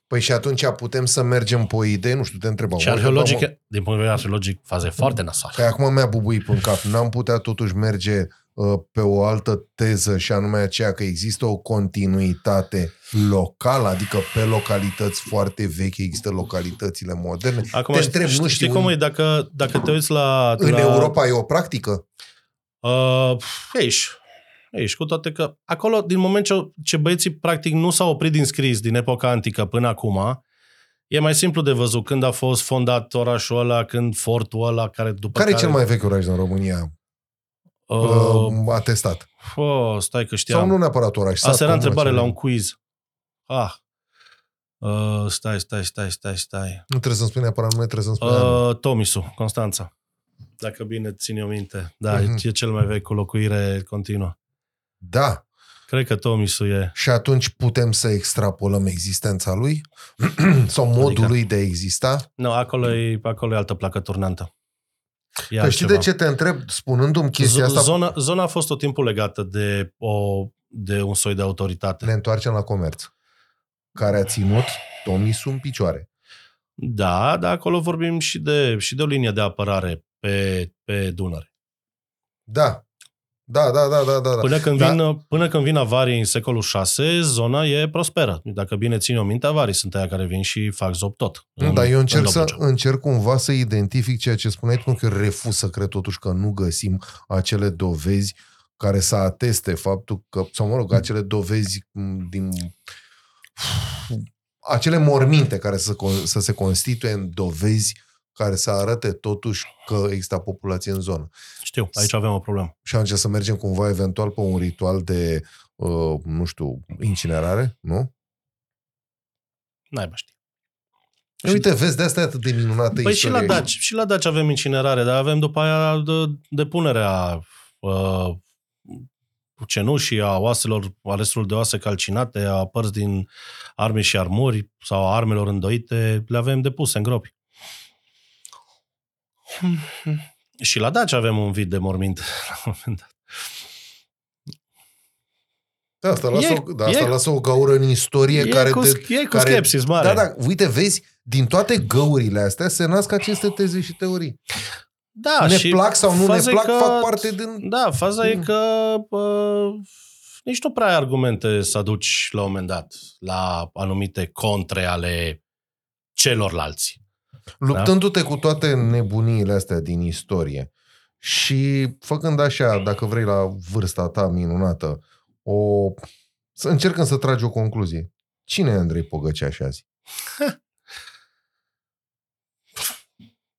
Păi și atunci putem să mergem pe o idee, nu știu, te întrebam. Și Mă întrebam, arheologic, din punct de vedere arheologic, faze foarte nasoale. Păi acum mi-a bubuit în cap. N-am putea totuși merge uh, pe o altă teză și anume aceea că există o continuitate locală, adică pe localități foarte vechi există localitățile moderne. Acum, te întreb, știi, nu știi știu, cum în, e? Dacă, dacă te uiți la... în la, Europa e o practică? Uh, aici. Aici, cu toate că acolo, din moment ce, ce băieții practic nu s-au oprit din scris din epoca antică până acum, e mai simplu de văzut când a fost fondat orașul ăla, când fortul ăla, care după Care e care... cel mai vechi oraș din România Uh, uh, atestat? oh, stai că știam. Sau nu neapărat oraș? sat, Asta era comună, întrebare ceva. la un quiz. Ah. Uh, stai, stai, stai, stai, stai. Nu trebuie să-mi spui neapărat nume, trebuie să-mi spui anul. Uh, Tomisu, Constanța. Dacă bine țin eu minte. Da, Mhm. e cel mai vechi cu locuire continuă. Da. Cred că Tomisu e. Și atunci putem să extrapolăm existența lui? Sau modul Adică? lui de a exista? Nu, acolo e, acolo e altă placă turnantă. E Că știi altceva. de ce te întreb, spunându-mi chestia Z- asta, Zona, zona a fost tot timpul legată de, o, de un soi de autoritate. ne întoarcem la comerț, care a ținut Tomisu în picioare. Da, dar acolo vorbim și de, și de o linie de apărare pe, pe Dunăre. Da. Da, da, da, da, da. da. Până când, Da. vin, până când vin avarii în secolul 6, zona e prosperă. Dacă bine țin o minte, avarii sunt aia care vin și fac zob tot. Nu, dar eu încerc, în să, Dobrogea. încerc cumva să identific ceea ce spuneai tu, că eu refuz să cred totuși că nu găsim acele dovezi care să ateste faptul că, sau mă rog, acele dovezi m, din acele morminte care să, con- să se constituie în dovezi care să arate totuși că există populație în zonă. Știu, aici avem o problemă. Și atunci să mergem cumva eventual pe un ritual de, uh, nu știu, incinerare, nu? N-ai ști. Și Uite, vezi, de asta e atât de minunată Păi și la istoria. Daci, și la Daci avem incinerare, dar avem după aia de, depunerea uh, cenușii, a oaselor, a resturilor de oase calcinate, a părți din arme și armuri sau a armelor îndoite, le avem depuse în gropi. Și la Daci avem un vid de morminte la un moment dat. Da, asta lasă, E- o, da, asta e- lasă o gaură în istorie E care... cu, de, e cu care skepsis mare. Da, da, uite, vezi, din toate găurile astea se nasc aceste teze și teorii. da ne și plac sau nu ne faza e plac, că- fac parte din... Da, faza e Mm. că bă, nici nu prea ai argumente să aduci la un moment dat la anumite contre ale celorlalți. Luptându-te cu toate nebuniile astea din istorie și făcând așa, dacă vrei, la vârsta ta minunată, o... să încercăm să tragi o concluzie. Cine e Andrei Pogăceaș azi?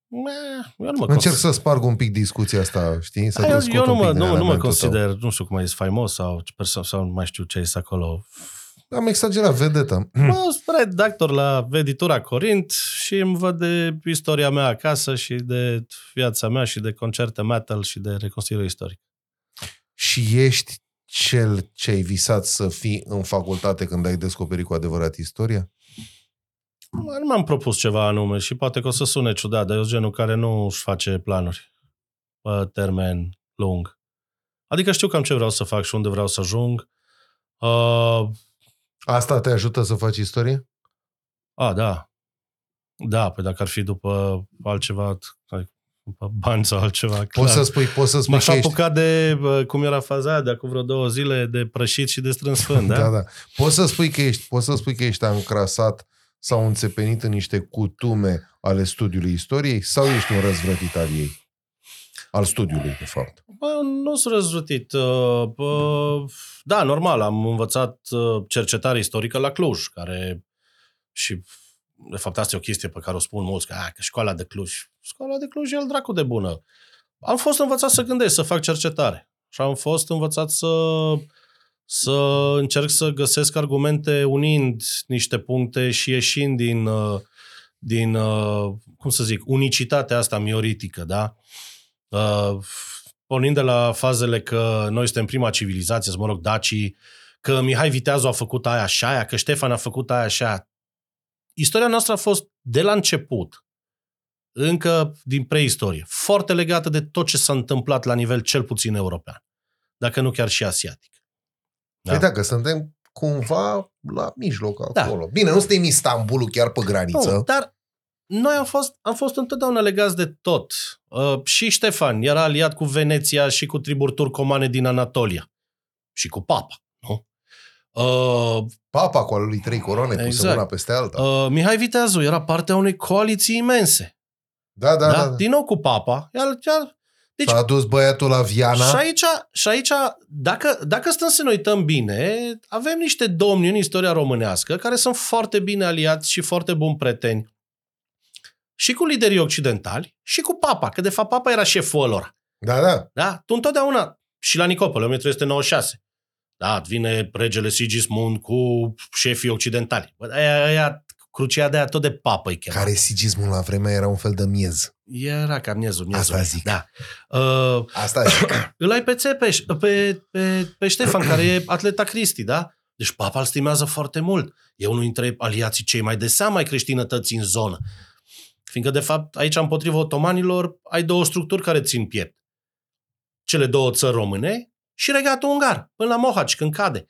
Meh, Eu nu mă Încerc consider. să sparg un pic discuția asta, știi? Să Ai, te eu, scot eu nu un pic mă, din nu, nu mă elementul tău. consider, nu știu cum ai zis, faimos sau ce persoană, sau nu mai știu ce este acolo. Am exagerat, vedetă. Mă, sunt redactor la editura Corint și îmi văd de istoria mea acasă și de viața mea și de concerte metal și de reconstruire istorică. Și ești cel ce ai visat să fii în facultate când ai descoperit cu adevărat istoria? Nu m-am propus ceva anume și poate că o să sune ciudat, dar eu sunt genul care nu își face planuri pe termen lung. Adică știu cam ce vreau să fac și unde vreau să ajung. Uh, Asta te ajută să faci istorie? a, da. Da, pe dacă ar fi după altceva, după bani sau altceva, clar. Poți să spui, poți să spui M-aș că ești... apuca de, bă, cum era faza aia, de acum vreo două zile, de prășit și de strâns fân, da? Da, da. Poți să spui că ești, poți să spui că ești încrasat sau înțepenit în niște cutume ale studiului istoriei sau ești un răzvrătit al ei? Al studiului, de fapt. Bă, nu sunt răzvrătit. uh, Bă, da, normal, am învățat uh, cercetare istorică la Cluj, care și de fapt asta e o chestie pe care o spun mulți, că, a, că școala de Cluj, școala de Cluj e al dracu de bună. Am fost învățat să gândesc, să fac cercetare. Și am fost învățat să, să încerc să găsesc argumente unind niște puncte și ieșind din, uh, din uh, cum să zic, unicitatea asta mioritică, da? Uh, pornind de la fazele că noi suntem prima civilizație, să mă rog, dacii, că Mihai Viteazu a făcut aia și aia, că Ștefan a făcut aia și aia. Istoria noastră a fost de la început, încă din preistorie, foarte legată de tot ce s-a întâmplat la nivel cel puțin european, dacă nu chiar și asiatic. Da. Păi da, că suntem cumva la mijloc Da. acolo. Bine, nu suntem Istanbulul chiar pe graniță. Nu, dar noi am fost, am fost întotdeauna legați de tot. Uh, și Ștefan era aliat cu Veneția și cu triburi turcomane din Anatolia. Și cu papa, nu? Uh, Papa cu al lui trei coroane exact. pusă Exact. una peste alta. uh, Mihai Viteazu era partea unei coaliții imense. Da, da, Da? da. da. Din nou cu papa. Iar, iar, deci, S-a dus băiatul la Viana. și aici, și aici dacă, dacă stăm să ne uităm bine, avem niște domni în istoria românească care sunt foarte bine aliați și foarte buni preteni și cu liderii occidentali și cu papa, că de fapt papa era șeful lor. Da, da. Da? Tu întotdeauna, și la Nicopole, 1396, da, vine regele Sigismund cu șefii occidentali. Bă, aia, aia, crucia de aia tot de papă îi chema. Care sigismul la vremea era un fel de miez. Era cam miezul, miezul. Asta zic. Da. Uh, Asta zic. îl ai pe Țepeș, pe, pe, pe Ștefan, care e atleta Cristi, da? Deci papa îl stimează foarte mult. E unul dintre aliații cei mai de seamă ai creștinătății în zonă. Fiindcă, de fapt, aici, împotriva otomanilor, ai două structuri care țin piept. Cele două țări române și regatul ungar, până la Mohaci, când cade.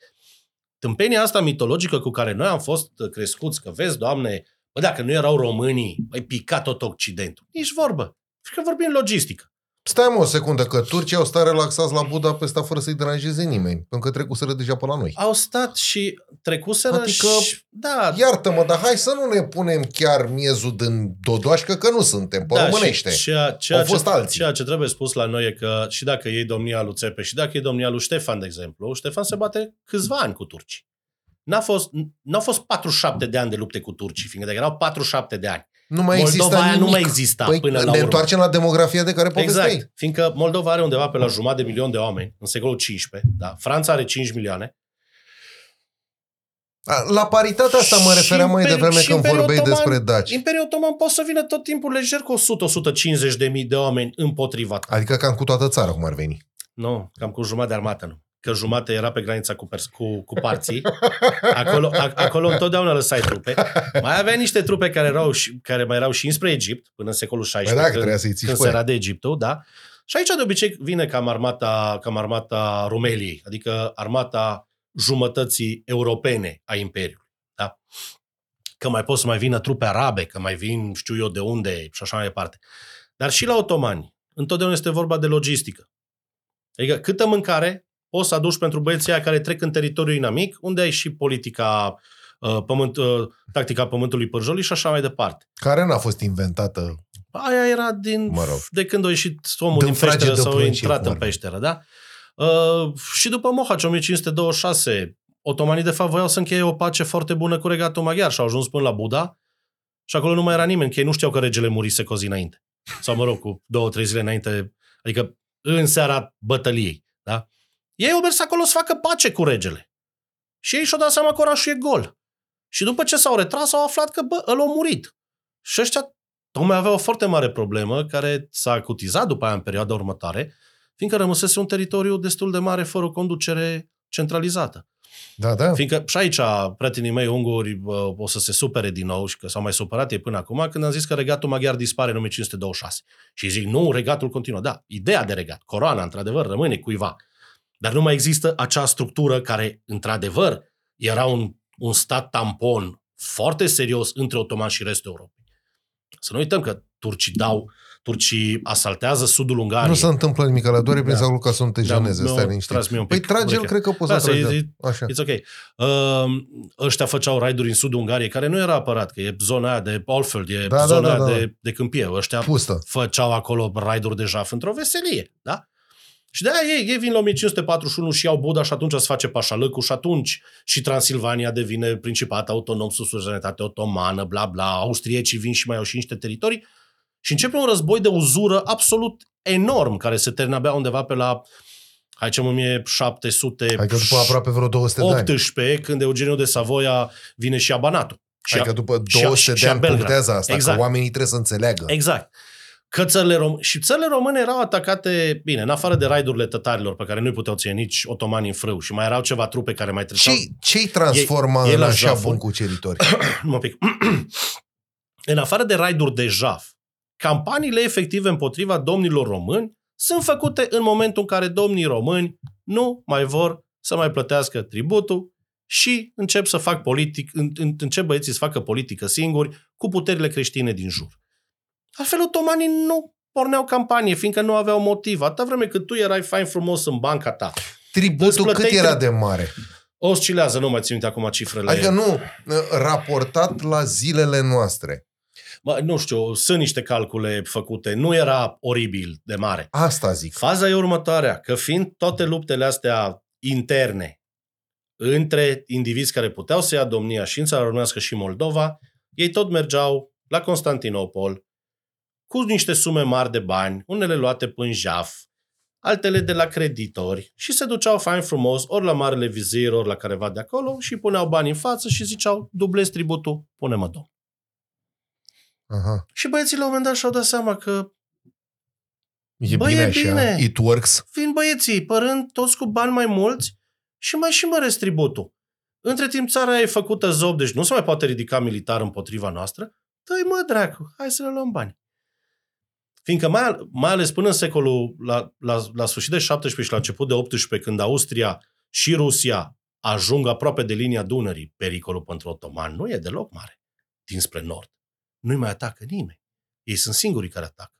Tâmpenia asta mitologică cu care noi am fost crescuți, că vezi, Doamne, bă, dacă nu erau românii, ai picat tot Occidentul. Nici vorbă. Și că vorbim logistică. Stai mă o secundă, că turcii au stat relaxați la Budapesta fără să-i deranjeze nimeni, pentru că trecuseră deja pe la noi. Au stat și trecuseră Adică, și... Da, Iartă-mă, dar hai să nu ne punem chiar miezul din Dodoașcă, că nu suntem, pe da, românește. Și, ceea, ceea, Au fost ce, alții. ceea ce trebuie spus la noi e că și dacă e domnia lui Țepe și dacă e domnia lui Ștefan, de exemplu, Ștefan se bate câțiva ani cu turcii. N-a fost, n-au fost 47 de ani de lupte cu turcii, fiindcă dacă erau 47 de ani, Nu mai Moldova exista aia nimic. nu mai exista păi, până la ne urmă. întoarcem la demografia de care povesteai. Exact, fiindcă Moldova are undeva pe la jumătate de milion de oameni în secolul XV, da? Franța are 5 milioane, A, La paritatea asta mă Și refeream mai Imperi- devreme și când Imperiul vorbeai Otoman- despre daci. Imperiul Otoman poate să vină tot timpul lejer cu 100-150 de mii de oameni împotriva ta. Adică cam cu toată țara cum ar veni. Nu, cam cu jumătate de armată, nu. Că jumate era pe granița cu, pers- cu, cu parții. Acolo, a, acolo întotdeauna lăsai trupe. Mai avea niște trupe care, erau și, care mai erau și înspre Egipt, până în secolul XVI, Păi da, că când, trebuia să-i ții când și se pe aia. rade Egiptul, da? Și aici de obicei vine cam armata, cam armata Rumeliei, adică armata jumătății europene a Imperiului. Da? Că mai pot să mai vină trupe arabe, că mai vin știu eu de unde și așa mai departe. Dar și la otomani, întotdeauna este vorba de logistică. Adică câtă mâncare poți să aduci pentru băieții aia care trec în teritoriul inamic, unde ai și politica, uh, pământ, uh, tactica pământului pârjolii și așa mai departe. Care n-a fost inventată. Aia era din, Mă rog. de când a ieșit omul Din din, peșteră frage de sau a plânci, intrat cum în ar veni. peșteră, da? Uh, și după Mohaci, 1526, otomanii de fapt voiau să încheie o pace foarte bună cu regatul maghiar și au ajuns până la Buda și acolo nu mai era nimeni, că ei nu știau că regele murise cu o zi înainte. Sau mă rog, cu două, trei zile înainte, adică în seara bătăliei, da? Ei au mers acolo să facă pace cu regele. Și ei și-au dat seama că orașul e gol. Și după ce s-au retras, au aflat că, bă, ăla a murit. Și ăștia tocmai aveau o foarte mare problemă, care s-a acutizat după aia în perioada următoare, fiindcă rămăsese un teritoriu destul de mare fără o conducere centralizată. Da, da. Fiindcă și aici prietenii mei unguri bă, o să se supere din nou și că s-au mai supărat ei până acum când am zis că regatul maghiar dispare în 1526. Și zic, nu, regatul continuă. Da, ideea de regat, coroana, într-adevăr, rămâne cuiva. Dar nu mai există acea structură care, într-adevăr, era un, un stat tampon foarte serios între otoman și restul Europei. Să nu uităm că turcii dau, turcii asaltează sudul Ungariei. Nu se întâmplă nimic, la doar e prin Da. da. ca să nu te jeneze, nu, stai liniștit. tras-mi un Păi pic trage-l, urechea. cred că poți Da, să să- tragi. e- da. Așa. It's ok. Uh, ăștia făceau raiduri în sudul Ungariei, care nu era apărat, că e zona aia de Alfeld, e Da, da, zona da, da. de, de câmpie. Ăștia Pustă. făceau acolo raiduri de jaf într-o veselie, da? Și de-aia ei, ei vin la 1541 și iau Buda și atunci se face Pașalăcu și atunci și Transilvania devine principat autonom sub suveranitate otomană, bla bla, austriecii vin și mai au și niște teritorii și începe un război de uzură absolut enorm care se termina abia undeva pe la hai ce 1700 Adică după aproape vreo 200 de ani. 18, când Eugenio de Savoia vine și ia Banatul. Și Adică a- după și a- 200 și de a ani Belgrad. punctează asta, Exact. că oamenii trebuie să înțeleagă. Exact. Că țările rom- și țările române erau atacate, bine, în afară de raidurile tătarilor, pe care nu-i puteau ține nici otomani în frâu și mai erau ceva trupe care mai treceau... Ce, ce-i transforma E- e în la așa jafuri. bun cuceritori? un pic. în afară de raiduri de jaf, campaniile efective împotriva domnilor români sunt făcute în momentul în care domnii români nu mai vor să mai plătească tributul și încep să fac politic, în- în- încep băieții să facă politică singuri cu puterile creștine din jur. Altfel, otomanii nu porneau campanie, fiindcă nu aveau motiv. Atâta vreme cât tu erai fain frumos în banca ta. Tributul Îți cât plăteai era tri- de mare? Oscilează, nu mai țin minte acum cifrele. Adică nu, raportat la zilele noastre. Bă, nu știu, sunt niște calcule făcute. Nu era oribil de mare. Asta zic. Faza e următoarea, că fiind toate luptele astea interne între indivizi care puteau să ia domnia și în țara românească și Moldova, ei tot mergeau la Constantinopol cu niște sume mari de bani, unele luate până jaf, altele de la creditori și se duceau fain frumos ori la Marele Vizir, ori la careva de acolo și puneau bani în față și ziceau, dublez tributul, pune-mă domn. Aha. Și băieții la un moment dat și-au dat seama că E Bă, bine e așa. bine. It works. vin băieții, părând toți cu bani mai mulți și mai și măresc tributul. Între timp țara e făcută zob, deci nu se mai poate ridica militar împotriva noastră. Dă-i mă, dracu, hai să le luăm bani. Fiindcă mai, mai ales până în secolul, la, la, la sfârșit de 17 și la început de 18, când Austria și Rusia ajung aproape de linia Dunării, pericolul pentru otoman nu e deloc mare. Dinspre nord. Nu-i mai atacă nimeni. Ei sunt singurii care atacă.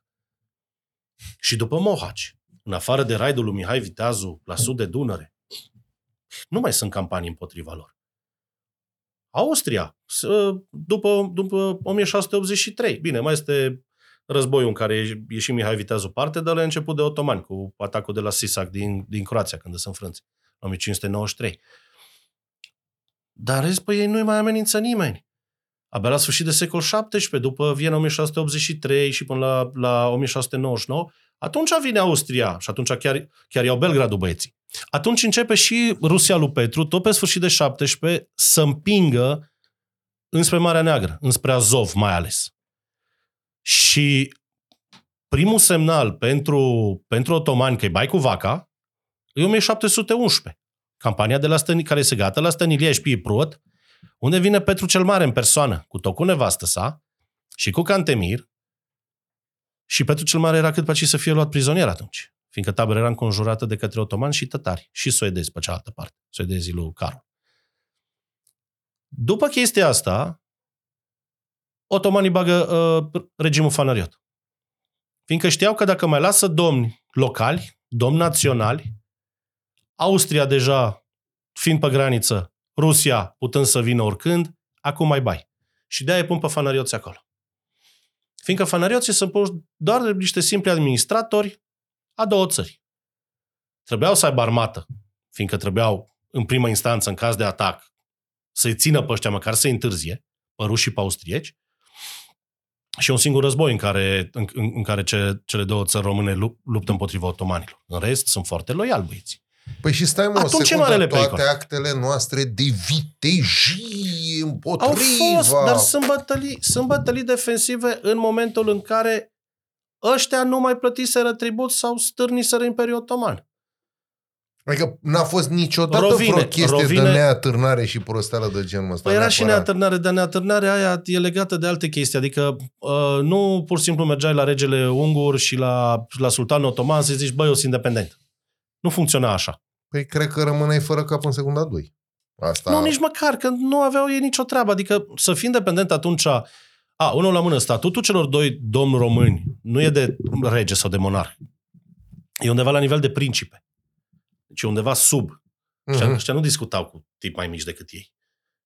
Și după Mohaci, în afară de raidul lui Mihai Viteazu la sud de Dunăre, nu mai sunt campanii împotriva lor. Austria, s- după, după 1683, bine, mai este războiul în care e- e și Mihai Viteazu parte, dar la început de otomani, cu atacul de la Sisac din, din Croația, când sunt frânți, 1593. Dar în rest, pe ei nu-i mai amenință nimeni. Abia la sfârșit de secol XVII, după Viena 1683 și până la, la 1699, atunci vine Austria și atunci chiar, chiar iau Belgradul băieții. Atunci începe și Rusia lui Petru, tot pe sfârșit de 17, să împingă înspre Marea Neagră, înspre Azov mai ales. Și primul semnal pentru, pentru otomani că e bai cu vaca e 1711. Campania de la Stăni, care se gata la Stănilia și Prot, unde vine Petru cel Mare în persoană, cu tot cu nevastă sa și cu Cantemir. Și Petru cel Mare era cât pe aici să fie luat prizonier atunci, fiindcă tabăra era înconjurată de către otomani și tătari, și suedezi pe cealaltă parte, suedezii lui Carol. După chestia asta, otomanii bagă uh, regimul fanariot. Fiindcă știau că dacă mai lasă domni locali, domni naționali, Austria deja fiind pe graniță, Rusia putând să vină oricând, acum mai bai. Și de-aia îi pun pe fanarioți acolo. Fiindcă fanarioții sunt puși doar de niște simpli administratori a două țări. Trebuiau să aibă armată, fiindcă trebuiau, în primă instanță, în caz de atac, să-i țină pe ăștia măcar să-i întârzie, pe ruși și pe austrieci, și un singur război în care, în, în, în care ce, cele două țări române lup- luptă împotriva otomanilor. În rest, sunt foarte loiali băieții. Păi și stai mă, Atunci o ce secundă, marele toate pericol? actele noastre de vitejie Au împotriva. fost, dar sunt bătălii, sunt bătălii defensive în momentul în care ăștia nu mai plătiseră tribut sau stârniseră Imperiul Otoman. Adică n-a fost niciodată Rovine, vreo chestie rovine. de neatârnare și prosteală de genul ăsta. Păi era și neapărat. neatârnare, dar neatârnarea aia e legată de alte chestii. Adică uh, nu pur și simplu mergeai la regele ungur și la, la sultanul otoman să zici, băi, eu sunt independent. Nu funcționa așa. Păi cred că rămâneai fără cap în secunda 2. Asta... Nu, nici măcar, că nu aveau ei nicio treabă. Adică să fii independent atunci... A, unul la mână, statutul celor doi domni români nu e de rege sau de monarh. E undeva la nivel de principe. Deci e undeva sub. Ăștia, Mhm. ăștia nu discutau cu tipi mai mici decât ei.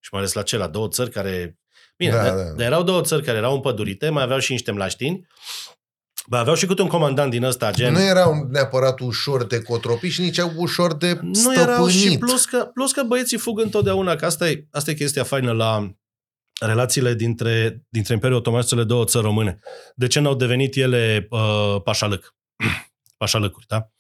Și mai ales la celea două țări care... Bine, Da, da, da, da, da. dar erau două țări care erau împădurite, mai aveau și niște mlaștini, mai aveau și câte un comandant din ăsta, gen... Nu erau neapărat ușor de cotropi și nici ușor de Nu stăpânit. erau și plus că, plus că băieții fug întotdeauna, că asta e, asta e chestia faină la relațiile dintre, dintre Imperiul Otoman și cele două țări române. De ce n-au devenit ele uh, pașalâc? pașalâcuri, da?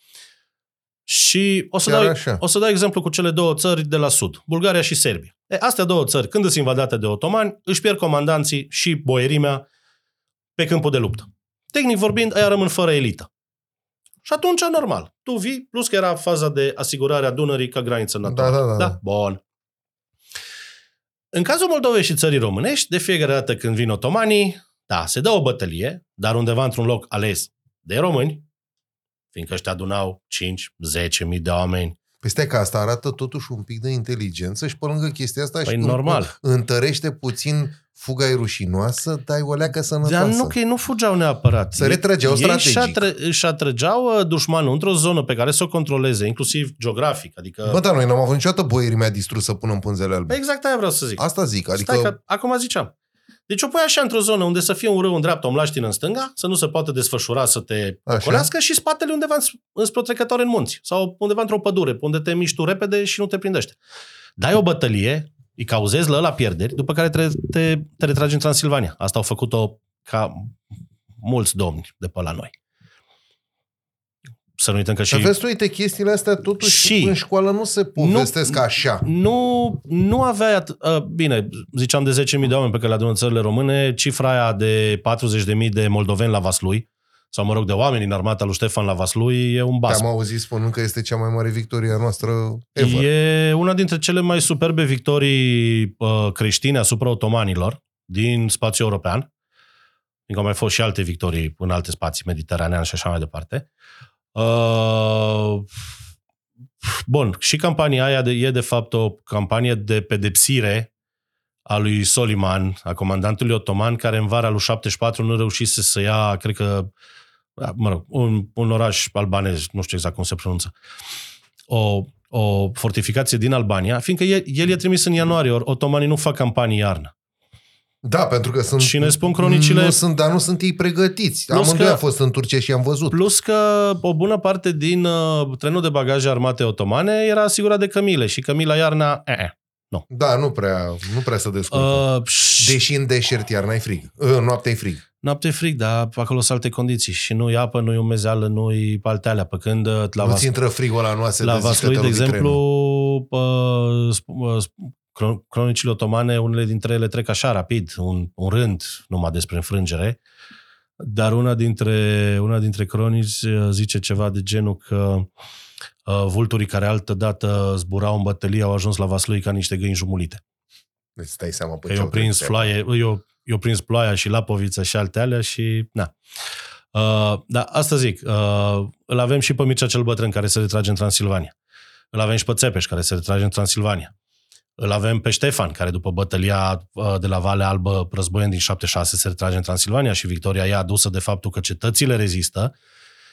Și o să, Chiar dau, așa. o să dau exemplu cu cele două țări de la sud, Bulgaria și Serbia. E, astea două țări, când sunt invadate de otomani, își pierd comandanții și boierimea pe câmpul de luptă. Tehnic vorbind, aia rămân fără elită. Și atunci, normal, tu vii, plus că era faza de asigurare a Dunării ca graniță naturală. Da, da, da, da. da? Bun. În cazul Moldovei și țării românești, de fiecare dată când vin otomanii, da, se dă o bătălie, dar undeva într-un loc ales de români, fiindcă ăștia adunau 5, 10 mii de oameni. Păi stai că asta arată totuși un pic de inteligență și pe lângă chestia asta Păi și normal. întărește puțin fuga e rușinoasă, dai o leacă sănătoasă. Dar nu că ei nu fugeau neapărat. Se retrăgeau ei strategic. și atră- își atrăgeau uh, dușmanul într-o zonă pe care să o controleze, inclusiv geografic. Adică... Bă, dar noi n-am avut niciodată boierimea distrusă până în pânzele albe. Exact aia vreau să zic. Asta zic, adică... Stai că acum ziceam. Deci o pui așa într-o zonă unde să fie un râu în dreapta, o mlaștină în stânga, să nu se poată desfășura, să te Așa. ocolească și spatele undeva îns- înspre o trecătoare în munți sau undeva într-o pădure, pe unde te miști tu repede și nu te prindește. Dai o bătălie, îi cauzezi la ăla pierderi, după care te, te, te retragi în Transilvania. Asta au făcut-o ca mulți domni de pe la noi. Să nu uităm că Și și... vezi tu, uite, chestiile astea totuși Și- în școală nu se povestesc așa. Nu, nu avea... At- uh, bine, ziceam de 10.000 de oameni pe care le adună țările române, cifra aia de 40.000 de moldoveni la Vaslui, sau mă rog, de oameni din armata lui Ștefan la Vaslui, e un bas. Te-am auzit spunând că este cea mai mare victorie a noastră ever. E una dintre cele mai superbe victorii uh, creștine asupra otomanilor din spațiul european. Încă au mai fost și alte victorii în alte spații, mediteranean și așa mai departe. Uh, bun, și campania aia de, e de fapt o campanie de pedepsire a lui Soliman, a comandantului otoman, care în vara lui 74 nu reușise să ia, cred că, mă rog, un, un oraș albanez, nu știu exact cum se pronunță, o, o fortificație din Albania, fiindcă el, el e trimis în ianuarie, ori otomanii nu fac campanii iarnă. Da, pentru că sunt... Și ne spun cronicile- Nu sunt, dar nu sunt ei pregătiți. Plus Amândoi că- a fost în Turcia și am văzut. Plus că o bună parte din uh, trenul de bagaje armate otomane era asigurat de cămile și cămila iarna, eh, eh. Da, nu prea, nu prea se descurcă. Uh, și Deși în deșert iarna e frig. Uh, noaptea e frig. noapte e frig, dar acolo sunt alte condiții și nu-i apă, nu-i umezeală, nu-i alte alea, pe când uh, la, La nu Vas- ți intră frigul la noase la de zi că Vaslui, te de lovi exemplu, trenul. uh, sp- uh, sp- cro- cronicile otomane, unele dintre ele trec așa rapid, un, un rând numai despre înfrângere, dar una dintre, una dintre cronici uh, zice ceva de genul că uh, vulturii care altă dată zburau în bătălie au ajuns la Vaslui ca niște găini jumulite. Deci stai seama pe Că ce i-au au prins, trecut. flaie, i-au, i-au prins ploaia și lapovița și alte alea și na. Uh, da, asta zic, uh, îl avem și pe Mircea cel Bătrân care se retrage în Transilvania. Îl avem și pe Țepeș care se retrage în Transilvania. Îl avem pe Ștefan, care după bătălia uh, de la Valea Albă războieni din 76 se retrage în Transilvania și victoria e adusă de faptul că cetățile rezistă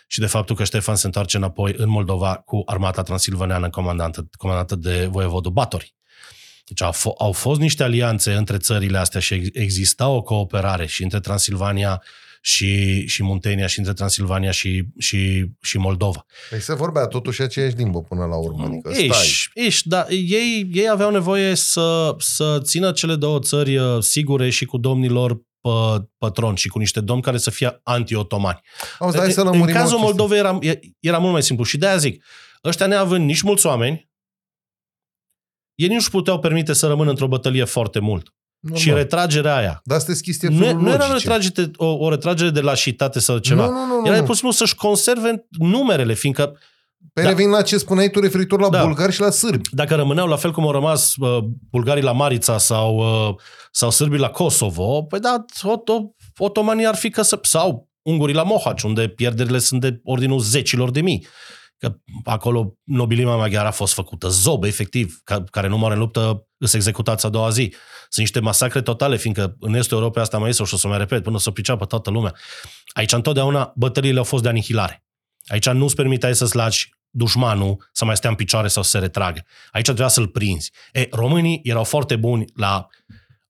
și de faptul că Ștefan se întoarce înapoi în Moldova cu armata transilvaneană comandată, comandată de voievodul Batori. Deci au, f- au fost niște alianțe între țările astea și ex- exista o cooperare și între Transilvania și, și Muntenia și între Transilvania și, și, și Moldova. Deci se vorbea totuși aceeași limbă până la urmă. Adică stai. Iși, iși, dar ei, ei aveau nevoie să, să țină cele două țări uh, sigure și cu domnilor pe, pe tron și cu niște domni care să fie anti-otomani. Auzi, hai să în lămurim o cazul chestie. Moldovei era, era mult mai simplu și de-aia zic, ăștia neavând nici mulți oameni, ei nici nu puteau permite să rămână într-o bătălie foarte mult. Normal. Și retragerea aia. Dar asta e chestie Nu, nu era logice. retragere, o, o retragere de lașitate sau ceva. Nu, nu, nu. nu, Era nu. pur și simplu să-și conserve numerele, fiindcă Pe Da. revin la ce spuneai tu referitor la Da. bulgari și la sârbi. dacă rămâneau la fel cum au rămas uh, bulgarii la Marița sau, uh, sau sârbii la Kosovo, păi da, oto, otomanii ar fi că să, sau ungurii la Mohaci, unde pierderile sunt de ordinul zecilor de mii. Că acolo nobilima maghiară a fost făcută zob, efectiv, ca, care nu moare în luptă, îs executați a doua zi. Sunt niște masacre totale, fiindcă în estul Europei asta mai este și o să o mai repet până să o priceapă toată lumea. Aici întotdeauna bătăliile au fost de anihilare. Aici nu-ți permiteai să-ți lași dușmanul să mai stea în picioare sau să se retragă. Aici trebuia să-l prinzi. E, românii erau foarte buni la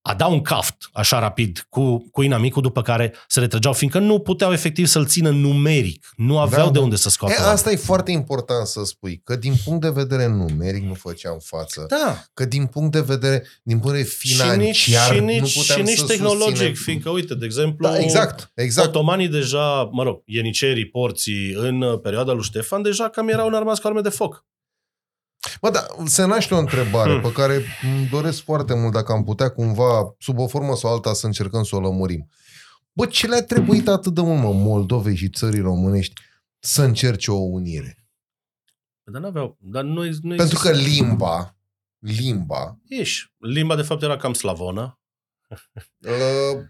a da un caft așa rapid cu, cu inamicul, după care se retrăgeau, fiindcă nu puteau efectiv să-l țină numeric. Nu aveau Da, de da. unde să scoată. E, asta e foarte important să spui, că din punct de vedere numeric nu făceam față, Da. că din punct de vedere, din punct de vedere Și financiar, nici, și nu nici, puteam și nici să tehnologic, susținem. fiindcă, uite, de exemplu, Da, exact, exact. otomanii deja, mă rog, ienicerii, porții, în uh, perioada lui Ștefan, deja cam erau înarmați cu arme de foc. Bă, da, se naște o întrebare Hmm. pe care îmi doresc foarte mult dacă am putea cumva, sub o formă sau alta, să încercăm să o lămurim. Bă, ce le-a trebuit atât de mult, mă, Moldovei și țării românești să încerce o unire? Dar n-aveau, dar nu, nu Pentru că exista. limba, limba, Ești. Limba, de fapt, era cam slavonă. uh,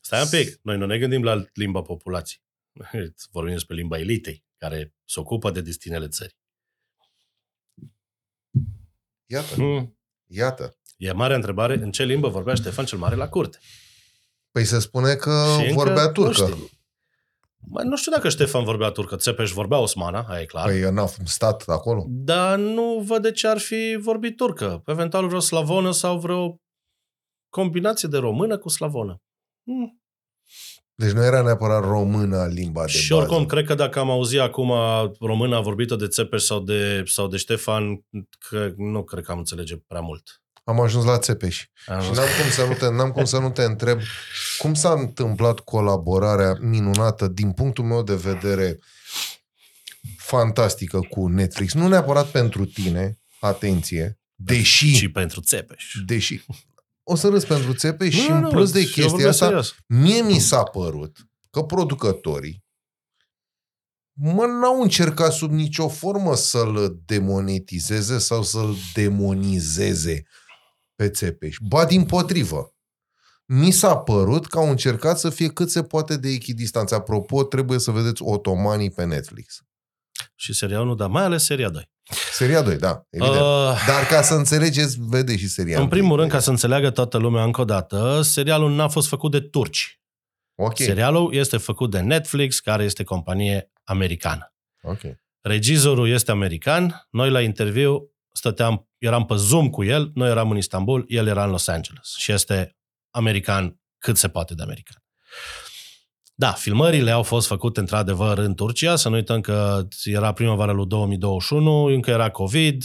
Stai un pic, noi nu ne gândim la limba populației. Vorbim despre limba elitei, care se ocupă de destinele țării. Iată, Hmm. iată. E mare întrebare, în ce limbă vorbea Ștefan cel Mare la curte? Păi se spune că Și încă vorbea nu turcă. știu. Mai nu știu dacă Ștefan vorbea turcă, Țepeș vorbea osmana, aia e clar. Păi n-a stat acolo. Dar nu văd de ce ar fi vorbit turcă. Eventual vreo slavonă sau vreo combinație de română cu slavonă. Hmm. Deci nu era neapărat română limba de Și bază. oricum, cred că dacă am auzit acum româna vorbită de Țepeș sau de, sau de Ștefan, că nu cred că am înțelege prea mult. Am ajuns la Țepeș. Am Și zis, n-am cum, să nu te, n-am cum să nu te întreb cum s-a întâmplat colaborarea minunată din punctul meu de vedere fantastică cu Netflix. Nu neapărat pentru tine, atenție, deși, și pentru Țepeș. deși o să râs pentru țepe și Nu, în nu, plus de eu chestia vorbesc asta, serios. mie mi s-a părut că producătorii mă, n-au încercat sub nicio formă să-l demonetizeze sau să-l demonizeze pe Țepeș. Ba din potrivă. Mi s-a părut că au încercat să fie cât se poate de echidistanță. Apropo, trebuie să vedeți Otomanii pe Netflix. Și seria 1, dar mai ales seria 2. Seria 2, da, evident. Uh, Uh, Dar ca să înțelegeți, vede și seria în primul întâi. rând, ca să înțeleagă toată lumea încă o dată, serialul n-a fost făcut de turci. Ok, Serialul este făcut de Netflix, care este companie americană. ok. Regizorul este american, noi la interviu stăteam, eram pe Zoom cu el, noi eram în Istanbul, el era în Los Angeles și este american cât se poate de american. Da, filmările au fost făcute într-adevăr în Turcia, să nu uităm că era primăvara lui 2021, încă era COVID,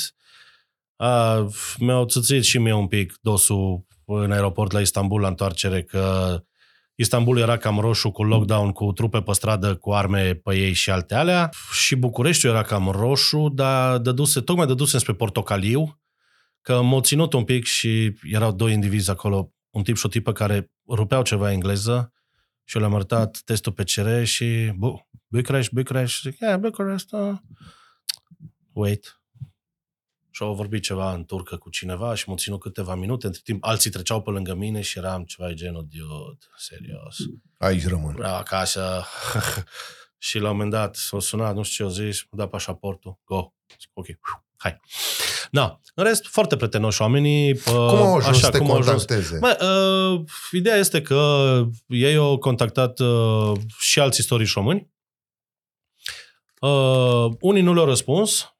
a, mi-au țățit și mie un pic dosul în aeroport la Istanbul la întoarcere că Istanbul era cam roșu cu lockdown, cu trupe pe stradă, cu arme pe ei și alte alea. Și Bucureștiul era cam roșu, dar dăduse, tocmai dăduse spre portocaliu, că m-au ținut un pic și erau doi indivizi acolo, un tip și o tipă care rupeau ceva engleză și eu le-am arătat testul PCR și bu, Bucharest, Bucharest, zic, yeah, Bucharest, uh. wait. Și au vorbit ceva în turcă cu cineva și m-au ținut câteva minute. Între timp, alții treceau pe lângă mine și eram ceva de genul, dude, serios Aici rămân. vreau acasă. și la un moment dat s-a sunat, nu știu ce au zis, m-a dat pașaportul, go. Zic, ok, hai. Da, în rest, foarte prietenoși oamenii. Uh, Cum au ajuns așa, să te cum au ajuns. contacteze? Bă, uh, ideea este că ei au contactat uh, și alți istorici români. Uh, unii nu le-au răspuns.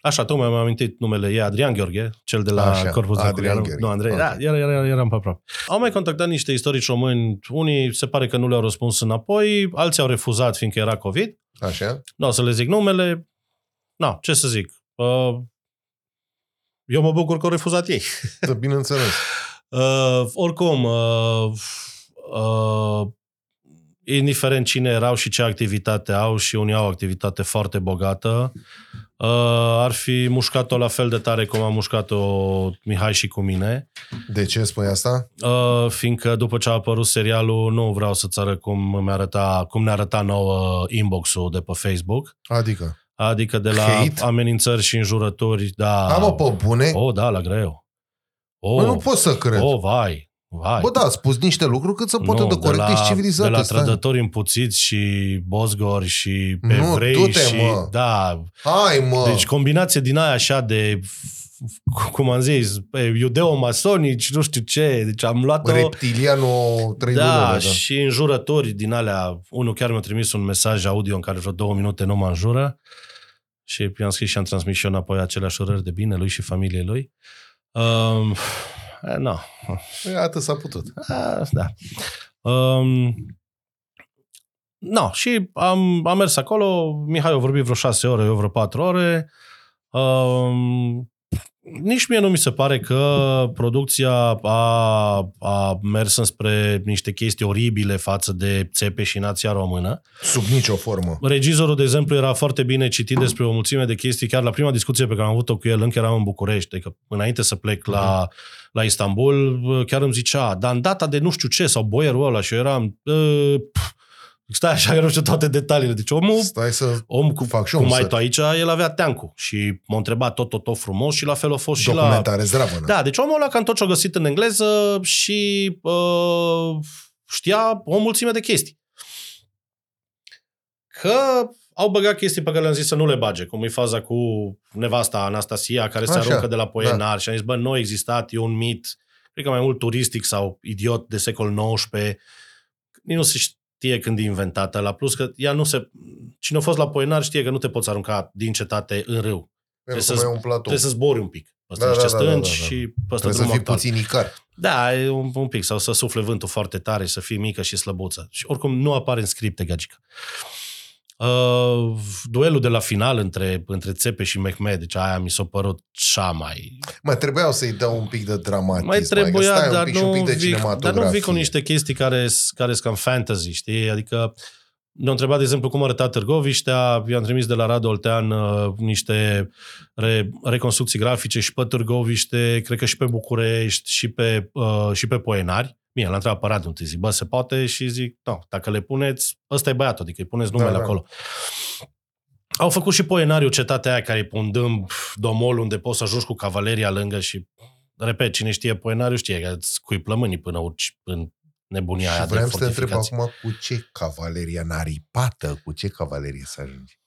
Așa, tocmai mi-am amintit numele, e Adrian Gheorghe, cel de la Așa, Corpus Adrian Dracularum. Gheorghe. Nu, Andrei, Ok. da, era, era, eram pe aproape. Au mai contactat niște istorici români, unii se pare că nu le-au răspuns înapoi, alții au refuzat fiindcă era COVID. Așa? Nu o să le zic numele. Nu, ce să zic. Uh, eu mă bucur că au refuzat ei. Da, Bineînțeles. Uh, oricum, uh, uh, indiferent cine erau și ce activitate au și unii au o activitate foarte bogată, uh, ar fi mușcat-o la fel de tare cum a mușcat-o Mihai și cu mine. De ce spui asta? Uh, fiindcă după ce a apărut serialul, nu vreau să-ți arăt cum, mi arăta, cum ne arăta nouă inbox-ul de pe Facebook. Adică? Adică de la Hate? amenințări și înjurături, da. Am o pe bune? Oh, da, la greu. Oh, Bă, nu pot să cred. oh, vai, vai. Bă, da, a spus niște lucruri cât să poate Nu, de corecte și civilizate. De la stai. trădători împuțiți și bosgori și Nu, evrei du-te, și... mă. Da, Hai, mă! deci combinație din aia așa de cum am zis, iudeo-masonici, nu știu ce, deci am luat-o... Reptilianul 3 Da, da, și înjurători din alea. Unul chiar mi-a trimis un mesaj audio în care vreo două minute nu mă înjură și i-am scris și am transmis și eu înapoi aceleași urări de bine lui și familiei lui. Um, eh, no. Păi, Atât s-a putut. A, da. Um, no, și am, am mers acolo, Mihai a vorbit vreo șase ore, eu vreo patru ore. Um, nici mie nu mi se pare că producția a, a mers înspre niște chestii oribile față de țepe și nația română. Sub nicio formă. Regizorul, de exemplu, era foarte bine citit despre o mulțime de chestii. Chiar la prima discuție pe care am avut-o cu el, încă eram în București, adică înainte să plec la, la Istanbul, chiar îmi zicea, dar în data de nu știu ce, sau boierul ăla, și eu eram... Uh, pf, stai așa, că nu știu toate detaliile. Deci omul Stai să om cu, fac și cu un mai search. tu aici, el avea teancul și m-a întrebat tot, tot, tot frumos și la fel a fost și la... documentare zdravă. Da, deci omul ăla cam tot ce-a găsit în engleză și uh, știa o mulțime de chestii. Că au băgat chestii pe care le-am zis să nu le bage, cum e faza cu nevasta Anastasia, care se Așa, aruncă de la poenar da. și am zis, bă, nu a existat, e un mit, cred că mai mult turistic sau idiot de secol XIX, nici nu se știe când e inventată, la plus că ea nu se... Cine a fost la poenar știe că nu te poți arunca din cetate în râu. Pentru trebuie că să- mai e un platou. Trebuie să zbori un pic. Peste Da, da, niște da, da, da, stânci da, da. și peste Trebuie să drumul fii actual. puțin icar. Da, e un, un pic, sau să sufle vântul foarte tare și să fii mică și slăbuță. Și oricum nu apare în scripte, gagică. Uh, duelul de la final între, între Țepe și Mehmed, deci aia mi s-a părut cea mai... Mă, trebuiau să-i dau un pic de dramatism. Mai adică trebuia, stai un dar, pic și nu un pic de vii, dar nu vii cu cinematografie. niște chestii care sunt cam fantasy, știi? Adică ne-au întrebat, de exemplu, cum arăta Târgoviștea, i-am trimis de la Radu Oltean uh, niște re, reconstrucții grafice și pe Târgoviște, cred că și pe București, și pe, uh, și pe Poenari. Bine, l-am întrebat pe Radu, întâi zic, bă, se poate? Și zic, nu, dacă le puneți, ăsta e băiatul, adică îi puneți numele Da, da. acolo. Au făcut și Poenariu, cetatea aia care e pe un dâmb domol unde poți să ajungi cu cavaleria lângă și, repet, cine știe Poenariu știe că îți cui plămânii până urci în nebunia aia Și de vreau să te întreb fortificații. acum cu ce cavalerie naripată, cu ce cavalerie să ajungi.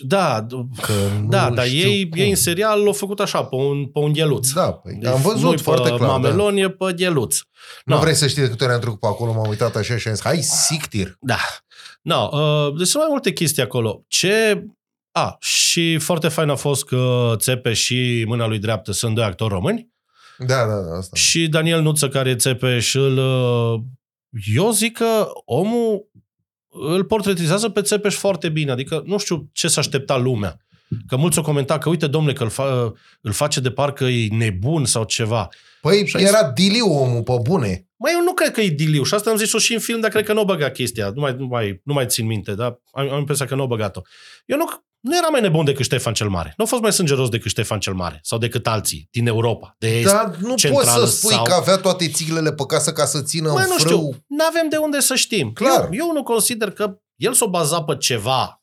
Da, Că nu da, dar știu ei, cum. ei în serial l-au făcut așa, pe un, pe un gheluț. Da, păi, Deci am văzut nu-i foarte pe clar. Da. mamelon, e pe gheluț. Nu No. vrei să știi de câte ori am trecut pe acolo, m-am uitat așa și am zis, hai, sictir. Da. No, uh, deci sunt mai multe chestii acolo. Ce... A, și foarte fain a fost că Țepe și mâna lui dreaptă sunt doi actori români Da, da, da, asta. și Daniel Nuță, care e Țepe și îl... uh, Eu zic că omul îl portretizează pe Țepeș foarte bine. Adică nu știu ce s-a aștepta lumea. Că mulți au comentat că, uite, domnule, că îl, fa- îl face de parcă e nebun sau ceva. Păi Și ai era diliu omul, pe bune. Mai eu nu cred că e diliu și asta am zis-o și în film, dar cred că nu o băga chestia. Nu mai, nu mai, nu mai țin minte, dar am, am impresia că nu o băgat-o. Eu nu, nu era mai nebun decât Ștefan cel Mare. Nu a fost mai sângeros decât Ștefan cel Mare sau decât alții din Europa, de est. Dar nu poți centrală să spui sau- că avea toate țiglele pe casă ca să țină Mai în nu frâu. știu, nu avem de unde să știm. Clar. Eu, eu nu consider că el s-o baza pe ceva,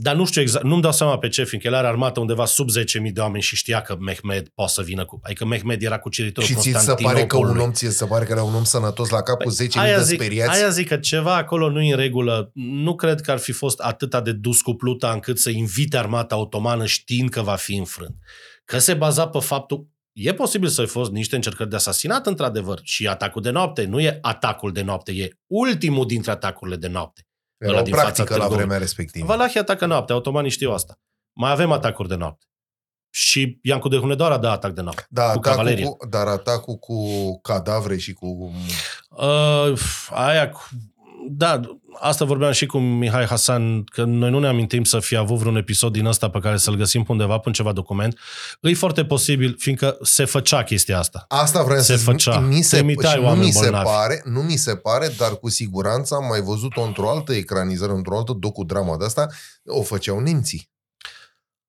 dar nu știu exact, nu-mi dau seama pe ce, fiindcă el are armată undeva sub 10.000 de oameni și știa că Mehmed poate să vină cu... Adică Mehmed era cuceritorul Și ți se pare că un Constantinopolului. om, ți se pare că era un om sănătos la cap cu 10.000 Păi, aia de zic, speriați? Aia zic că ceva acolo nu e în regulă. Nu cred că ar fi fost atâta de dus cu pluta încât să invite armata otomană știind că va fi înfrânt. Că se baza pe faptul E posibil să fi fost niște încercări de asasinat, într-adevăr, și atacul de noapte. Nu e atacul de noapte, e ultimul dintre atacurile de noapte. Era ăla o din fața practică la Târgovului. vremea respectivă. Valahia atacă noapte, otomanii știu asta. Mai avem atacuri de noapte. Și Iancu de Hunedoara dă atac de noapte. Da, cu atacul cavalerie. cu, dar atacul cu cadavre și cu... Uh, aia cu... da, asta vorbeam și cu Mihai Hasan, că noi nu ne amintim să fi avut vreun episod din ăsta pe care să-l găsim pe undeva pe ceva document. E foarte posibil, fiindcă se făcea chestia asta. Asta vreau Se să zic. făcea. Mi se, Trimitai și nu oameni mi se bolnavi. pare, nu mi se pare, dar cu siguranță am mai văzut-o într-o altă ecranizare, într-o altă docudrama de asta, o făceau nemții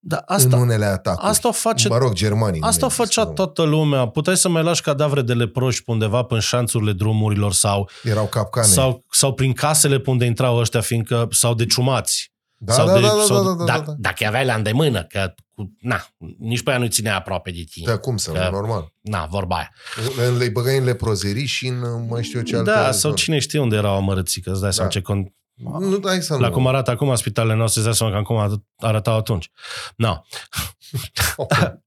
Da, asta, asta, în unele atacuri. asta o face Mă rog, germanii. Asta o nemții, făcea scuze-mă. toată lumea. Puteai să mai lași cadavre de leproși pe undeva prin șanțurile drumurilor sau, Erau capcane. sau, sau prin casele pe unde intrau ăștia, fiindcă sau de ciumați. da, sau da, de, da, da, sau da, de, da, da, dacă, da. dacă aveai la îndemână, că cu, na, nici pe aia nu-i ținea aproape de tine. Da, cum să Că- nu, normal. Na, vorba aia. Le- Le băgai în leprozerii și în uh, mai știu eu ce alte... Da, sau cine știe unde erau amărății, că îți dai seama Da. ce con... Nu, dai să La nu. cum arată acum spitalele noastre, îți dai seama că acum arătau atunci. No,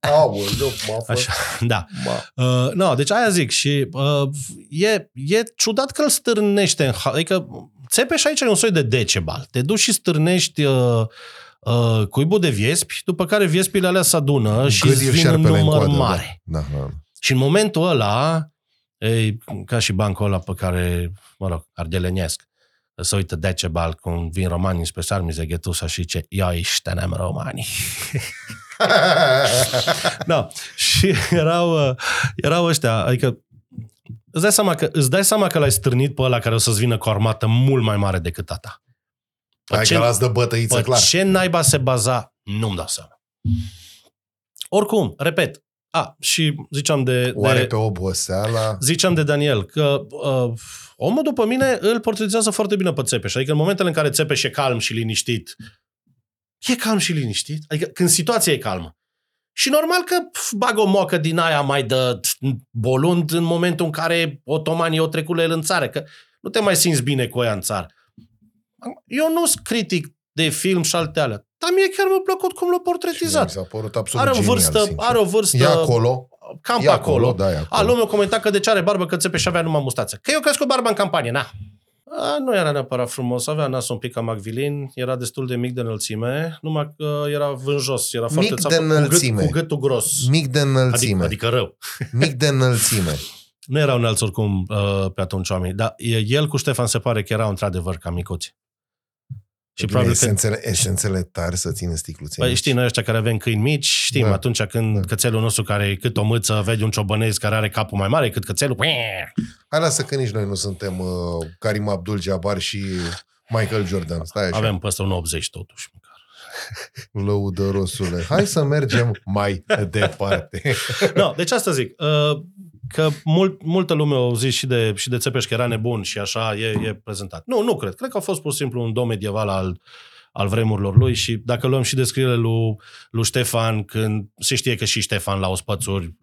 Aoleu, m-a fost... așa, da. Ma. Uh, no, deci aia zic și uh, e, e ciudat că îl stârnește în... ha- Adică Țepeș aici e un soi de decebal. Te duci și stârnești uh, uh, cuibul de viespi, după care viespile alea se adună și îți Gâdie vin în șerpele în număr coadă, mare. Da, da, da. Și în momentul ăla, e ca și bancul ăla pe care, mă rog, ardelenesc, să uită Decebal cum vin romanii spre Sarmize, Ghetusa și ce, ia iștenem romanii. da, și erau, uh, erau ăștia, adică îți dai, seama că, îți dai seama că l-ai strânit pe ăla care o să-ți vină cu o armată mult mai mare decât a ta. Pe Hai ce- că las de bătăiță, pe clar. ce naiba se baza, nu-mi dau seama. Oricum, repet, a, și ziceam de, Oare de, pe oboseala... ziceam de Daniel că uh, omul după mine îl portretizează foarte bine pe Țepeș. Adică în momentele în care Țepeș e calm și liniștit, e calm și liniștit. Adică când situația e calmă. Și normal că pf, bagă o mocă din aia mai de bolund în momentul în care otomanii o trecut la el în țară, că nu te mai simți bine cu ea în țară. Eu nu sunt critic de film și alte alea, dar mie chiar mi-a plăcut cum l-a Mi portretizat. s-a părut absolut Are o genial, vârstă, sincer. are o vârstă E acolo, cam e pe acolo. da, e A, acolo. lumea comenta că de ce are barbă, că țepe și avea numai mustață. Că eu cresc barba în campanie, na. A, nu era neapărat frumos, avea nasul un pic ca Macvilin, era destul de mic de înălțime, numai că era vânjos, era foarte Mic țapă, de cu, gât, înălțime. cu gâtul gros. Mic de înălțime. Adică, adică rău. Mic de înălțime. Nu erau înalți oricum uh, pe atunci oamenii, dar e- el cu Ștefan se pare că erau într-adevăr ca micuți. Și probabil că esențele, esențele tari să țină sticluțe. Păi mici. știi, noi ăștia care avem câini mici, știm, Da. atunci când Da. cățelul nostru care e cât o mâță vede un ciobănez care are capul mai mare cât cățelul, Hai lasă că nici noi nu suntem uh, Karim Abdul-Jabbar și Michael Jordan. Stai așa, avem peste un 80 totuși. măcar. lăudărosule. Hai să mergem mai departe. no, deci asta zic, uh, că mult, multă lume au zis și de, și de Țepeș că era nebun și așa e, e prezentat. Nu, nu cred. Cred că a fost pur și simplu un dom medieval al, al vremurilor lui și dacă luăm și descrierile lui, lui Ștefan, când se știe că și Ștefan la ospățuri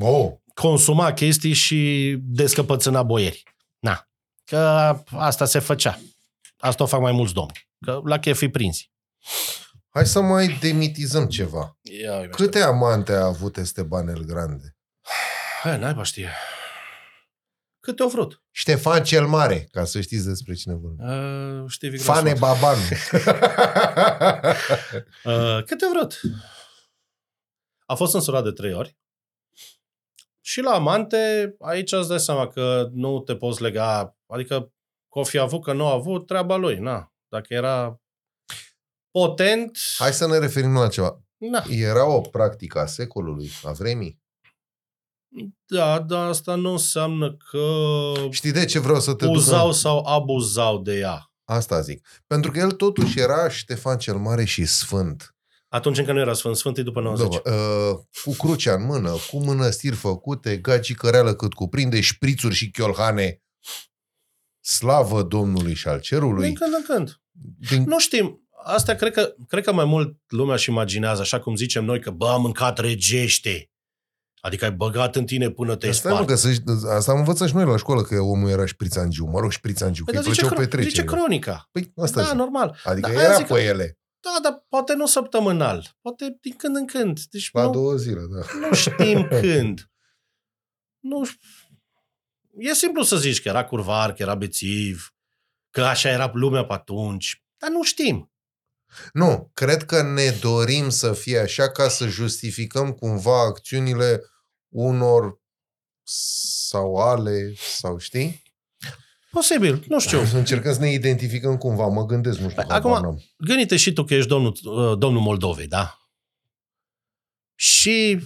Oh, consuma chestii și descăpățâna boieri. Na, că asta se făcea. Asta o fac mai mulți domni. Că la chef îi prinzi. hai să mai demitizăm ceva. Ia, Câte amante a avut Esteban el Grande? Hai, naiba știe. Câte au vrut? Ștefan cel Mare, ca să știți despre cine vorbim. Uh, știi, Vic Fane Nasot. Baban. Uh, câte au vrut? A fost însurat de trei ori. Și la amante, aici îți dai seama că nu te poți lega, adică că o fi avut, că nu a avut, treaba lui, na. Dacă era potent, Hai să ne referim la ceva. na. Era o practică a secolului, a vremii. Da, dar asta nu înseamnă că Știi de ce vreau să te duc? uzau în- sau abuzau de ea. Asta zic. Pentru că el totuși era Ștefan cel Mare și Sfânt. Atunci încă nu era Sfânt, Sfânt e după 90. Dă, uh, cu crucea în mână, cu mănăstiri făcute, gaci căreală cât cuprinde, șprițuri și chiolhane. Slavă Domnului și al cerului. Din când în când. Din... Nu știm. Asta cred că, cred că mai mult lumea își imaginează, așa cum zicem noi, că bă, am mâncat regește. Adică ai băgat în tine până te-ai Asta, mă, spart. că să, asta am învățat și noi la școală, că omul era șprițangiu. Mă rog, șprițangiu, că Păi, îi dar zice, plăceau cro- zice petreceri. cronica. Păi, asta da, zic. normal. Adică Da, aia era zic că- pe ele. Da, dar poate nu săptămânal. Poate din când în când. Deci La nu, două zile, da. nu știm când. Nu ș- E simplu să zici că era curvar, că era bețiv, că așa era lumea pe atunci. Dar nu știm. Nu, cred că ne dorim să fie așa ca să justificăm cumva acțiunile unor sau ale, sau știi? Posibil, nu știu. Să încercăm să ne identificăm cumva, mă gândesc, nu știu. Păi, acum- habar n-am. Gândite și tu că ești domnul, uh, domnul Moldovei, da? Și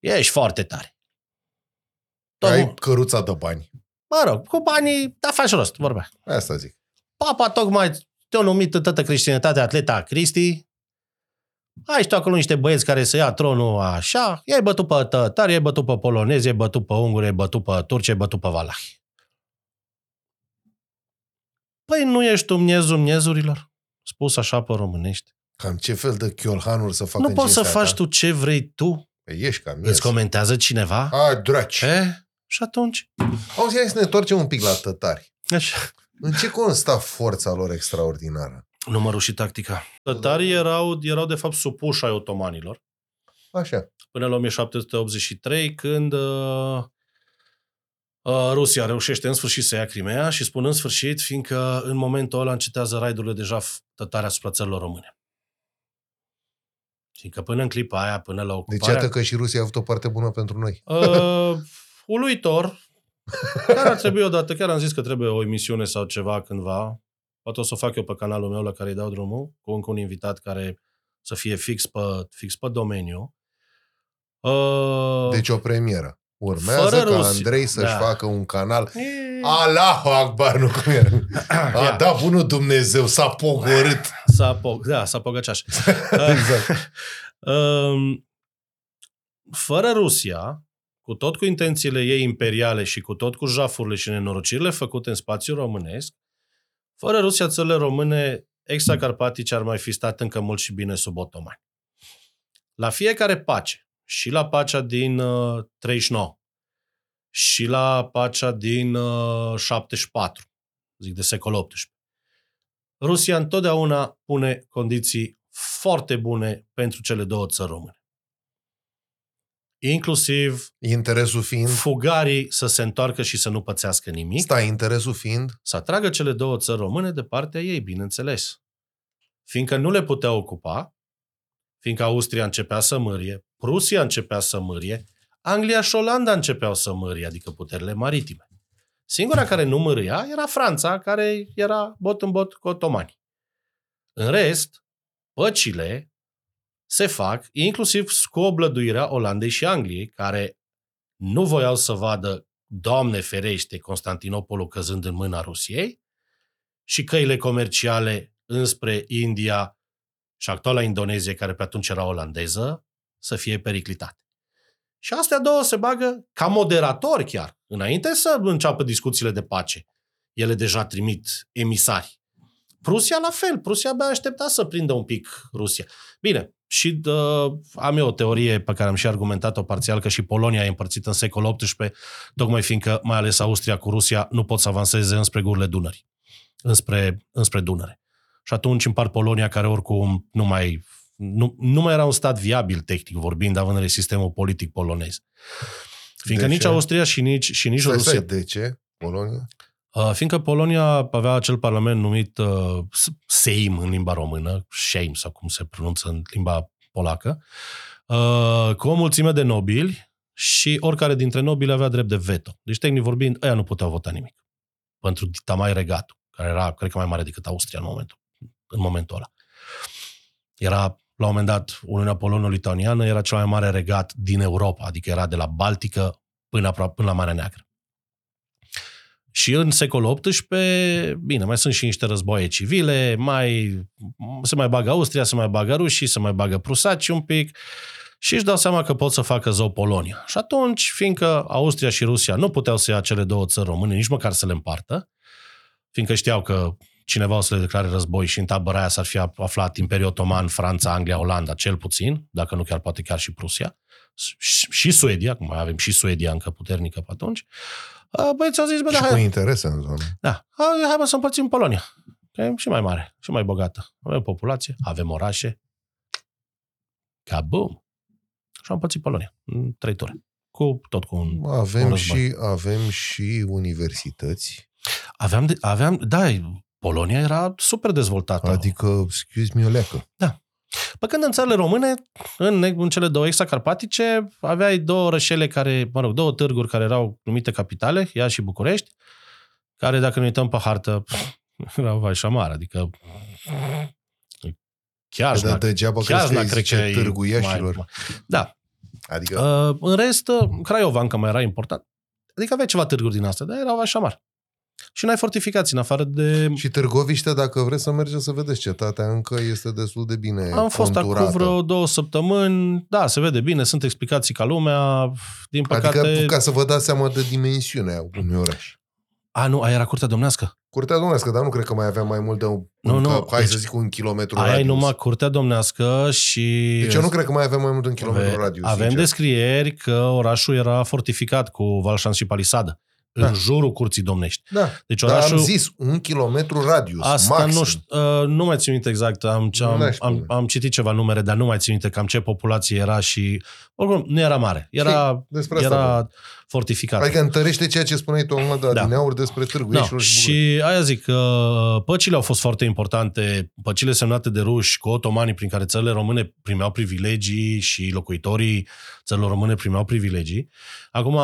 ești foarte tare. Ai Domnul, căruța de bani. mă rog, cu banii, da, faci rost, vorbea. Asta zic. Papa tocmai te-a numit în toată creștinătatea atleta Cristi. Ai și tu acolo niște băieți care să ia tronul așa, i-ai bătut pe tătari, i-ai bătut pe polonezi, i-ai bătut pe unguri, i-ai bătut pe turci, i-ai bătut pe valahi. Păi nu ești tu miezul miezurilor? Spus așa pe românești. Cam ce fel de chiolhanuri să fac nu în poți să cinstea faci ta? tu ce vrei tu. Păi ești cam Îți comentează cineva? Hai, draci. Ce? Și atunci? Auzi, hai să ne întoarcem un pic la tătari. Așa. În ce consta forța lor extraordinară? Numărul și tactica. Tătarii erau, erau de fapt supuși ai otomanilor. Așa. până la 1783, când uh, uh, Rusia reușește în sfârșit să ia Crimea și spun în sfârșit, fiindcă în momentul ăla încetează raidurile deja f- tătare asupra țărilor române. Fiindcă până în clipa aia, până la Deci ocuparea... iată că și Rusia a avut o parte bună pentru noi. Uh, uluitor. Chiar ar trebui odată, chiar am zis că trebuie o emisiune sau ceva cândva. Poate o să o fac eu pe canalul meu la care îi dau drumul, cu încă un invitat care să fie fix pe, fix pe domeniu. Uh, Deci o premieră. Urmează Fără ca Rusia. Andrei să-și Da. facă un canal. e- Allahu Akbar, nu cum era. A, Ia. da, bunul Dumnezeu, s-a pogorât. S-a po- da, s-a pogăceaș. exact. Um, fără Rusia, cu tot cu intențiile ei imperiale și cu tot cu jafurile și nenorocirile făcute în spațiul românesc, fără Rusia, țările române extracarpatice ar mai fi stat încă mult și bine sub otomani. La fiecare pace, și la pacea din uh, 39, și la pacea din uh, 74, zic de secol XVIII, Rusia întotdeauna pune condiții foarte bune pentru cele două țări române. Inclusiv Interesul fiind, fugarii să se întoarcă și să nu pățească nimic, stai, interesul fiind, să atragă cele două țări române de partea ei, bineînțeles. Fiindcă nu le putea ocupa, fiindcă Austria începea să mârie, Prusia începea să mârie, Anglia și Olanda începeau să mârie, adică puterile maritime. Singura care nu mâria era Franța, care era bot în bot cu otomani. În rest, păcile se fac inclusiv cu oblăduirea Olandei și Angliei, care nu voiau să vadă, Doamne ferește, Constantinopolul căzând în mâna Rusiei și căile comerciale înspre India și actuala Indonezie, care pe atunci era olandeză, să fie periclitate. Și astea două se bagă ca moderatori chiar, înainte să înceapă discuțiile de pace. Ele deja trimit emisari. Prusia la fel, Prusia abia aștepta să prindă un pic Rusia. Bine, și uh, am eu o teorie pe care am și argumentat-o parțial, că și Polonia e împărțită în secol XVIII, tocmai fiindcă, mai ales Austria cu Rusia, nu pot să avanseze înspre gurile Dunării, înspre, înspre Dunăre. Și atunci împart Polonia, care oricum nu mai, nu, nu mai era un stat viabil, tehnic vorbind, având în sistemul politic polonez. Fiindcă De nici ce? Austria și nici, și nici stai, Rusia... stai, de ce? Polonia? Uh, fiindcă Polonia avea acel parlament numit uh, Seim în limba română, Shame sau cum se pronunță în limba polacă, uh, cu o mulțime de nobili și oricare dintre nobili avea drept de veto. Deci, tehnic vorbind, ăia nu puteau vota nimic. Pentru Tamai Regatul, care era, cred că, mai mare decât Austria în momentul, în momentul ăla. Era, la un moment dat, Uniunea Polono-Litaniană era cel mai mare regat din Europa, adică era de la Baltică până, apro- până la Marea Neagră. Și în secolul XVIII, bine, mai sunt și niște războaie civile, mai, se mai bagă Austria, se mai bagă rușii, se mai bagă prusaci un pic și își dau seama că pot să facă zău Polonia. Și atunci, fiindcă Austria și Rusia nu puteau să ia cele două țări române, nici măcar să le împartă, fiindcă știau că cineva o să le declare război și în tabăra aia s-ar fi aflat Imperiul Otoman, Franța, Anglia, Olanda, cel puțin, dacă nu chiar poate chiar și Prusia, și, și Suedia, acum mai avem și Suedia încă puternică pe atunci, băieți au zis, bă, da, și hai, cu interese în zonă. da. Hai, hai mă să împărțim Polonia. Că e și mai mare, și mai bogată. Avem populație, avem orașe. Ca boom. Și am împărțit Polonia în trei ture. Cu, tot cu un... un Avem război. și, avem și universități, Aveam, de, aveam, da, Polonia era super dezvoltată. adică, excuse me, o leacă. Pe când în țările române, în, în cele două extracarpatice, aveai două rășele care, mă rog, două târguri care erau numite capitale, Iași și București, care, dacă ne uităm pe hartă, era vai și șamar, adică chiar Dar degeaba chiar crezi că îi cred zice că e Târgu Iașilor. mai- Da. Adică, Uh, în rest, uh, Craiova încă mai era important. Adică avea ceva târguri din astea, dar erau așa mari. Și n-ai fortificații, în afară de... și Târgoviște, dacă vreți să mergeți să vedeți, cetatea încă este destul de bine Am fost conturată. acum vreo două săptămâni, da, se vede bine, sunt explicații ca lumea, din păcate... Adică ca să vă dați seama de dimensiunea unui oraș. A, nu, aia era curtea domnească. Curtea Domnească, dar nu cred că mai avea mai mult de un, Nu, nu, că, hai deci să zic un kilometru Aia e radius. numai curtea domnească și... Deci eu nu cred că mai avea mai mult de un kilometru Ave- radius. Avem sincer. descrieri că orașul era fortificat cu valșans și palisadă. Da. În jurul curții domnești. Da, Deci dar orașul... am zis un kilometru radius, Asta maxim. nu știu, uh, nu mai țin minte exact, am, Nu am, n-aș am, spune. am citit ceva numere, dar nu mai țin minte cam ce populație era și, oricum, nu era mare, era, Despre asta era fortificat. Adică întărește ceea ce spuneai tu acum de Da. adineauri despre Târgu No, Ieșilor și București. și aia zic că păcile au fost foarte importante, păcile semnate de ruși cu otomanii prin care țările române primeau privilegii și locuitorii țărilor române primeau privilegii. Acum,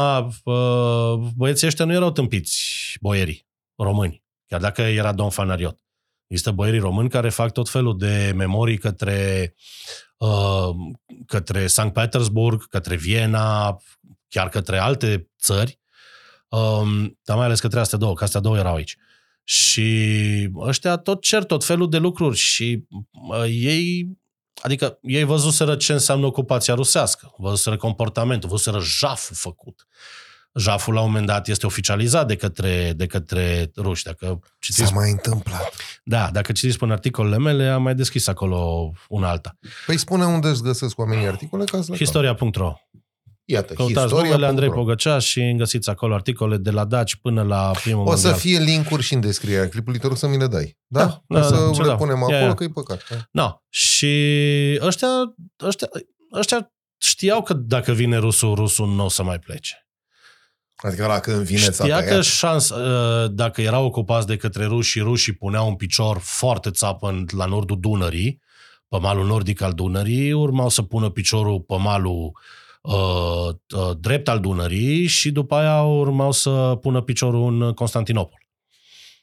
uh, băieții ăștia nu erau tâmpiți, boierii români, chiar dacă era domn Fanariot. Există boierii români care fac tot felul de memorii către, uh, către Sankt Petersburg, către Viena, chiar către alte țări, um, dar mai ales către astea două, că astea două erau aici. Și ăștia tot cer tot felul de lucruri și uh, ei, adică ei văzuseră ce înseamnă ocupația rusească, văzuseră comportamentul, văzuseră jaful făcut. Jaful la un moment dat este oficializat de către, de către ruși. Dacă citiți, S-a mai întâmplat. da, dacă citiți până articolele mele, am mai deschis acolo una alta. Păi spune unde îți găsesc oamenii articole ca să le Historia.ro Iată, Căutați numele Andrei Pogă. Pogăcea și găsiți acolo articole de la Daci până la primul O să mondial. fie linkuri și în descrierea clipului, te rog să mi le dai. Da? Da, o da, să da, ce le da. punem Ia, acolo, ia. că e păcat. No. Și ăștia, ăștia, ăștia știau că dacă vine rusul, rusul nu o să mai plece. Adică la când vine s-a Știa că tăiat. șans, uh, dacă erau ocupați de către ruși și rușii puneau un picior foarte țapă în- la nordul Dunării, pe malul nordic al Dunării, urmau să pună piciorul pe malul uh, uh, drept al Dunării și după aia urmau să pună piciorul în Constantinopol.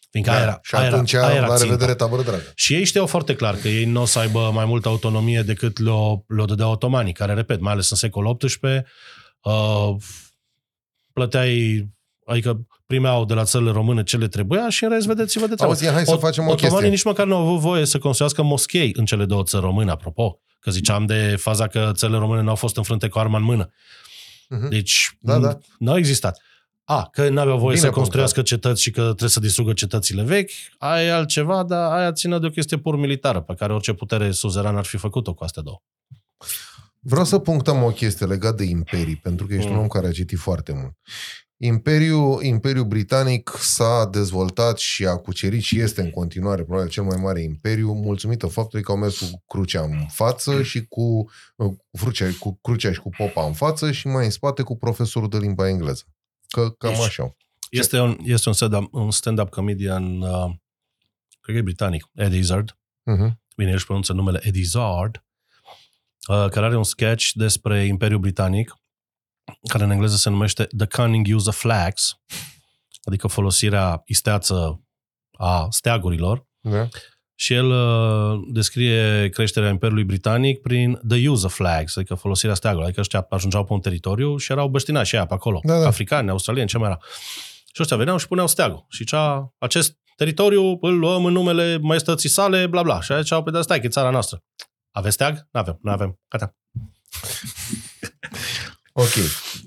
Fiindcă aia era, Da, și aia era, atunci, aia era la ținta. revedere, tabără dragă. Și ei știau foarte clar că ei nu o să aibă mai multă autonomie decât le-o, le-o dădeau otomanii, care, repet, mai ales în secolul XVIII, uh, plăteai, adică primeau de la țările române ce le trebuia și în rest vedeți-vă de treabă. Auzi, hai să Ot- facem o Otomanii chestie. nici măcar nu au avut voie să construiască moschei în cele două țări române, apropo. Că ziceam de faza că țările române nu au fost înfrânte cu arma în mână. Mhm. Deci, Da, da. nu au existat. A, că nu aveau voie Bine să construiască cetăți și că trebuie să distrugă cetățile vechi, aia e altceva, dar aia ține de o chestie pur militară, pe care orice putere suzerană ar fi făcut-o cu astea două. Vreau să punctăm o chestie legat de imperii, pentru că ești Mm. un om care a citit foarte mult. Imperiul, Imperiul Britanic s-a dezvoltat și a cucerit și este în continuare probabil cel mai mare imperiu, mulțumită faptului că au mers cu crucea în față și cu, uh, cu, crucea, cu crucea și cu popa în față și mai în spate cu profesorul de limba engleză. Că cam Deci- așa. Este un, este un stand-up, un stand-up comedian, uh, cred că e britanic, Ed Izzard, Uh-huh. bine, el își pronunță numele Ed Izzard, uh, care are un sketch despre Imperiul Britanic, care în engleză se numește The Cunning Use of Flags, adică folosirea isteață a steagurilor, Da? și el uh, descrie creșterea Imperiului Britanic prin the use of flags, adică folosirea steagurilor. Adică ăștia ajungeau pe un teritoriu și erau băștinași aia pe acolo. Da, da. Africani, australieni, ce mai era. Și ăștia veneau și puneau steagul. Și cea, acest teritoriu îl luăm în numele maestății sale, bla bla. Și aia ziceau, pe de stai, că e țara noastră. Aveți steag? Nu avem, nu avem. Gata. Ok.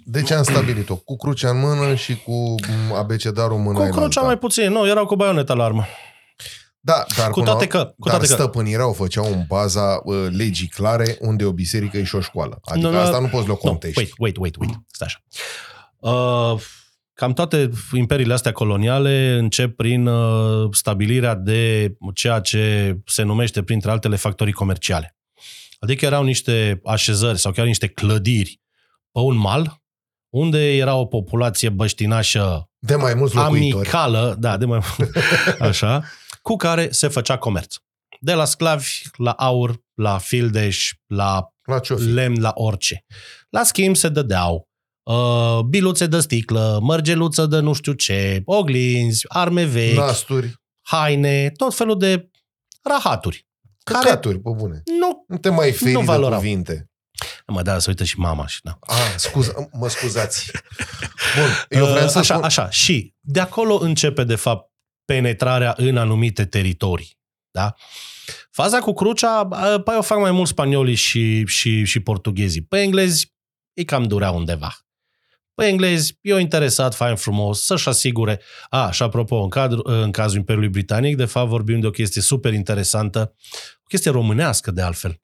Deci am stabilit-o cu crucea în mână și cu m, abecedarul în mâna Cu în crucea alta. mai puțin. Nu, erau cu baioneta la armă. Da, dar Cu până- toate că- cu dar toate că- stăpânirea o făceau în baza uh, legii clare unde e o biserică e și o școală. Adică Nu, nu, asta nu poți le Nu, contești. wait, wait, wait, wait. Stai așa. Uh, cam toate imperiile astea coloniale încep prin uh, stabilirea de ceea ce se numește, printre altele, factorii comerciale. Adică erau niște așezări sau chiar niște clădiri pe un mal, unde era o populație băștinașă De mai mulți locuitori. amicală, da, de mai așa, cu care se făcea comerț. De la sclavi, la aur, la fildeș, la La ce lemn, la orice. La schimb se dădeau uh, biluțe de sticlă, mărgeluță de nu știu ce, oglinzi, arme vechi, Nasturi, haine, tot felul de rahaturi. Care căcaturi, pe bune. nu, Nu te mai feri Nu de valorau. cuvinte. mă, da, să uită și mama și da. Ah, scuza, mă scuzați. Bun, eu vreau Uh, să așa, spun... așa. Și de acolo începe, de fapt, penetrarea în anumite teritorii. Da? Faza cu crucea, uh, păi o fac mai mult spaniolii și, și, și portughezii. Pe englezi, e cam durea undeva. Pe englezi, eu interesat, fain frumos, să-și asigure. A, și apropo, în, cadru, în cazul Imperiului Britanic, de fapt vorbim de o chestie super interesantă, o chestie românească de altfel.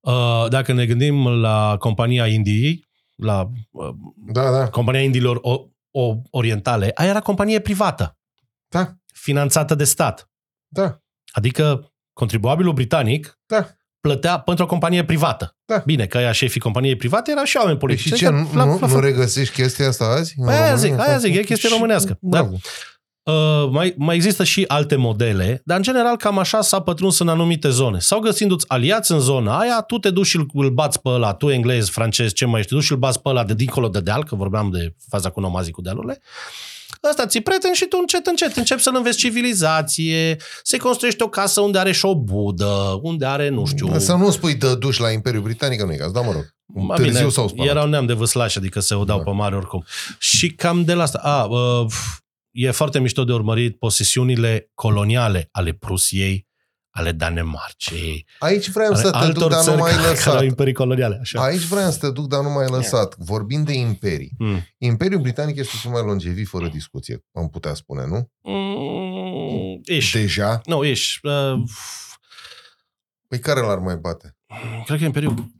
Uh, Dacă ne gândim la compania Indiei, la uh, Da, da, compania Indiilor o, o, Orientale, aia era companie privată, da, finanțată de stat. da, Adică contribuabilul britanic da. Plătea pentru o companie privată. Da. Bine, că aia șefii companiei private erau și oameni Păi politici. și ce, Adică, nu, nu, nu regăsești chestia asta azi? în Păi aia România? zic, aia zic, e chestie Și- românească, da. Bravo. Uh, mai, mai există și alte modele, dar în general cam așa s-a pătruns în anumite zone. Sau găsindu-ți aliați în zona aia, tu te duci și îl, îl bați pe ăla, tu englez, francez, ce mai ești, te duci și îl bați pe ăla de dincolo de deal, că vorbeam de faza cu nomazii cu dealurile, ăsta ți prieten și tu încet, încet începi să-l înveți civilizație, să-i construiești o casă unde are și o budă, unde are, nu știu... Să nu spui de duș la Imperiul Britanic, că nu e caz, da, mă rog. Ma Târziu bine, sau spălat. erau neam de vâslași, adică se udau Da. pe mare oricum. Și cam de la asta. A, uh, e foarte mișto de urmărit posesiunile coloniale ale Prusiei, ale Danemarcei, Aici vreau ale să te duc, altor dar nu țări m-ai care lăsat. au imperii coloniale. Așa. Aici vreau să te duc, dar nu m-ai lăsat. Vorbind de imperii. Mm. Imperiul Britanic este cel mai longeviv, fără discuție, am putea spune, nu? Mm, ești. Deja. Nu, ești. Uh, Păi care l-ar mai bate? cred că e Imperiul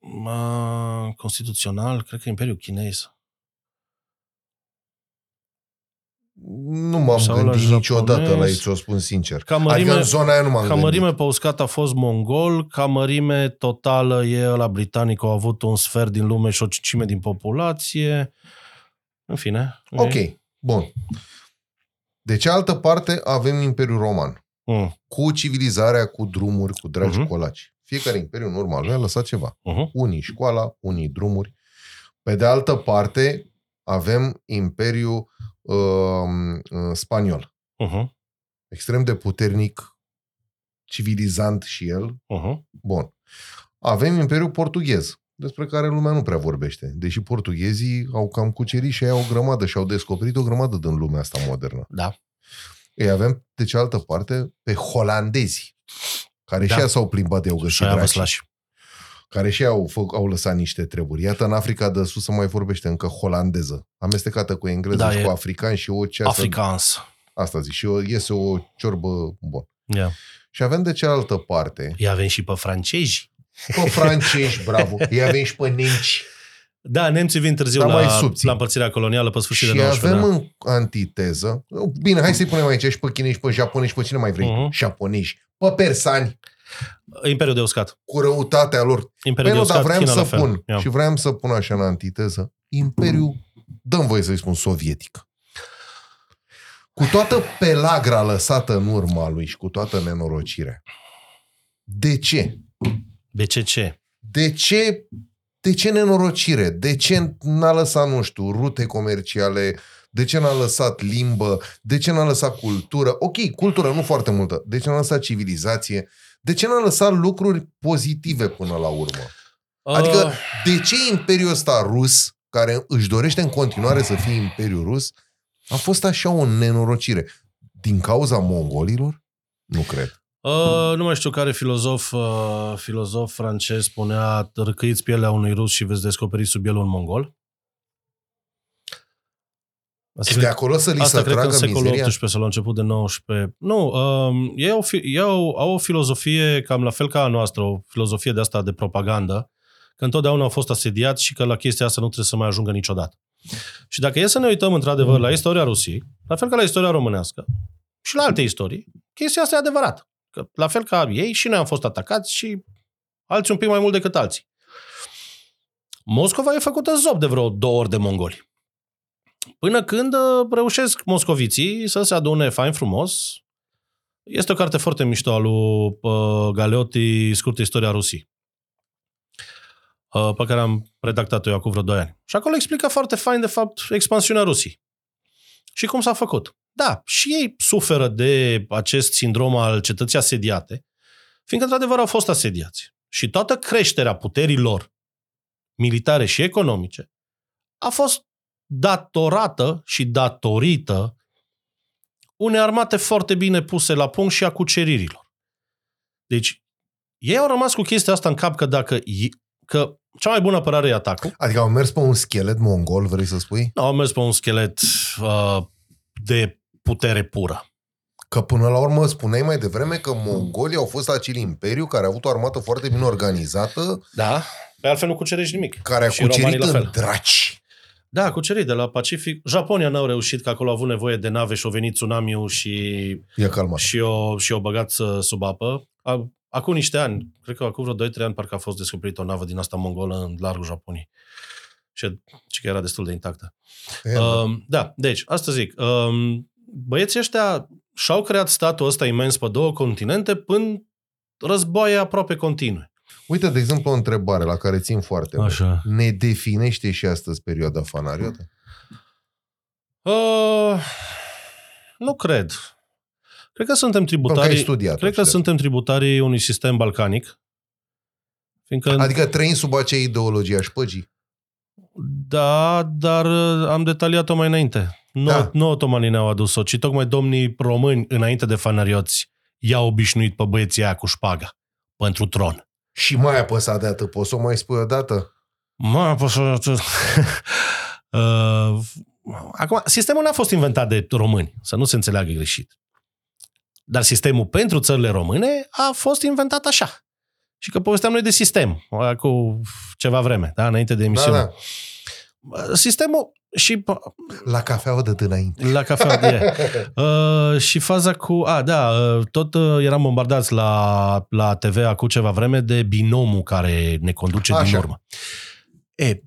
uh, Constituțional, cred că e Imperiul Chinez. Nu m-am Sau la gândit niciodată japonez. la ei, ți-o spun sincer. Ca mărime, Adică în zona aia nu m-am Ca gândit. mărime pe uscat a fost mongol, ca mărime totală e la britanic, au avut un sfert din lume și o cincime din populație. În fine. Ok, bun. De cealaltă parte avem Imperiul Roman. Mm. Cu civilizarea, cu drumuri, cu dragi Mhm. colaci. Fiecare imperiu normal a lăsat ceva. Uh-huh. Unii școala, unii drumuri. Pe de altă parte, avem Imperiul uh, uh, Spaniol. Uh-huh. Extrem de puternic, civilizant și el. Uh-huh. Bun. Avem Imperiul Portughez, despre care lumea nu prea vorbește. Deși portughezii au cam cucerit și ei au o grămadă și au descoperit o grămadă din lumea asta modernă. Da. Ei avem, de cealaltă parte, pe holandezi, care Da. și ea s-au plimbat de au Și găsit aia vă draci, slași. Care și ei au, fă, au lăsat niște treburi. Iată, în Africa de sus se mai vorbește încă holandeză, amestecată cu engleză Da, și e cu african și o ceasă. Afrikaans. Asta zic, și o, iese o ciorbă bun. Yeah. Și avem de cealaltă parte, Îi avem și pe francezi. pe francezi, bravo, ei avem și pe nemci. Da, nemții vin târziu Dar la, mai subțiri. la împărțirea colonială pe sfârșit Și de 19 avem da. în antiteză, bine, hai să-i punem aici și pe chinezi, și pe japonezi, și pe cine mai vrei, Mhm. japonezi, pe persani, Imperiul de uscat. cu răutatea lor. Imperiul Păi de nu, dar uscat, vreau China să la fel. pun, Yeah. și vreau să pun așa în antiteză, Imperiul, dăm voie să-i spun, sovietic. Cu toată pelagra lăsată în urma lui și cu toată nenorocirea. De ce? BCC. De ce, de ce nenorocire? De ce n-a lăsat, nu știu, rute comerciale? De ce n-a lăsat limbă? De ce n-a lăsat cultură? Ok, cultură nu foarte multă. De ce n-a lăsat civilizație? De ce n-a lăsat lucruri pozitive până la urmă? Adică, Uh, de ce Imperiul ăsta rus, care își dorește în continuare să fie Imperiul rus, a fost așa o nenorocire? Din cauza mongolilor? Nu cred. Uh, nu mai știu care filozof, uh, filozof francez spunea răcăiți pielea unui rus și veți descoperi sub el un mongol. Asta Și de acolo să li Asta se cred că în tragă secolul mizeria? XVIII sau la început de 19. Nu, um, ei, au, fi, ei au, au o filozofie cam la fel ca a noastră, o filozofie de asta de propagandă, că întotdeauna au fost asediați și că la chestia asta nu trebuie să mai ajungă niciodată. Și dacă e să ne uităm într-adevăr la istoria Rusiei, la fel ca la istoria românească și la alte istorii, chestia asta e adevărată. Că la fel ca ei și noi am fost atacați și alții un pic mai mult decât alții. Moscova e făcută zop de vreo două ori de mongoli. Până când uh, reușesc moscoviții să se adune fain frumos. Este o carte foarte mișto a lui uh, Galeotti, Scurtă Istoria Rusiei. uh, pe care am redactat-o eu acum vreo 2 ani. Și acolo explică foarte fain, de fapt, expansiunea Rusiei. Și cum s-a făcut. Da, și ei suferă de acest sindrom al cetății asediate, fiindcă, într-adevăr, au fost asediați. Și toată creșterea puterii lor, militare și economice, a fost datorată și datorită unei armate foarte bine puse la punct și a cuceririlor. Deci, ei au rămas cu chestia asta în cap că dacă că cea mai bună apărare e atacul. Adică au mers pe un schelet mongol, vrei să spui? Nu, au mers pe un schelet uh, de putere pură. Că până la urmă spuneai mai devreme că mongolii au fost acel imperiu care a avut o armată foarte bine organizată. Da, pe altfel nu cucerești nimic. Care a și cucerit în draci. Da, cucerit de la Pacific. Japonia n-au reușit, că acolo au avut nevoie de nave și au venit tsunamiul și, e calmat. și, o, și o băgat sub apă. Acum niște ani, cred că acum vreo 2-3 ani, parcă a fost descoperită o navă din asta mongolă în largul Japoniei. Și, și că era destul de intactă. E, uh, da, deci, asta zic. Uh, băieții ăștia și-au creat statul ăsta imens pe două continente până războaie aproape continue. Uite, de exemplu, o întrebare la care țin foarte Așa. mult. Ne definește și astăzi perioada fanariotă? Uh, nu cred. Cred că suntem tributarii, studiat, cred că suntem tributarii unui sistem balcanic. Fiindcă adică trăim sub acea ideologie a șpăgii. Da, dar uh, am detaliat-o mai înainte. Nu, da. nu otomanii ne-au adus-o, ci tocmai domnii români, înainte de fanarioți, i-au obișnuit pe băieții aia cu șpaga pentru tron. Și mai apăsat de atât. Poți să o mai spui o dată? Mai apăsat de atât. uh, acum, sistemul n-a fost inventat de români, să nu se înțeleagă greșit. Dar sistemul pentru țările române a fost inventat așa. Și că povesteam noi de sistem, cu ceva vreme, da, înainte de emisiune. Da, da. Sistemul și... La cafeaua de dinainte. La cafeaua de uh, Și faza cu... A, da, uh, tot uh, eram bombardați la, la TV acum ceva vreme de binomul care ne conduce Așa. din urmă. E,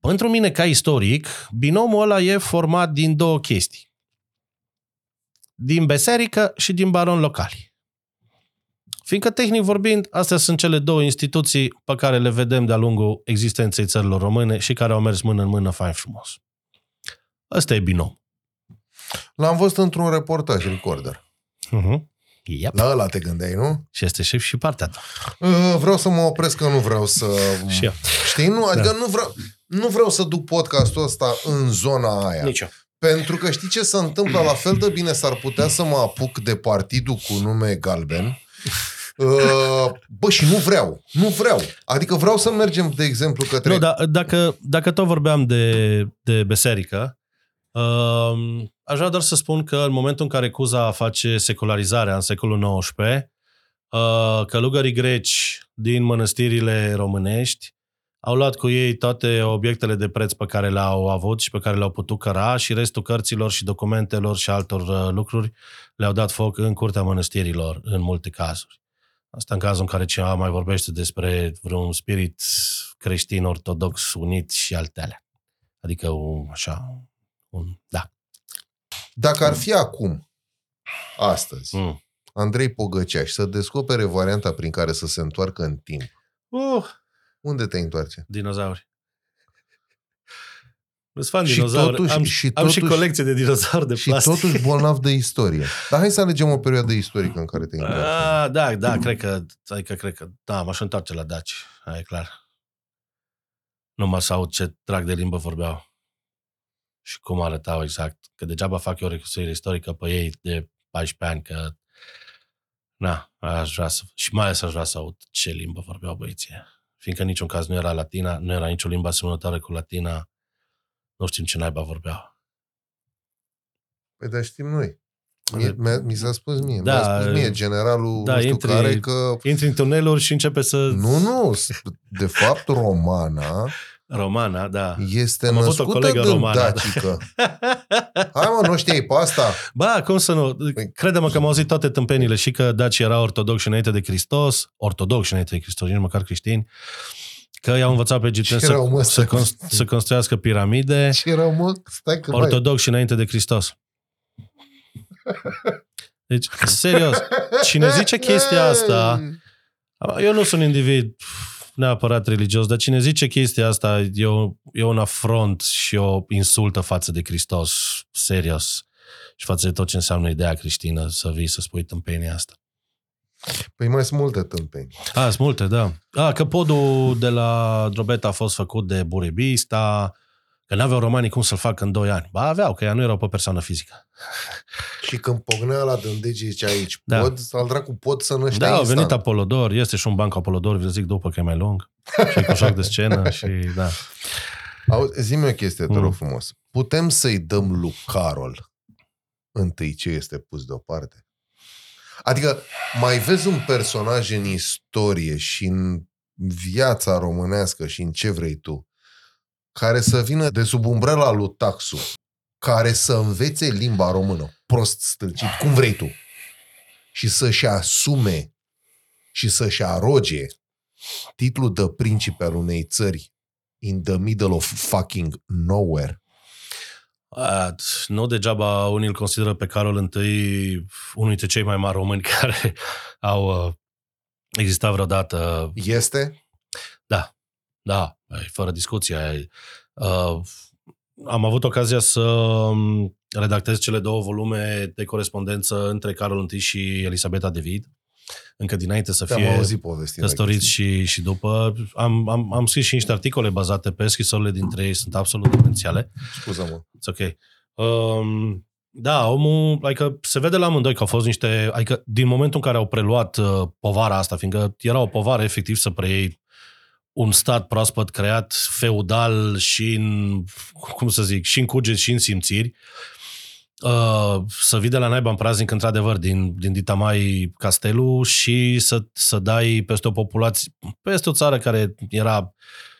pentru mine, ca istoric, binomul ăla e format din două chestii. Din beserică și din baron locali. Fiindcă, tehnic vorbind, astea sunt cele două instituții pe care le vedem de-a lungul existenței țărilor române și care au mers mână în mână fain frumos. Ăsta e binom. L-am văzut într-un reportaj, recorder. Uh-huh. Yep. La ăla te gândeai, nu? Și este și, și partea ta. Uh, vreau să mă opresc că nu vreau să... și eu. Știi? Nu, adică da. nu, vreau, nu vreau să duc podcastul ăsta în zona aia. Nici eu. Pentru că știi ce se întâmplă? La fel de bine s-ar putea să mă apuc de partidul cu nume galben Uh, bă, și nu vreau. Nu vreau. Adică vreau să mergem, de exemplu, către... Nu, da, dacă, dacă tot vorbeam de, de beserică, uh, aș vrea doar să spun că în momentul în care Cuza face secularizarea în secolul XIX, uh, călugării greci din mănăstirile românești au luat cu ei toate obiectele de preț pe care le-au avut și pe care le-au putut căra și restul cărților și documentelor și altor uh, lucruri le-au dat foc în curtea mănăstirilor în multe cazuri. Asta în cazul în care cineva mai vorbește despre vreun spirit creștin ortodox unit și altele. Adică un, așa, un, da. Dacă ar fi acum, astăzi, mm. Andrei Pogăceaș să descopere varianta prin care să se întoarcă în timp, uh, unde te întoarce? Dinozauri. Sunt fan dinozauri. Totuși, am, și totuși, am și colecție de dinozauri de și plastic. Și totuși bolnav de istorie. Dar hai să alegem o perioadă istorică în care te încarci. Ah, da, da, cred că, adică cred că, da, m-aș întoarce la Daci, e clar. Nu mă să aud ce trag de limbă vorbeau și cum arătau exact. Că degeaba fac eu o recusuire istorică pe ei de 14 ani, că na, aș vrea să, și mai ales aș vrea să aud ce limbă vorbeau băieții. Fiindcă în niciun caz nu era latina, nu era nicio limbă asemănătoare cu latina, nu știm ce naiba vorbea. Păi dar știm noi. Mie, mi s-a spus mie. Da, mi-a spus mie generalul da, nu știu intri, care că... Intri în tuneluri și începe să... Nu, nu. De fapt, romana... Romana, da. Este Am născută din romana, dacică. Da. Hai mă, nu știai pe asta? Ba, cum să nu? Păi- Crede-mă că am auzit toate tâmpenile și că dacii erau ortodoxi înainte de Hristos, ortodoxi înainte de Hristos, nici măcar creștini. Că i-au învățat pe egipteni să, rău, mă, să, const- să construiască piramide. Ce rău, mă? Stai că ortodox și înainte de Hristos. Deci, serios, cine zice chestia asta, eu nu sunt individ neapărat religios, dar cine zice chestia asta e, o, e un afront și o insultă față de Hristos, serios, și față de tot ce înseamnă ideea creștină, să vii să spui tâmpenia asta. Păi mai sunt multe tâmpeni. A, sunt multe, da. A, că podul de la Drobeta a fost făcut de Burebista, că n-aveau romanii cum să-l facă în 2 ani. Ba, aveau, că ea nu erau pe persoană fizică. Și când pognea la dândege zice aici, Da. pod, al dracu, pot să năște Da, au instant. venit Apolodor, este și un banc Apolodor, vă zic după că e mai lung. Și cu joc de scenă și da. Au, zi-mi o chestie, te Mm. rog frumos. Putem să-i dăm lui Carol întâi ce este pus deoparte? Adică mai vezi un personaj în istorie și în viața românească și în ce vrei tu, care să vină de sub umbrela lui Taxu, care să învețe limba română, prost stâlcit, cum vrei tu, și să-și asume și să-și aroge titlul de principe al unei țări in the middle of fucking nowhere. A, nu degeaba unii îl consideră pe Carol I unul dintre cei mai mari români care au uh, existat vreodată. Este? Da, e, fără discuție. e, Uh, am avut ocazia să um, redactez cele două volume de corespondență între Carol I și Elisabeta de Vid, încă dinainte să Te-am fie auzit povestirea. căsătoriți și, și după. Am, am, am scris și niște articole bazate pe scrisorile dintre ei, sunt absolut demențiale. Scuză-mă. It's ok. Um, da, omul, adică se vede la amândoi că au fost niște, adică din momentul în care au preluat uh, povara asta, fiindcă era o povară efectiv să preiei un stat proaspăt creat, feudal și în, cum să zic, și în cuget și în simțiri, uh, să vii de la naiba în praznic, într-adevăr, din, din Ditamai Castelul și să, să dai peste o populație, peste o țară care era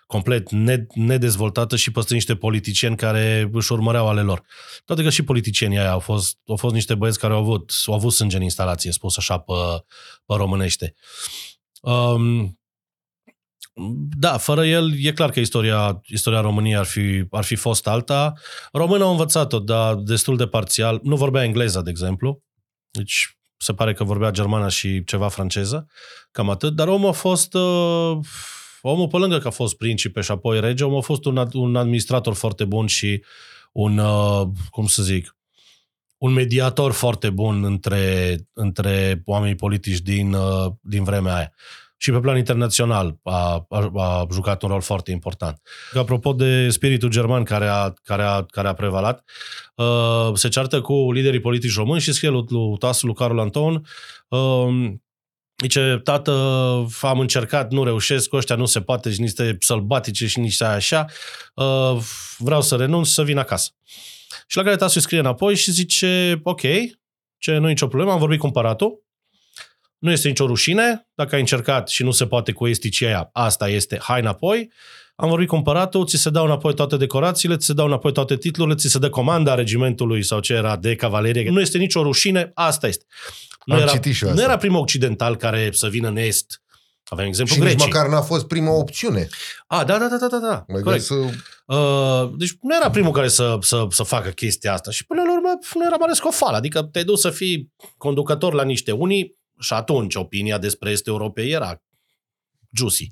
complet ne- nedezvoltată și păstrând niște politicieni care își urmăreau ale lor. Toate că și politicienii aia au fost, au fost niște băieți care au avut, au avut sânge în instalație, spus așa pe, pe românește. Um, da, fără el, e clar că istoria, istoria României ar fi, ar fi fost alta. Românul au învățat-o, dar destul de parțial. Nu vorbea engleza, de exemplu. Deci se pare că vorbea germana și ceva franceză, cam atât. Dar omul a fost... Uh, omul, pe lângă că a fost principe și apoi rege, omul a fost un, ad- un administrator foarte bun și un, uh, cum să zic, un mediator foarte bun între, între oamenii politici din, uh, din vremea aia. Și pe plan internațional a, a, a jucat un rol foarte important. Apropo de spiritul german care a, care a, care a prevalat, uh, se ceartă cu liderii politici români și scrie lui, lui tasul lui Carol Anton uh, Zice, tată, am încercat, nu reușesc, cu ăștia nu se poate, și niște sălbatice și niște așa, uh, vreau să renunț, să vin acasă. Și la care tasul îi scrie înapoi și zice, ok, ce nu e nicio problemă, am vorbit cu împăratul, nu este nicio rușine, dacă ai încercat și nu se poate cu esticii aia, asta este, hai înapoi, am vorbit cu împăratul, ți se dau înapoi toate decorațiile, ți se dau înapoi toate titlurile, ți se dă comanda regimentului sau ce era de cavalerie. Nu este nicio rușine, asta este. Nu, Am era, citit și eu nu asta. era primul occidental care să vină în est. Avem exemplu Și nici grecii. măcar n-a fost prima opțiune. A, da, da, da, da, da, da. Mai Corect. să... Uh, deci nu era primul care să, să, să facă chestia asta și până la urmă nu era mare scofală. Adică te-ai dus să fii conducător la niște unii și atunci opinia despre este europei era juicy.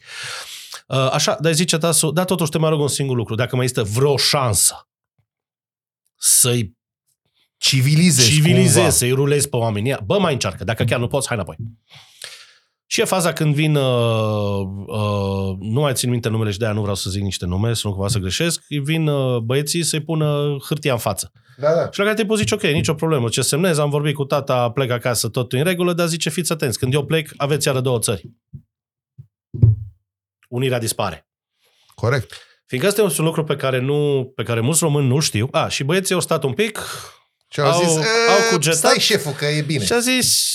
Uh, așa, dar zice Tasu, da, totuși te mai rog un singur lucru. Dacă mai este vreo șansă să-i Civilizezi civilizezi, cumva. să-i rulezi pe oameni. Ia, Bă, mai încearcă. Dacă chiar nu poți, hai înapoi. Și e faza când vin, uh, uh, nu mai țin minte numele și de-aia nu vreau să zic niște nume, să nu cumva să greșesc, vin uh, băieții să-i pună hârtia în față. Da, da. Și la care tipul zice, ok, nicio problemă, ce semnez, am vorbit cu tata, plec acasă, tot în regulă, dar zice, fiți atenți, când eu plec, aveți iară două țări. Unirea dispare. Corect. Fiindcă asta este un lucru pe care, nu, pe care mulți români nu știu. A, și băieții au stat un pic Și au, Au- zis, au "E, cugetat." stai șeful că e bine. și a zis,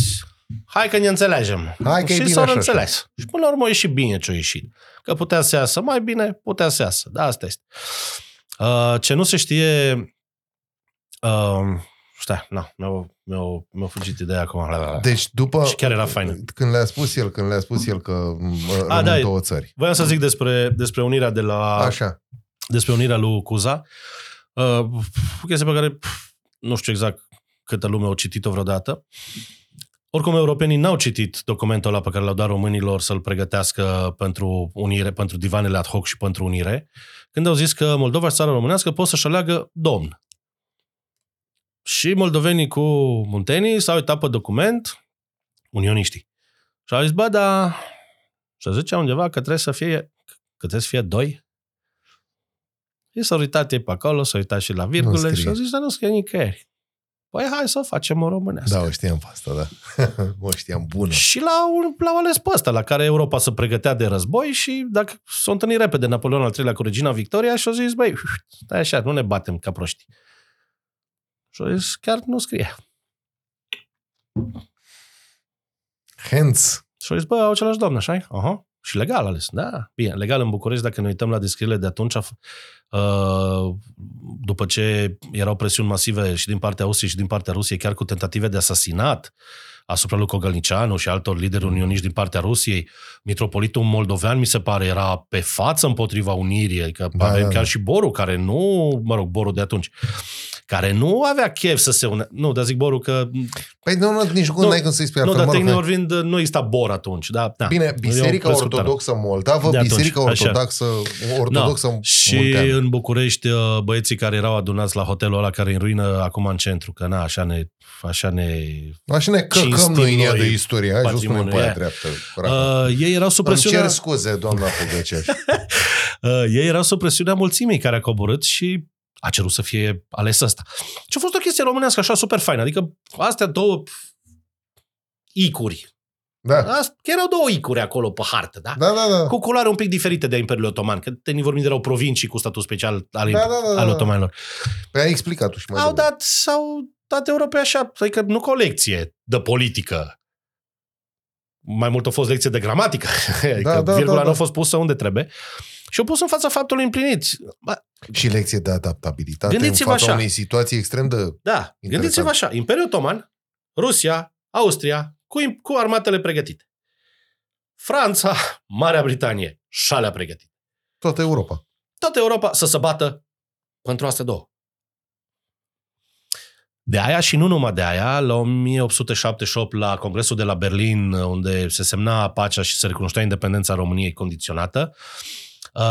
hai că ne înțelegem. Hai că e și bine s-au așa, înțeles. Și până la urmă a ieșit bine ce a ieșit. Că putea să iasă mai bine, putea să iasă. Da, asta este. Uh, ce nu se știe... Uh, stai, na, mi-a, mi-a, mi-a fugit ideea acum. Deci după... Și chiar era faină. Când le-a spus el, când le-a spus el că mă, A, rămân da, două țări. Voiam să zic despre, despre unirea de la... Așa. despre unirea lui Cuza. Uh, chestia pe care pf, nu știu exact câtă lume au citit-o vreodată. Oricum, europenii n-au citit documentul ăla pe care l-au dat românilor să-l pregătească pentru unire, pentru divanele ad hoc și pentru unire, când au zis că Moldova și țara românească pot să-și aleagă domn. Și moldovenii cu muntenii s-au uitat pe document, unioniștii. Și au zis, bă, dar să zicea undeva că trebuie să fie, că trebuie să fie doi. Și s-au uitat ei pe acolo, s-au uitat și la virgule și au zis, dar nu scrie nicăieri. Păi hai să o facem o românească. Da, o știam pe asta, da. o știam bună. Și l-au, l-au ales pe ăsta, la care Europa se pregătea de război și dacă s-a întâlnit repede Napoleon al III-lea cu regina Victoria și au zis, băi, stai așa, nu ne batem ca proști. Și au zis, chiar nu scrie. Hence. Și au zis, bă, au același domn, așa Aha. Și legal ales, da. Bine, legal în București, dacă ne uităm la descrierile de atunci, uh, după ce erau presiuni masive și din partea Rusiei și din partea Rusiei, chiar cu tentative de asasinat asupra lui Cogălnicianu și altor lideri unioniști din partea Rusiei, mitropolitul moldovean, mi se pare, era pe față împotriva unirii, adică da, avem da, chiar da. și Boru, care nu, mă rog, Boru de atunci, care nu avea chef să se une. Nu, dar zic Boru că... Păi nu, nu nici cum n-ai când să-i spui Nu, dar tehnic vorbind, nu exista Bor atunci. Da, da. Bine, Biserica Ortodoxă Moldavă, Biserica Ortodoxă, ortodoxă no. Și Munteană. în București, uh, băieții care erau adunați la hotelul ăla care e în ruină acum în centru, că na, așa ne... Așa ne, așa ne căcăm noi în ea de istorie. Hai jos pe aia dreaptă. Uh, ei erau sub presiunea... Îmi cer scuze, doamna Pugăceș. uh, ei erau sub presiunea mulțimii care a coborât și a cerut să fie ales ăsta. Și a fost o chestie românească așa super faină. Adică astea două icuri. Da. Asta, erau două icuri acolo pe hartă, da? Da, da, da. Cu culoare un pic diferite de Imperiul Otoman, că tenii vorbim erau provincii cu statut special al, da, da, da, al da. otomanilor. Păi ai explicat tu și mai Au dat, sau dat Europei așa, adică nu colecție de politică. Mai mult a fost lecție de gramatică. Da, adică da, virgula da, da. nu a fost pusă unde trebuie. Și au pus în fața faptului împlinit. Și lecție de adaptabilitate gândiți-vă în fața așa. unei situații extrem de Da, gândiți-vă așa. Imperiul Otoman, Rusia, Austria, cu, cu armatele pregătite. Franța, Marea Britanie, șalea pregătită. Toată Europa. Toată Europa să se bată pentru astea două. De aia și nu numai de aia, la 1878 la Congresul de la Berlin, unde se semna pacea și se recunoștea independența României condiționată, Uh,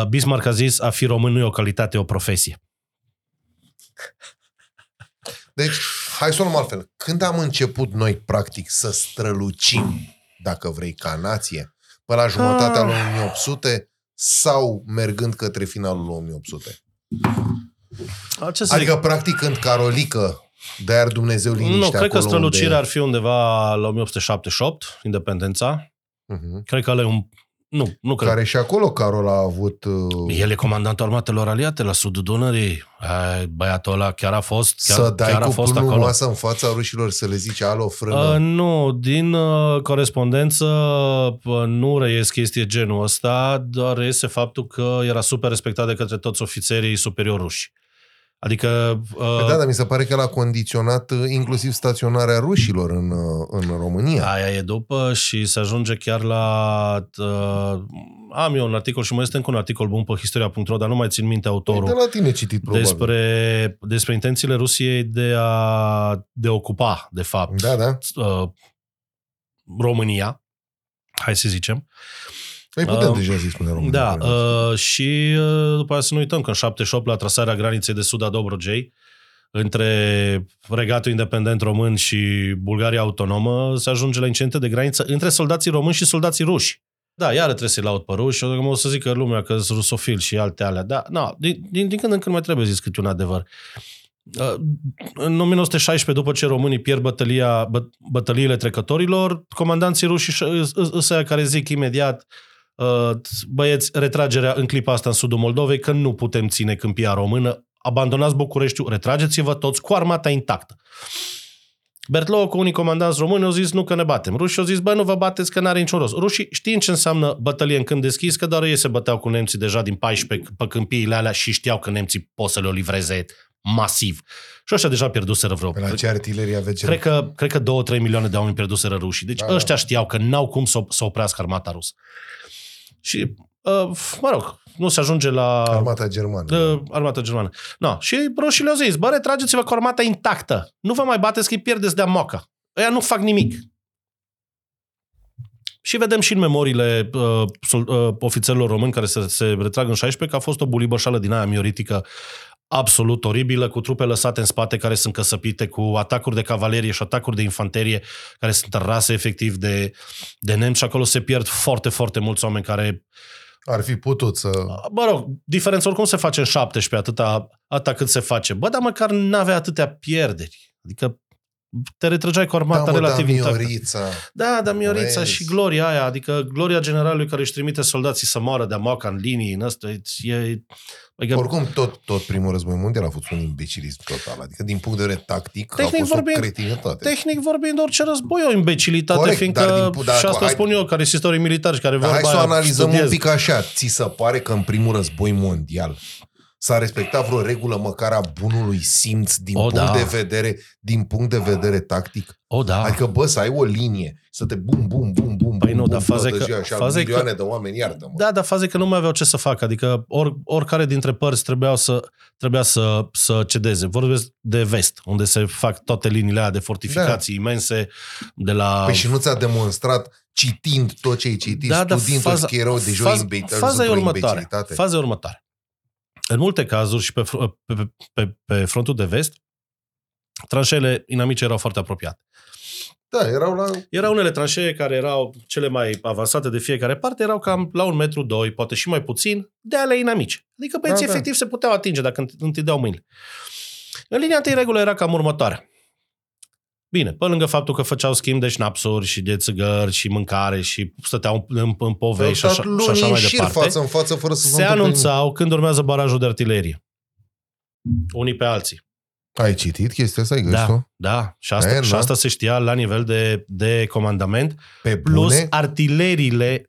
Bismarck a zis, a fi român nu e o calitate, e o profesie. Deci, hai să o luăm altfel. Când am început noi, practic, să strălucim, dacă vrei, ca nație, pe la jumătatea lui 1800 sau mergând către finalul lui 1800? Ce adică, zic? practic, când Carolică de Dumnezeu liniște Nu, cred că strălucirea unde... ar fi undeva la 1878, independența. Uh-huh. Cred că ăla e un nu, nu cred. Care și acolo Carol a avut... Uh... El e comandantul armatelor aliate la sudul Dunării. Băiatul ăla chiar a fost chiar, Să dai chiar cu a fost acolo. masă în fața rușilor să le zice alo frână? Uh, nu, din uh, corespondență uh, nu reies chestie genul ăsta, doar reiese faptul că era super respectat de către toți ofițerii superiori ruși. Adică... Uh, da, dar mi se pare că l-a condiționat uh, inclusiv staționarea rușilor în, uh, în România. Aia e după și se ajunge chiar la... Uh, am eu un articol și mai este încă un articol bun pe historia.ro, dar nu mai țin minte autorul. Păi de la tine citit, probabil. Despre, despre intențiile Rusiei de a de ocupa, de fapt, da, da. Uh, România, hai să zicem. Păi putem uh, deja să-i spunem român. Da, uh, și uh, după aceea să nu uităm că în 78 la trasarea graniței de sud a Dobrogei, între regatul independent român și Bulgaria autonomă, se ajunge la incidente de graniță între soldații români și soldații ruși. Da, iară trebuie să-i laud pe ruși, o să zic că lumea că sunt rusofil și alte alea. Da, no, din, din, din când în când mai trebuie zis câte un adevăr. Uh, în 1916, după ce românii pierd bătălia, bă, bătăliile trecătorilor, comandanții ruși ăștia care zic imediat Uh, băieți, retragerea în clipa asta în sudul Moldovei, că nu putem ține câmpia română, abandonați Bucureștiul, retrageți-vă toți cu armata intactă. Bertlou cu unii comandanți români au zis nu că ne batem. Rușii au zis, bă, nu vă bateți că n-are niciun rost. Rușii știind ce înseamnă bătălie în câmp deschis, că doar ei se băteau cu nemții deja din 14 pe câmpiile alea și știau că nemții pot să le o livreze masiv. Și ăștia deja pierduseră vreo... Pe la ce artilerie aveți? Cred că, cred că 2-3 milioane de oameni pierduseră rușii. Deci da, ăștia da. știau că n-au cum să, să oprească armata rusă. Și, uh, mă rog, nu se ajunge la... Armata germană. Uh, armata germană. No. Și roșii le-au zis, bă, retrageți-vă cu armata intactă. Nu vă mai bateți că îi pierdeți de moca. Ăia nu fac nimic. Și vedem și în memoriile uh, sol- uh, ofițerilor români care se, se retrag în 16 că a fost o bulibășală din aia mioritică absolut oribilă, cu trupe lăsate în spate care sunt căsăpite, cu atacuri de cavalerie și atacuri de infanterie care sunt rase efectiv de, de nemți și acolo se pierd foarte, foarte mulți oameni care Ar fi putut să... Mă rog, diferența oricum se face în 17, atâta, atâta cât se face. Bă, dar măcar n-avea atâtea pierderi. Adică te retrăgeai cu armata da, mă, relativ da, intactă. Miorița. Da, dar Miorița Vezi. și gloria aia, adică gloria generalului care își trimite soldații să moară de amoaca în linii, în ăsta, e... Adică, Oricum, tot, tot primul război mondial a fost un imbecilism total. Adică, din punct de vedere tactic, Tehnic a fost vorbind- o cretinitate. tehnic vorbind, orice război e o imbecilitate, Corect, fiindcă, dar din pu- da, și asta hai- spun eu, care sunt istorii militari și care Dar vorba hai să o aia analizăm studiez. un pic așa. Ți se pare că în primul război mondial s-a respectat vreo regulă măcar a bunului simț din, O, punct, da. de vedere, din punct de vedere tactic? O, da. Adică, bă, să ai o linie, să te bum, bum, bum, bum, Păi bum, nu, bum, dar faza e toată că- ziua, așa, faza e că- milioane de oameni, iartă-mă. Da, dar faza e că nu mai aveau ce să facă. Adică or, oricare dintre părți trebuia să, trebuia să, să cedeze. Vorbesc de vest, unde se fac toate liniile alea de fortificații da. imense, de la... Păi și nu ți-a demonstrat, citind tot ce ai citit, Da, dar studiind faza- toți că erau deja faza, imbe- faza e într-o următoare. imbecilitate. Faza e următoare. În multe cazuri și pe, fr- pe, pe, pe, pe frontul de vest, tranșele inamice erau foarte apropiate. Da, erau la... Erau unele tranșee care erau cele mai avansate de fiecare parte, erau cam la un metru, doi, poate și mai puțin, de ale inamice. Adică băieții Da, da. efectiv se puteau atinge dacă înt- întindeau mâinile. În linia întâi regulă era cam următoarea. Bine, pe lângă faptul că făceau schimb de șnapsuri și de țigări și mâncare și stăteau în, în, în povei și Au așa, stat și luni așa în mai șir departe, față în față fără să se întâmple nimic. anunțau când urmează barajul de artilerie. Unii pe alții. Ai citit chestia asta? Ai găsit-o? Da, da. Și asta, E, și da. asta se știa la nivel de, de comandament Pe plus bune? artileriile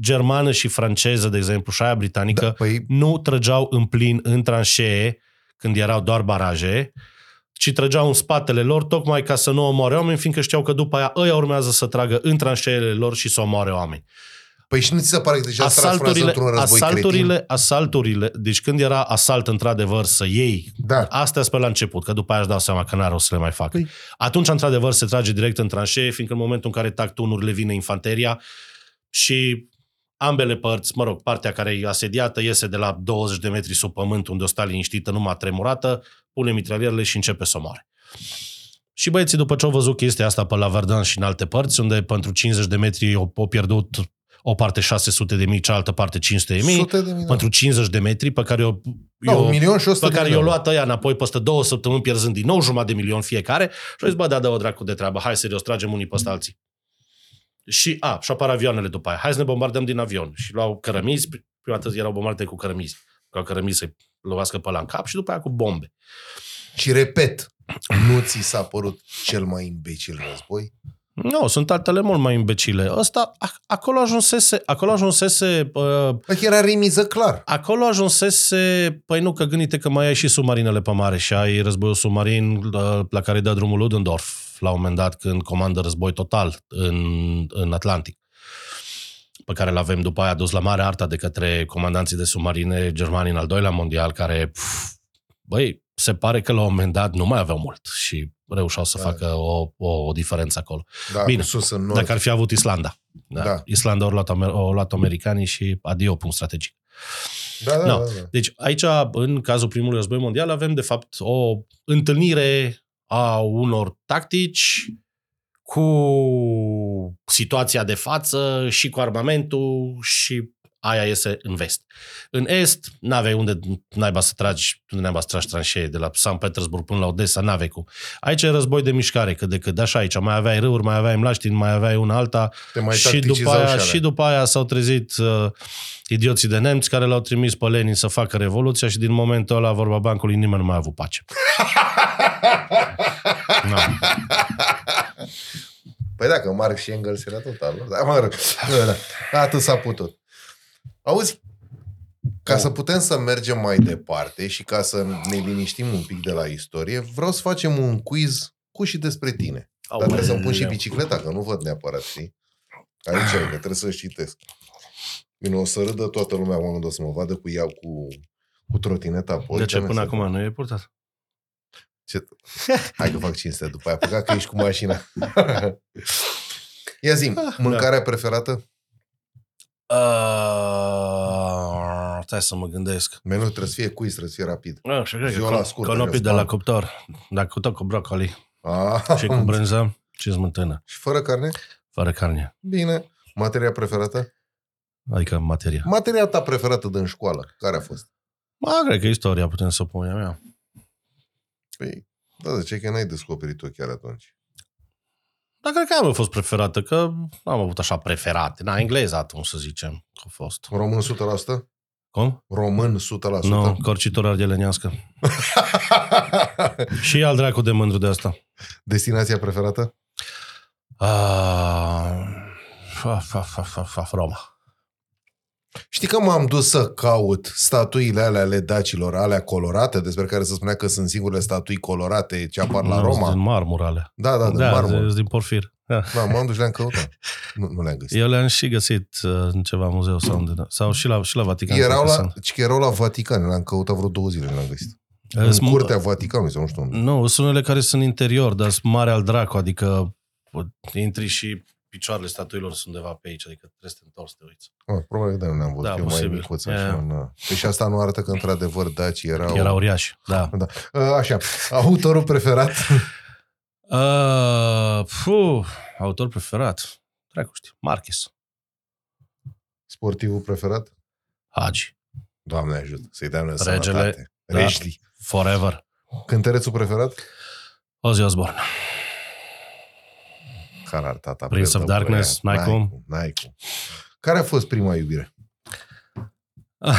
germană și franceză, de exemplu, și aia britanică, Da, păi, nu trăgeau în plin în tranșee când erau doar baraje, ci trăgeau în spatele lor tocmai ca să nu omoare oameni, fiindcă știau că după aia ăia urmează să tragă în tranșeele lor și să omoare oameni. păi și nu ți se pare că deja se transformează Asalturile, într-un război cretin? asalturile, asalturile, deci când era asalt într-adevăr să iei, Da. astea pe la început, că după aia își dau seama că n-are rost să le mai fac. Păi- Atunci, într-adevăr, se trage direct în tranșee, fiindcă în momentul în care tac tunurile vine infanteria și ambele părți, mă rog, partea care e asediată iese de la 20 de metri sub pământ, unde o sta liniștită, numai tremurată, pune mitralierele și începe să moare. Și băieții, după ce au văzut chestia asta pe la Verdun și în alte părți, unde pentru 50 de metri au, au pierdut o parte 600 de mii, cealaltă parte 500 de mii, Sute de mii. da. pentru 50 de metri, pe care eu, Da, eu un milion și o sută pe de care mii. i-au luat ăia înapoi peste două săptămâni, pierzând din nou jumătate de milion fiecare și au zis, bă, da, dă o dracu de treabă, hai serios, tragem unii peste alții. Și, a, și apar avioanele după aia, hai să ne bombardăm din avion. Și luau cărămizi, prima dată erau bombardate cu cărămizi, cu cărămizi să-i lovească pe la în cap și după aia cu bombe. Și repet, nu ți s-a părut cel mai imbecil război? Nu, sunt altele mult mai imbecile. Ăsta, a- acolo ajunsese, acolo ajunsese uh, Că era remiză clar. Acolo ajunsese, păi nu, că gândite că mai ai și submarinele pe mare și ai războiul submarin uh, la care dă drumul Ludendorff la un moment dat când comandă război total în, în Atlantic pe care l-avem după aia dus la mare arta de către comandanții de submarine germani în al doilea mondial, care, pf, băi, se pare că la un moment dat nu mai aveau mult și reușeau să Da. facă o, o, o diferență acolo. Da, Bine, cu sus în nord. Dacă ar fi avut Islanda. Da. Da. Islanda au luat, amer- au luat americanii și adio, punct strategic. Da, da, No. da, da. Deci aici, în cazul primului război mondial, avem de fapt o întâlnire a unor tactici cu situația de față și cu armamentul și aia iese în vest. În est, n-aveai unde naiba să tragi, unde naiba să tragi tranșee, de la San Petersburg până la Odessa, n-aveai cum. Aici e război de mișcare, cât de cât, așa aici, mai aveai râuri, mai aveai mlaștini, mai aveai una alta, Te mai și tacticizau după, aia, alea. și după aia s-au trezit uh, idioții de nemți care l-au trimis pe Lenin să facă revoluția și din momentul ăla, vorba bancului, nimeni nu mai a avut pace. no. Păi dacă Marx și Engels era total. nu? Da, mă rog, da, da. Atât s-a putut. Auzi, ca Oh. să putem să mergem mai departe și ca să ne liniștim un pic de la istorie, vreau să facem un quiz cu și despre tine. Dar trebuie să-mi pun și Aoleu. bicicleta, că nu văd neapărat, știi? Aici e, că trebuie să citesc. Bine, o să râdă toată lumea acum când o să mă vadă cu ea cu, cu trotineta pe De ce uite, până să- acum nu e purtat? Ce... Hai că fac cinste după aia. Păcat că ești cu mașina. Ia zi, Ah, mâncarea preferată? Uh, stai să mă gândesc. Menul trebuie să fie quiz, trebuie să fie rapid. Ah, și cred că Viola con- scurtă, conopii de că la spam. cuptor. Dar cu tot cu broccoli Ah, și cu brânză și smântână. și fără carne? Fără carne. Bine. Materia preferată? Adică materia. Materia ta preferată din școală, care a fost? Ma, cred că istoria putem să o punem mea. Păi, da, de ce că n-ai descoperit-o chiar atunci? Dar cred că am fost preferată, că n-am avut așa preferate. Na, engleza atunci, să zicem, a fost. Român 100%? Cum? Român 100%? Nu, corcitură ardeleniască. Și al dracu de mândru de asta. Destinația preferată? Ah, fa, fa, fa, fa, fa, Roma. Știi că m-am dus să caut statuile alea ale dacilor, alea colorate, despre care se spunea că sunt singurele statui colorate ce apar la Nu, Roma? Din marmurale. Da, da, de da, marmur. de- din porfir. Da. Da, m-am dus și le-am căutat. Nu, nu le-am găsit. Eu le-am și găsit uh, în ceva muzeu sau unde. Sau și la, și la Vatican. Erau cred că la, sunt. ci că erau la Vatican, le-am căutat vreo două zile, le-am găsit. Uh, În sunt- curtea Vaticanului sau nu știu unde. Nu, sunt unele care sunt interior, dar sunt mare al dracu, adică pot- intri și picioarele statuilor sunt undeva pe aici, adică trebuie să te întorci să te uiți. Ah, probabil că da, nu am văzut, Da, eu mai posibil. micuț Ia, așa. ia. Na. Deci asta nu arată că într-adevăr dacii erau... Era uriaș, da. Da. A, Așa, autorul preferat? Uh, puh, autor preferat? Dracu știu, Marquez. Sportivul preferat? Hagi. Doamne ajută, să-i dea noi Regele, sănătate. da. Reșli. Forever. Cântărețul preferat? Ozzy Osbourne. Care ar tata? Prince of predă, Darkness, băia? n-ai cum. N-ai cum. Care a fost prima iubire?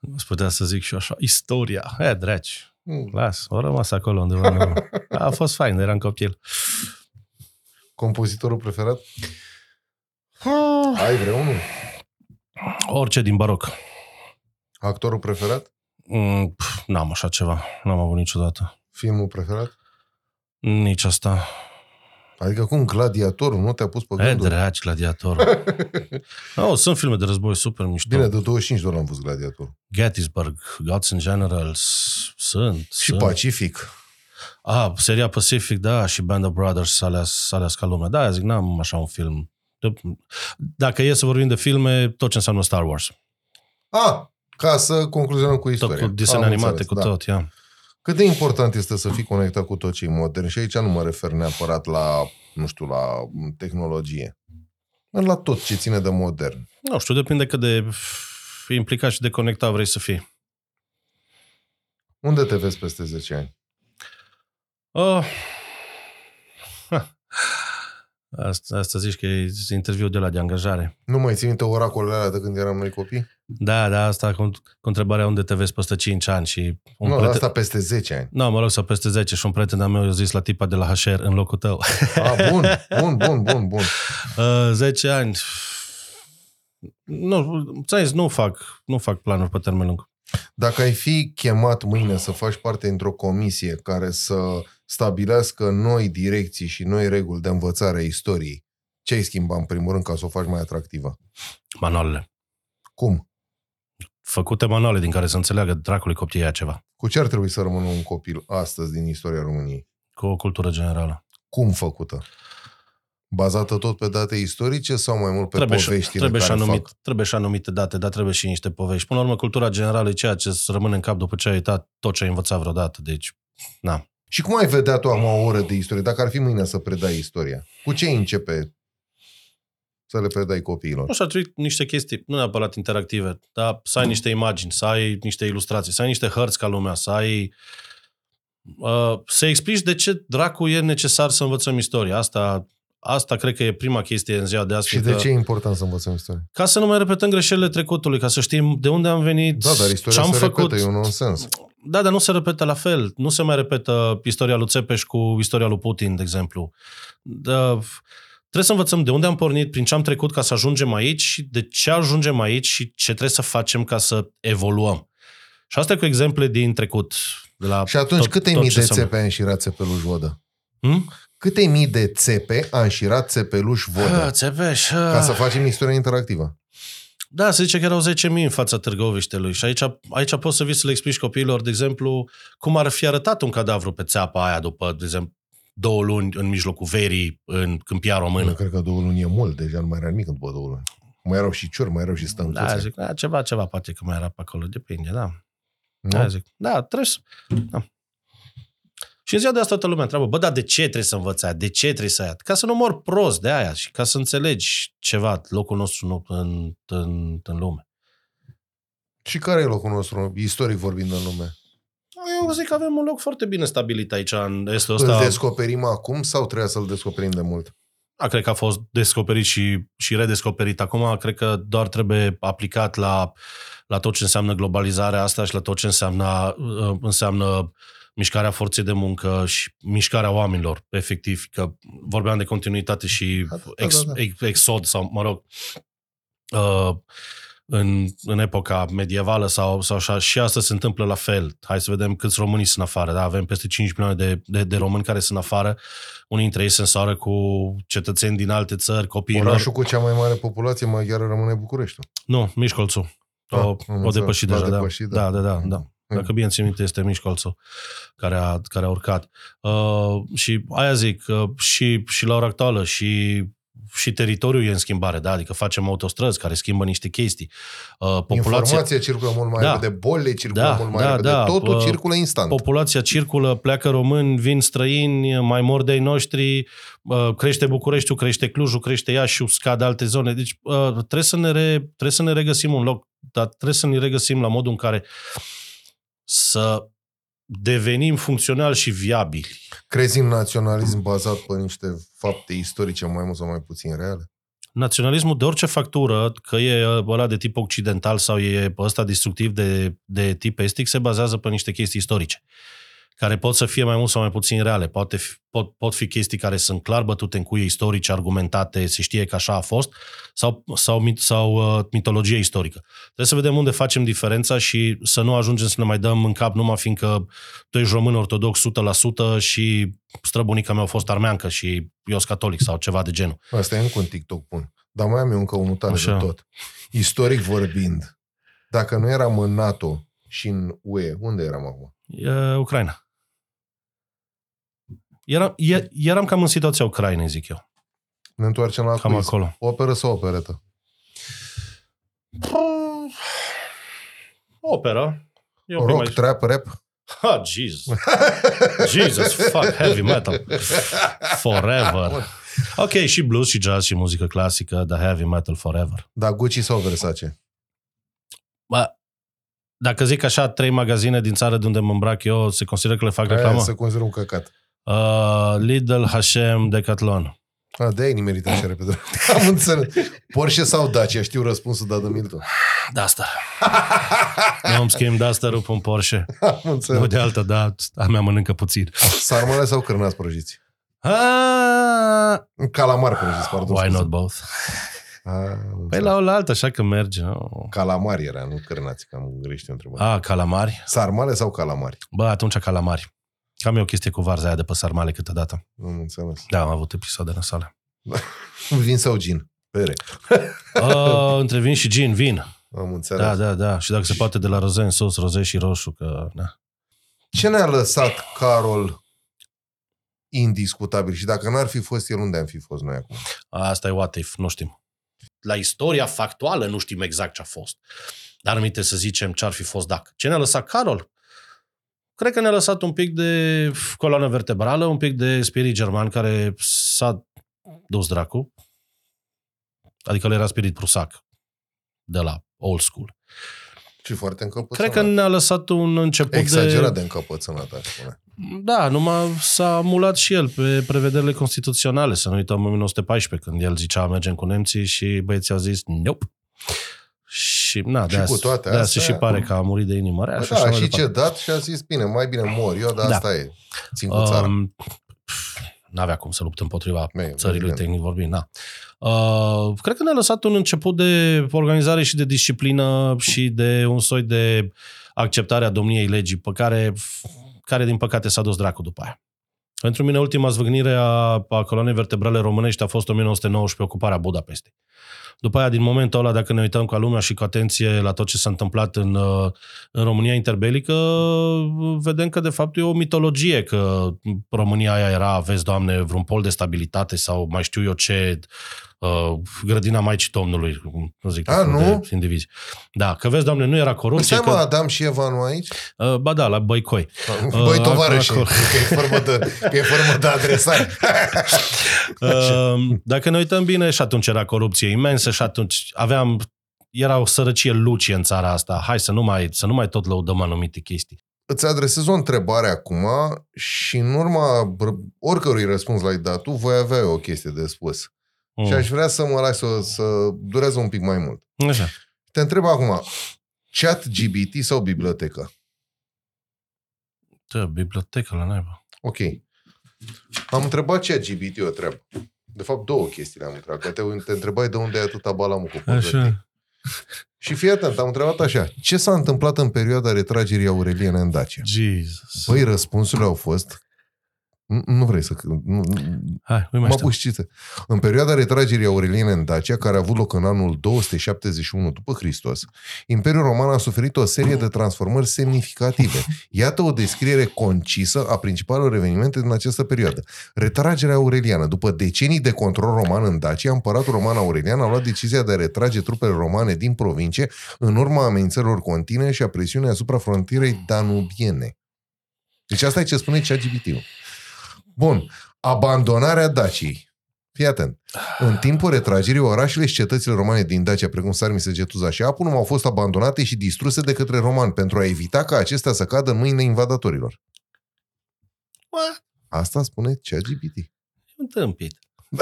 Nu putea să zic și eu așa. Istoria. E, dreci. Mm. Las, o rămas acolo undeva. în urmă. A fost fain, eram copil. Compozitorul preferat? Ai vreunul? Orice din baroc. Actorul preferat? Mm, pf, n-am așa ceva. N-am avut niciodată. Filmul preferat? Nici asta. Adică cum gladiatorul nu te-a pus pe E, gânduri? dragi, gladiator. no, sunt filme de război super mișto. Bine, de 25 de ori am văzut gladiatorul. Gettysburg, Gods and Generals, sunt. Și sunt. Pacific. Ah, seria Pacific, da, și Band of Brothers, alea, alea ca lumea. Da, zic, n-am așa un film. De- Dacă e să vorbim de filme, tot ce înseamnă Star Wars. A, ca să concluzionăm cu Tot istoria. cu desene Am animate, înțeles, cu da. tot, ia. Cât de important este să fii conectat cu tot ce e modern? Și aici nu mă refer neapărat la, nu știu, la tehnologie. La tot ce ține de modern. Nu știu, depinde cât de f- implicat și de conectat vrei să fii. Unde te vezi peste 10 ani? Oh. Ha. Asta, asta zici că e interviu de la de angajare. Nu mai ții minte oracolele alea de când eram noi copii? Da, da, asta cu, cu întrebarea unde te vezi peste 5 ani și un Nu, prieten... asta peste 10 ani. Nu, mă rog, să peste 10 și un prieten al meu i-a zis la tipa de la HR în locul tău. A, bun, bun, bun, bun, bun. Uh, 10 ani. Nu, ți zis, nu fac, nu fac planuri pe termen lung. Dacă ai fi chemat mâine să faci parte dintr-o comisie care să stabilească noi direcții și noi reguli de învățare a istoriei, ce ai schimba în primul rând ca să o faci mai atractivă? Manualele. Cum? Făcute manuale din care să înțeleagă dracului copiii aia ceva. Cu ce ar trebui să rămână un copil astăzi din istoria României? Cu o cultură generală. Cum făcută? Bazată tot pe date istorice sau mai mult pe Trebuie, și, poveștile trebuie, și care anumit, fac? trebuie și anumite date, dar trebuie și niște povești. Până la urmă, cultura generală e ceea ce îți rămâne în cap după ce ai uitat tot ce ai învățat vreodată. Deci, na. Și cum ai vedea tu acum o oră de istorie? Dacă ar fi mâine să predai istoria, cu ce începe să le predai copiilor? Nu știu, ar trebui niște chestii, nu neapărat interactive, dar să ai niște imagini, să ai niște ilustrații, să ai niște hărți ca lumea, să ai... Uh, să explici de ce dracu e necesar să învățăm istoria. Asta, asta cred că e prima chestie în ziua de azi. Și de fiindcă- ce e important să învățăm istorie? Ca să nu mai repetăm greșelile trecutului, ca să știm de unde am venit, Da, dar istoria ce am se făcut. repetă, e un nonsens. Da, dar nu se repetă la fel. Nu se mai repetă istoria lui Țepeș cu istoria lui Putin, de exemplu. Da, trebuie să învățăm de unde am pornit, prin ce am trecut ca să ajungem aici și de ce ajungem aici și ce trebuie să facem ca să evoluăm. Și asta cu exemple din trecut. De la Și atunci tot, câte tot mii ce de înseamnă. țepe a înșirat țepeluș vodă? Hmm? Câte mii de țepe a înșirat țepeluș Ah, vodă? Țepeș. Ca ah. să facem istoria interactivă. Da, se zice că erau 10.000 în fața Târgoviștelui și aici, aici poți să vii să le explici copiilor, de exemplu, cum ar fi arătat un cadavru pe țeapa aia după, de exemplu, două luni în mijlocul verii în câmpia Eu română. cred că două luni e mult, deja nu mai era nimic după două luni. Mai erau și ciuri, mai erau și stâncuțe. Da, zic, da, ceva, ceva poate că mai era pe acolo, depinde, da. Nu? Da, zic, da, trebuie să... Da. Și în ziua de asta toată lumea întreabă, bă, dar de ce trebuie să învăț aia? De ce trebuie să aia? Ca să nu mor prost de aia și ca să înțelegi ceva, locul nostru în, în, în, în lume. Și care e locul nostru, istoric vorbind în lume? Eu zic că avem un loc foarte bine stabilit aici în estul Îl ăsta. descoperim acum sau trebuia să-l descoperim de mult? A, cred că a fost descoperit și, și redescoperit. Acum cred că doar trebuie aplicat la, la tot ce înseamnă globalizarea asta și la tot ce înseamnă, uh, înseamnă mișcarea forței de muncă și mișcarea oamenilor, efectiv, că vorbeam de continuitate și Da, da, ex, da, da. ex, exod sau, mă rog, uh, în, în epoca medievală sau, sau așa, și asta se întâmplă la fel. Hai să vedem câți români sunt afară. Da? Avem peste 5 milioane de, de, de români care sunt afară. Unii dintre ei se însoară cu cetățeni din alte țări, copiii lor. Orașul cu cea mai mare populație maghiară rămâne Bucureștiul. Nu, Mișcolțul. Ah, O, am o înțeles. depășit L-a deja, da. depășit, da. da. Da, da, da. Dacă bine țin minte, este Mișcolțul care a, care a urcat. Uh, și aia zic, uh, și, și la ora actuală, și, și teritoriul e în schimbare, da? Adică facem autostrăzi care schimbă niște chestii. Uh, populația, Informația circulă mult mai Da. repede, bolile circulă Da, mult mai da, repede, da. totul Uh, circulă instant. populația circulă, pleacă români, vin străini, mai mor de-ai noștri, uh, crește Bucureștiul, crește Clujul, crește Iașiul, scade alte zone. Deci uh, trebuie să, ne re, trebuie să ne regăsim un loc, dar trebuie să ne regăsim la modul în care să devenim funcționali și viabili. Crezi în naționalism bazat pe niște fapte istorice mai mult sau mai puțin reale? Naționalismul de orice factură, că e ăla de tip occidental sau e ăsta destructiv de, de tip estic, se bazează pe niște chestii istorice care pot să fie mai mult sau mai puțin reale. Poate fi, pot, pot fi chestii care sunt clar bătute în cuie istorice, argumentate, se știe că așa a fost, sau, sau, mit, sau uh, mitologie istorică. Trebuie să vedem unde facem diferența și să nu ajungem să ne mai dăm în cap numai fiindcă tu ești român ortodox 100% și străbunica mea a fost armeancă și eu sunt catolic sau ceva de genul. Asta e încă un TikTok bun. Dar mai am eu încă unul tare Așa. de tot. Istoric vorbind, dacă nu eram în NATO și în UE, unde eram acum? E, Ucraina. Eram, e, eram cam în situația Ucrainei, zic eu. Ne întoarcem la Cam quiz. acolo. Operă sau operetă? Opera. E un pic Rock, mai... trap, rap? Ha, Jesus. Jesus, fuck, heavy metal. Forever. Ok, și blues, și jazz, și muzică clasică, dar heavy metal forever. Da, Gucci sau Versace? Bă, dacă zic așa, trei magazine din țară de unde mă îmbrac eu, se consideră că le fac Aia reclamă? se consideră un căcat. Uh, Lidl, H&M, Decathlon. A, de-aia ni merită așa repede. Am înțeles. Porsche sau Dacia? Știu răspunsul dat de Milton. Duster. Eu îmi schimb Duster-ul pe un Porsche. Am Nu înțeles. de altă, da, a mea mănâncă puțin. Sarmale sau cârnați prăjiți? Ah, Calamar prăjiți, pardon. why scuze. not both? A, am Păi înțeles. la o altă, așa că merge. nu? Calamari era, nu cârnați, că am greșit o întrebare. Ah, calamari. Sarmale sau calamari? Bă, atunci calamari. Cam e o chestie cu varza aia de pe sarmale câteodată. Nu am înțeles. Da, am avut episoade nasale. Vin sau gin? Pere. Uh, între vin și gin, vin. Am înțeles. Da, da, da. Și dacă se poate de la roze în sos, roze și roșu, că... Da. Ce ne-a lăsat Carol indiscutabil? Și dacă n-ar fi fost el, unde am fi fost noi acum? Asta e what if, nu știm. La istoria factuală nu știm exact ce a fost. Dar aminte să zicem ce ar fi fost dacă. Ce ne-a lăsat Carol? Cred că ne-a lăsat un pic de coloană vertebrală, un pic de spirit german care s-a dus dracu. Adică le era spirit prusac de la old school. Și foarte încăpățânat. Cred că ne-a lăsat un început Exagerat de... de încăpățânat, aș spune. Da, numai s-a mulat și el pe prevederile constituționale. Să nu uităm în 1914, când el zicea mergem cu nemții și băieții au zis nope. Și, na, Și de cu toate de se astea- și pare că a murit de inimă rea. Bă, și așa da, mai și departe. cedat și a zis, bine, mai bine mor eu, dar Da. asta e. Țin cu țara. Um, pf, n-avea cum să lupte împotriva Bine, țării lui, evident. tehnic vorbind. Da. Uh, cred că ne-a lăsat un început de organizare și de disciplină și de un soi de acceptare a domniei legii, pe care, care din păcate s-a dus dracu după aia. Pentru mine, ultima zvâgnire a, a coloanei vertebrale românești a fost 1919, ocuparea Budapestei. După aia, din momentul ăla, dacă ne uităm ca lumea și cu atenție la tot ce s-a întâmplat în, uh, în România interbelică, vedem că, de fapt, e o mitologie, că România aia era, vezi, Doamne, vreun pol de stabilitate sau mai știu eu ce, uh, grădina Maicii Domnului, nu zic A, nu? de indivizi. Da, că vezi, Doamne, nu era corupție. Stai mă, că, Adam și Eva nu aici? uh, ba da, la Băicoi. Băi, tovarăși, acolo. că e formă de, că e formă de adresare. Uh, dacă ne uităm bine, și atunci era corupție imensă și atunci aveam, era o sărăcie lucie în țara asta. Hai să nu mai, să nu mai tot lăudăm anumite chestii. Îți adresez o întrebare acum și în urma r- oricărui răspuns l-ai dat tu, voi avea o chestie de spus. Mm. Și aș vrea să mă las să, să dureze un pic mai mult. Așa. Te întreb acum, chat GBT sau bibliotecă? Tă, bibliotecă la naiba. Ok. Am întrebat chat GBT o treabă. De fapt, două chestii le-am întrebat. Că te, te întrebai de unde e atâta balamul cu păzătii. Așa. Și fii atent, am întrebat așa. Ce s-a întâmplat în perioada retragerii aureliene în Dacia? Jesus. Păi răspunsurile au fost... Nu, nu vrei să... Nu, nu- Hai, nu mai mă știu. pus cită. În perioada retragerii aureliene în Dacia, care a avut loc în anul 271 după Hristos, Imperiul Roman a suferit o serie de transformări semnificative. Iată o descriere concisă a principalelor evenimente din această perioadă. Retragerea aureliană. După decenii de control roman în Dacia, împăratul roman Aurelian a luat decizia de a retrage trupele romane din provincie în urma amenințărilor continue și a presiunii asupra frontierei danubiene. Deci asta e ce spune ChatGPT-ul. Bun. Abandonarea Daciei. Fii atent. În timpul retragerii, orașele și cetățile romane din Dacia, precum Sarmi, Segetuza și Apunum, au fost abandonate și distruse de către romani pentru a evita ca acestea să cadă în mâinile invadatorilor. What? Asta spune ChatGPT. Un tâmpit.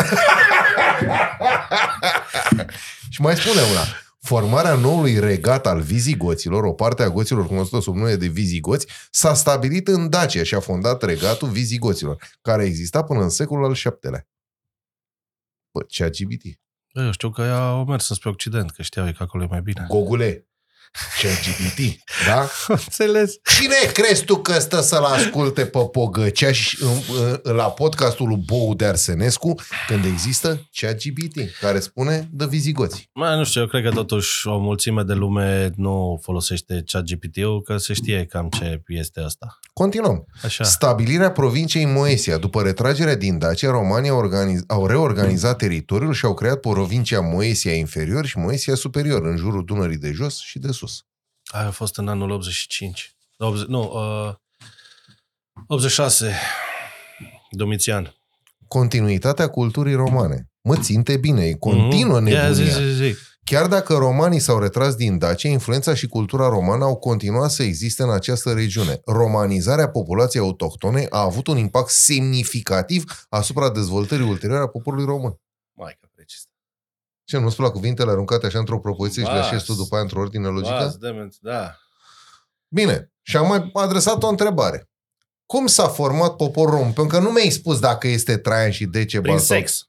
Și mai spune una. Formarea noului regat al vizigoților, o parte a goților cunoscută sub numele de vizigoți, s-a stabilit în Dacia și a fondat regatul vizigoților, care exista până în secolul al VII-lea. Bă, ChatGPT. Bă, Eu știu că ea au mers spre Occident, că știau ei că acolo e mai bine. Gogule. ChatGPT. Da? Înțeles. Cine crezi tu că stă să-l asculte pe Pogăceaș în- în- la podcastul lui Bou de Arsenescu când există ChatGPT care spune de vizigoți? Mai nu știu, eu cred că totuși o mulțime de lume nu folosește chat GPT-ul, că se știe cam ce este asta. Continuăm. Așa. Stabilirea provinciei Moesia. După retragerea din Dacia, romanii au, organiz- au reorganizat teritoriul și au creat provincia Moesia inferior și Moesia superior, în jurul Dunării de jos și de sus. Aia a fost în anul 85. 80, nu, uh, 86. Domitian. Continuitatea culturii romane. Mă, ținte bine, e continuă Mhm. Ia, nebunia. zi, zi, zi. Chiar dacă romanii s-au retras din Dacia, influența și cultura romană au continuat să existe în această regiune. Romanizarea populației autohtone a avut un impact semnificativ asupra dezvoltării ulterioare a poporului român. Maica precisă. Ce, nu-ți plac cuvintele aruncate așa într-o propoziție și le Vas. așezi tu după aia într-o ordine logică? Vas, dement, da. Bine, și am mai adresat o întrebare. Cum s-a format poporul român? Pentru că nu mi-ai spus dacă este Traian și Decebal Prin sau... sex.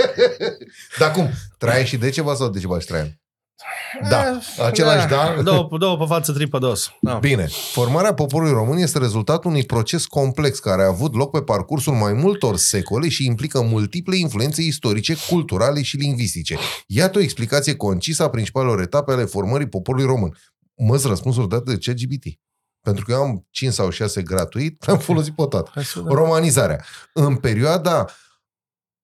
Dar cum? Traian și Decebal sau Decebal și Traian? Da. Același da? Două, două pe față, trei pe dos. Da. Bine, formarea poporului român este rezultatul unui proces complex care a avut loc pe parcursul mai multor secole și implică multiple influențe istorice, culturale și lingvistice. Iată o explicație concisă a principalelor etape ale formării poporului român. Măs răspunsuri date de ChatGPT. Pentru că eu am 5 sau 6 gratuit, am folosit pe toate. Hai să vedem. Romanizarea. În perioada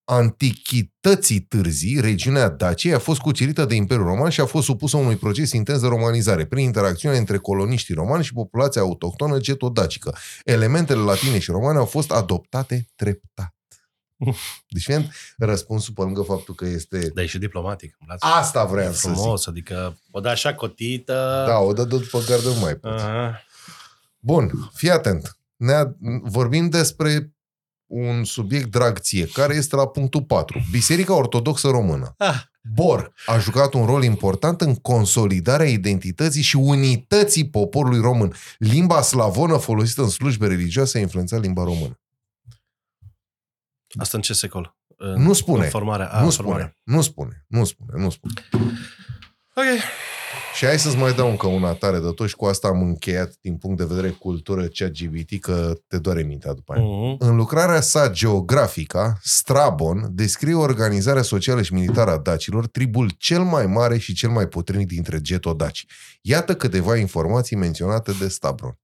antichității târzii, regiunea Daciei a fost cucerită de Imperiul Roman și a fost supusă unui proces intens de romanizare, prin interacțiunea între coloniștii romani și populația autohtonă getodacică. Elementele latine și romane au fost adoptate treptat. Deci, fiind răspunsul pe lângă faptul că este... Dar e și diplomatic. Îmi place. Asta vreau să zic. frumos, adică o da așa cotită. Da, o dă după gardă nu mai poți. Aha. Bun, fii atent. Ne vorbim despre un subiect drag ție, care este la punctul 4. Biserica Ortodoxă Română. Ah, Bor a jucat un rol important în consolidarea identității și unității poporului român. Limba slavonă folosită în slujbe religioase a influențat limba română. asta în ce secol? În, Nu spune. În formarea. A, nu în spune, formarea. nu spune, nu spune, nu spune. Ok. Și hai să-ți mai dau încă una tare de tot și cu asta am încheiat din punct de vedere cultură cea GBT că te doare mintea după aia. Mhm. În lucrarea sa geografică, Strabon descrie organizarea socială și militară a dacilor, tribul cel mai mare și cel mai puternic dintre getodaci. Iată câteva informații menționate de Stabron.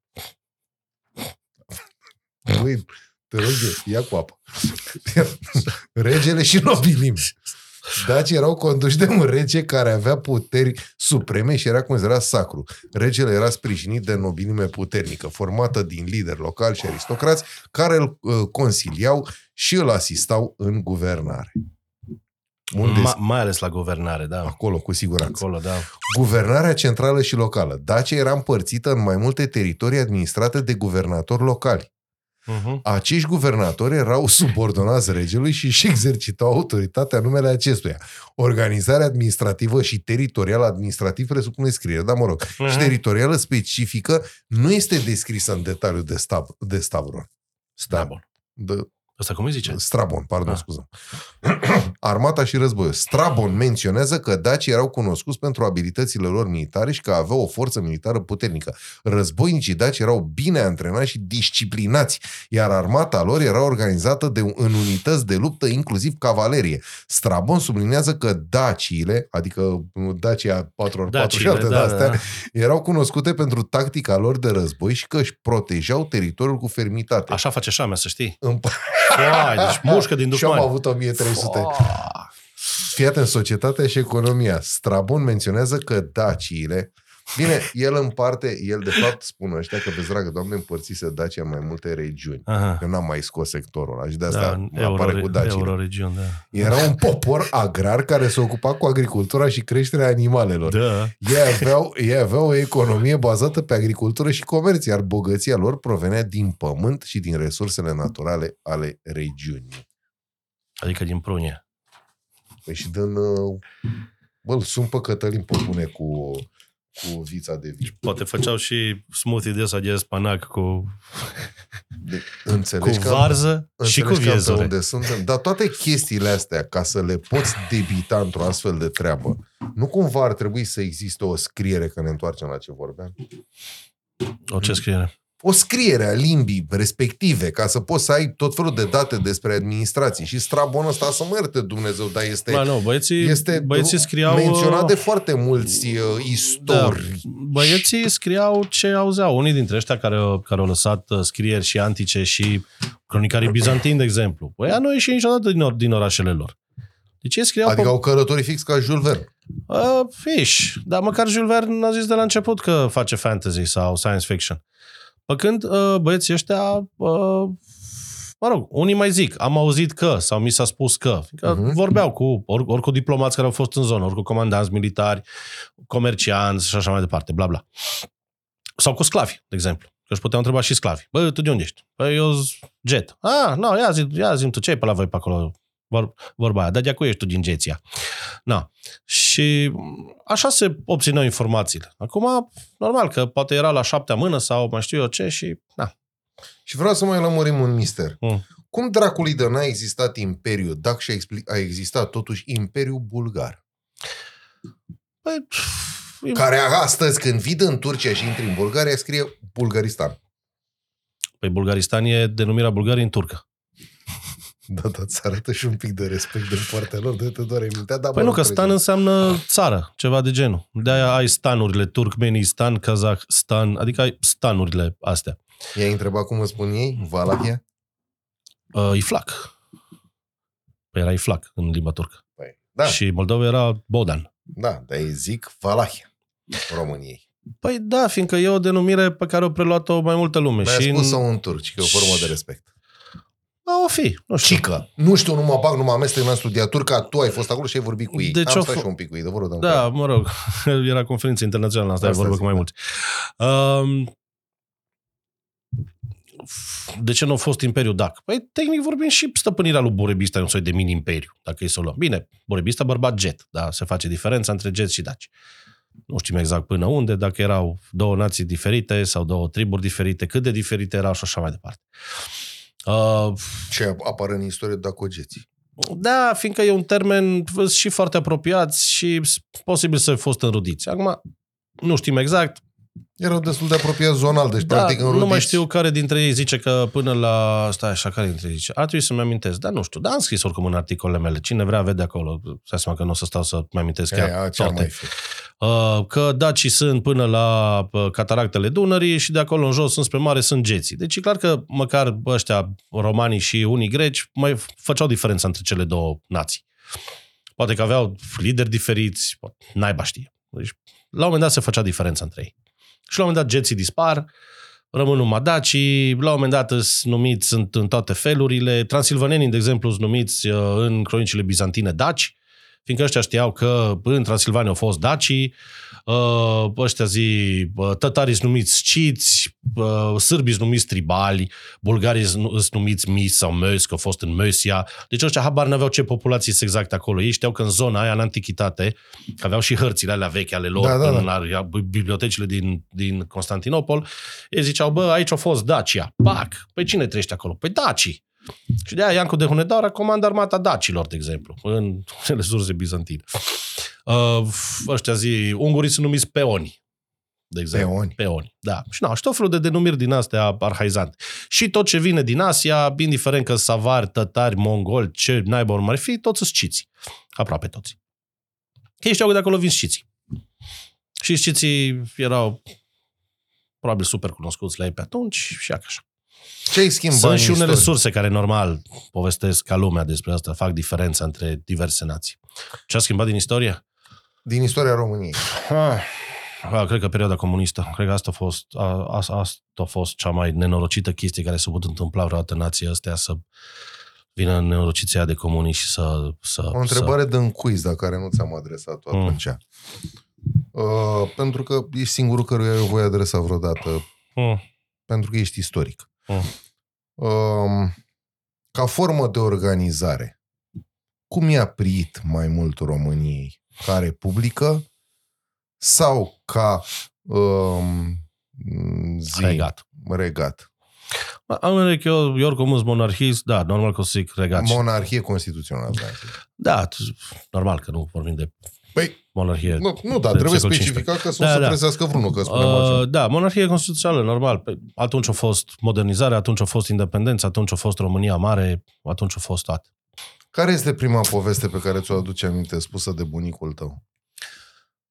Băi, te rog eu, ia cu apă. Regele și nobilim. Dacii erau conduși de un rege care avea puteri supreme și era considerat sacru. Regele era sprijinit de nobilime puternică, formată din lideri locali și aristocrați, care îl uh, consiliau și îl asistau în guvernare. Unde Ma- mai ales la guvernare, da. Acolo, cu siguranță. Acolo, da. Guvernarea centrală și locală. Dacia era împărțită în mai multe teritorii administrate de guvernatori locali. Mhm. Acești guvernatori erau subordonați regelui și își exercitau autoritatea în numele acestuia. Organizarea administrativă și teritorială administrativ presupune scriere, dar mă rog, Mhm. și teritorială specifică nu este descrisă în detaliu de, stab, de Stavron. Strabon. De, Asta cum îi zice? Strabon, pardon, Ah. scuză. Armata și războiul. Strabon menționează că dacii erau cunoscuți pentru abilitățile lor militare și că aveau o forță militară puternică. Războinicii daci erau bine antrenați și disciplinați, iar armata lor era organizată de, în unități de luptă, inclusiv cavalerie. Strabon sublinează că daciile, adică Dacia 4x4 și Daciile, alte da, de-astea, da. erau cunoscute pentru tactica lor de război și că își protejau teritoriul cu fermitate. Așa face șamea, să știi. În Foai, deci mușcă din și am dușmani. avut 1300. Fii atent, societatea și economia. Strabon menționează că daciile Bine, el în parte, el de fapt spune ăștia că, vezi, dragă doamne, împărțise Dacia în mai multe regiuni. Aha. Eu n-am mai scos sectorul ăla și de Da, asta în da, apare cu euro, Dacia. euroregiuni, da. Era un popor agrar care se ocupa cu agricultura și creșterea animalelor. Da. Ei aveau, ei aveau o economie bazată pe agricultură și comerț, iar bogăția lor provenea din pământ și din resursele naturale ale regiunii. Adică din prunie. Păi și din... uh, Bă, sunt pe Cătălin pe bune cu, cu vița de vii. Poate făceau și smoothie de ăsta de spanac cu, De, cu înțelegi că, varză și cu înțelegi că pe viezure. unde suntem. Dar toate chestiile astea, ca să le poți debita într-o astfel de treabă, nu cumva ar trebui să existe o scriere, că ne întoarcem la ce vorbeam? O ce scriere? O scriere a limbii respective, ca să poți să ai tot felul de date despre administrații. Și Strabon ăsta, să mă ierte Dumnezeu, dar este, Ba, nu, băieții, este băieții scriau... menționat de foarte mulți uh, da, istori. băieții scriau ce auzeau. Unii dintre ăștia care, care au lăsat uh, scrieri și antice și cronicarii bizantini, de exemplu. Păi ea nu ieși niciodată din, or, din orașele lor. Deci ei scriau Adică pe au călătorii fix ca Jules Verne. Uh, fish. Dar măcar Jules Verne a zis de la început că face fantasy sau science fiction. Pe când uh, băieții ăștia, uh, mă rog, unii mai zic, am auzit că, sau mi s-a spus că. că Mhm. Vorbeau cu, ori, ori cu diplomați care au fost în zonă, ori cu comandanți militari, comercianți și așa mai departe, bla bla. Sau cu sclavi, de exemplu. Că își puteau întreba și sclavi. Bă, tu de unde ești? Păi eu sunt jet. Ah, nu, ia zi, ia zi tu, ce ai pe la voi pe acolo? Vor, vorba aia, dar de acu ești tu din Geția. Na. Și m, așa se obțineau informațiile. Acum, normal că poate era la șaptea mână sau mai știu eu ce și... Na. Și vreau să mai lămurim un mister. Mm. Cum dracului de n-a existat Imperiul, dacă și-a expli- a existat totuși Imperiul Bulgar? Păi, e- Care astăzi, când vii în Turcia și intri în Bulgaria, scrie Bulgaristan. păi Bulgaristan e denumirea Bulgariei în turcă. Da, da, îți arată și un pic de respect din partea lor, de te doare mintea. Da, Păi bă, nu, că trece. stan înseamnă țară, ceva de genul. De-aia ai stanurile, Turkmenistan, Kazahstan, adică ai stanurile astea. I-ai întrebat cum îți spun ei? Valahia? Uh, Iflac. Păi era Iflac în limba turcă. Păi, da, Și Moldova era Bodan. da, dar ei zic Valahia României. Păi da, fiindcă e o denumire pe care o preluat-o mai multă lume. Dar și ai spus-o în... un turci, că e o formă de respect. A, o fi, nu știu. Cică. Nu știu, nu mă bag, nu mă amestec, n-am studiat turca, tu ai fost acolo și ai vorbit cu ei. Deci Am au stat f- și eu un pic cu ei, de vorbă, de Da, mă rog, era conferință internațională, asta, Asta asta vorbă zic, cu mai da. mulți. Um, de ce nu a fost Imperiul Dac? Păi, tehnic vorbind, și stăpânirea lui Borebista e un soi de mini-imperiu, dacă e să o luăm. Bine, Borebista bărbat jet, da, se face diferența între jet și daci. Nu știm exact până unde, dacă erau două nații diferite sau două triburi diferite, cât de diferite erau și așa mai departe. Uh, Ce apare în istorie dacogeții. da, fiindcă e un termen și foarte apropiat și s- posibil să fi fost înrudiți. Acum, nu știm exact, Erau destul de apropiați zonal, deci da, practic nu mai înrudiți. știu care dintre ei zice că până la... Stai așa, care dintre ei zice? A trebuit să-mi amintesc. Dar nu știu, dar am scris oricum în articolele mele. Cine vrea vede acolo. Să seama că nu o să stau să-mi amintesc chiar Aia, ce ar toate. mai fi? Uh, că dacii sunt până la uh, cataractele Dunării și de acolo în jos, înspre mare, sunt geții. Deci e clar că măcar ăștia romanii și unii greci mai făceau diferența între cele două nații. Poate că aveau lideri diferiți, poate- naiba știe. Deci, la un moment dat se făcea diferența între ei. Și la un moment dat geții dispar, rămân numai dacii, la un moment dat sunt numiți sunt în toate felurile. Transilvanenii, de exemplu, sunt numiți uh, în cronicile bizantine daci, fiindcă ăștia știau că în Transilvania au fost dacii, uh, ăștia zi, uh, tătarii sunt numiți sciți, uh, sârbii sunt numiți tribali, bulgarii sunt sunt numiți mis sau mös, că au fost în Mösia. Deci ăștia habar n-aveau ce populații sunt exact acolo. Ei știau că în zona aia, în antichitate, că aveau și hărțile alea vechi ale lor, Da, da, da. în ar- bibliotecile din, din Constantinopol, ei ziceau, bă, aici a fost Dacia. Pac! Păi cine trăiește acolo? Păi Dacii. Și de aia Iancu de Hunedoara comandă armata dacilor, de exemplu, în cele surse bizantine. Uh, ăștia zi, ungurii sunt numiți peoni, de exemplu. Peoni. Peoni, da. Și, na, și tot felul de denumiri din astea arhaizante. Și tot ce vine din Asia, indiferent că savari, tătari, mongoli, ce naiba urmă ar fi, toți sunt sciți. Aproape toți. Că ei știau că de acolo vin sciții. Și sciții erau probabil super cunoscuți la ei pe atunci și așa. Ce ai schimbat Sunt în și unele istorie? surse care normal povestesc ca lumea despre asta, fac diferența între diverse nații. Ce a schimbat din istorie? Din istoria României. Ah, cred că perioada comunistă. Cred că asta a fost, a, a, asta a fost cea mai nenorocită chestie care s-a putut întâmpla vreodată în nația astea să vină nenorociția aia de comuniști și să... să O întrebare de quiz, dar care nu ți-am adresat-o Mm. atunci. Uh, pentru că ești singurul căruia eu voi adresa vreodată, Să... Mm, pentru că ești istoric. Mm. Um, ca formă de organizare, cum i-a priit mai mult României? Ca republică sau ca um, zi, Regat. regat? Am vedere că eu, eu oricum sunt monarhist, da, normal că o să zic regat. Monarhie constituțională. da. da, t- normal că nu vorbim de Păi, monarhie. nu, nu da, de trebuie secol specificat că să Da, nu se da. trezească vreunul, că spunem Uh, altceva. da, monarhie constituțională, normal. Pe- Atunci a fost modernizare, atunci a fost independență, atunci a fost România mare, atunci a fost toate. Care este prima poveste pe care ți-o aduce aminte spusă de bunicul tău?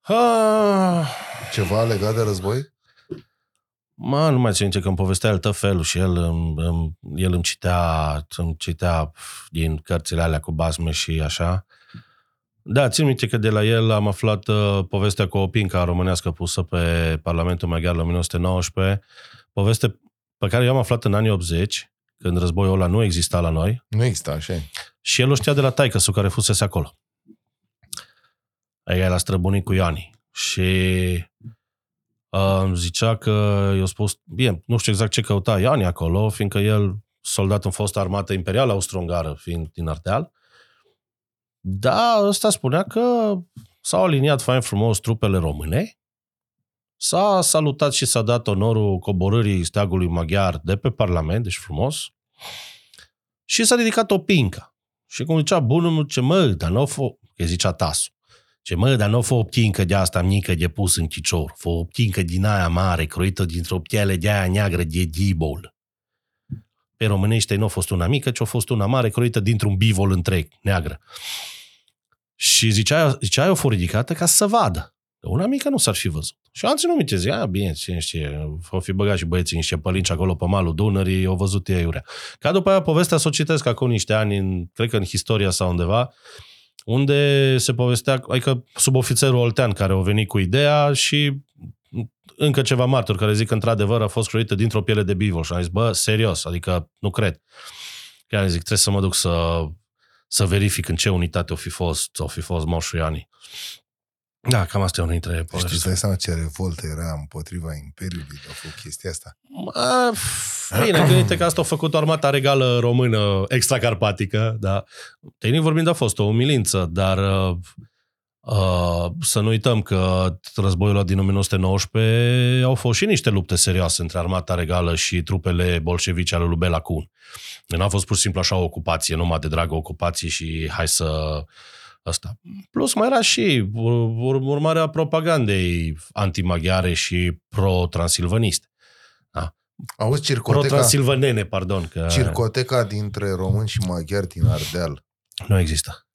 Ah, Ceva legat de război? mă, nu mai țin minte că îmi povestea el tot felul și el, îmi, îmi, el îmi citea, îmi citea din cărțile alea cu basme și așa. Da, țin minte că de la el am aflat uh, povestea cu o pinca românească pusă pe Parlamentul Maghiar la 1919, poveste pe care eu am aflat în anii 80, când războiul ăla nu exista la noi, Nu există, așa e. Și el o știa de la taică su care fusese acolo. Aia la străbunic cu Iani. Și uh, îmi zicea că i-a spus, bine, nu știu exact ce căuta Iani acolo, fiindcă el, soldat în fostă armată imperială austro-ungară, fiind din Ardeal, da, ăsta spunea că s-au aliniat fain frumos trupele române, s-a salutat și s-a dat onorul coborârii steagului maghiar de pe Parlament, deci frumos, și s-a ridicat o pincă. Și cum zicea bunul, ce mă, dar nu fă, că zicea Tasu, ce mă, dar nu fă o pincă de asta mică de pus în chicior, fă o pincă din aia mare, croită dintr-o piele de aia neagră de dibol. Pe românește nu a fost una mică, ci a fost una mare, croită dintr-un bivol întreg, neagră. Și zicea, zicea eu, a fost ridicată ca să vadă. Că Una mică nu s-ar fi văzut. Și alții nu mi zi, a, bine, cine știe, au fi băgat și băieții niște pălinci acolo pe malul Dunării, au văzut ei iurea. Ca după aia povestea să o citesc acum niște ani, în, cred că în Historia sau undeva, unde se povestea, adică subofițerul Oltean care a venit cu ideea și încă ceva martori care zic că într-adevăr a fost croită dintr-o piele de bivol și am zis, bă, serios, adică nu cred. Chiar zic, trebuie să mă duc să, să verific în ce unitate o fi fost, o fi fost moșul Iani. Da, cam asta e unul dintre Știți, povești. îți dai seama ce revoltă era împotriva Imperiului de a făcut chestia asta? Mă, Bine, gândite că asta a făcut armata regală română extracarpatică, da. Tehnic vorbind a fost o umilință, dar uh, uh, să nu uităm că războiul ăla din 1919 au fost și niște lupte serioase între armata regală și trupele bolșevice ale lui Bela Kun. Nu a fost pur și simplu așa o ocupație, numai de dragă ocupație și hai să Asta. Plus mai era și ur- ur- urmarea propagandei antimaghiare și pro-transilvaniste. Auzi, circoteca, Pro-transilvanene, pardon. Că circoteca dintre români și maghiari din Ardeal. Nu există.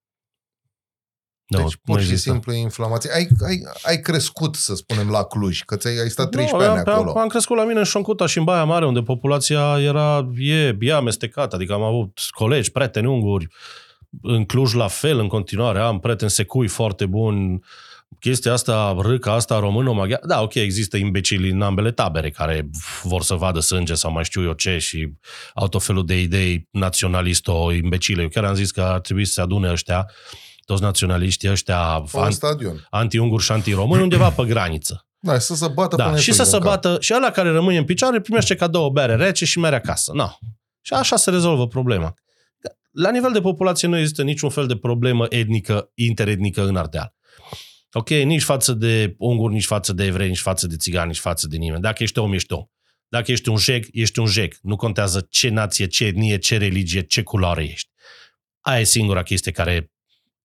Nu, deci, pur nu și există. simplu, e inflamație. Ai, ai, ai crescut, să spunem, la Cluj, că ți-ai ai stat 13 nu, ani am, acolo. Am, am crescut la mine în Șoncuta și în Baia Mare, unde populația era, e, e amestecată. Adică am avut colegi, prieteni unguri, în Cluj la fel, în continuare. Am prieteni secui foarte buni. Chestia asta, râca asta română-maghiară, da, ok, există imbecili în ambele tabere care vor să vadă sânge sau mai știu eu ce și au tot felul de idei naționalisto-imbecile. Eu chiar am zis că ar trebui să se adune ăștia, toți naționaliștii ăștia Pe un stadion. anti-unguri și anti-români undeva pe graniță. Da, să se bată Da, până și îi să prinde se în cap. bată, și ăla care rămâne în picioare primește cadou o bere rece și mere acasă. No. Și așa se rezolvă problema. La nivel de populație nu există niciun fel de problemă etnică, interetnică în Ardeal. Ok, nici față de unguri, nici față de evrei, nici față de țigani, nici față de nimeni. Dacă ești om, ești om. Dacă ești un jec, ești un jec. Nu contează ce nație, ce etnie, ce religie, ce culoare ești. Aia e singura chestie care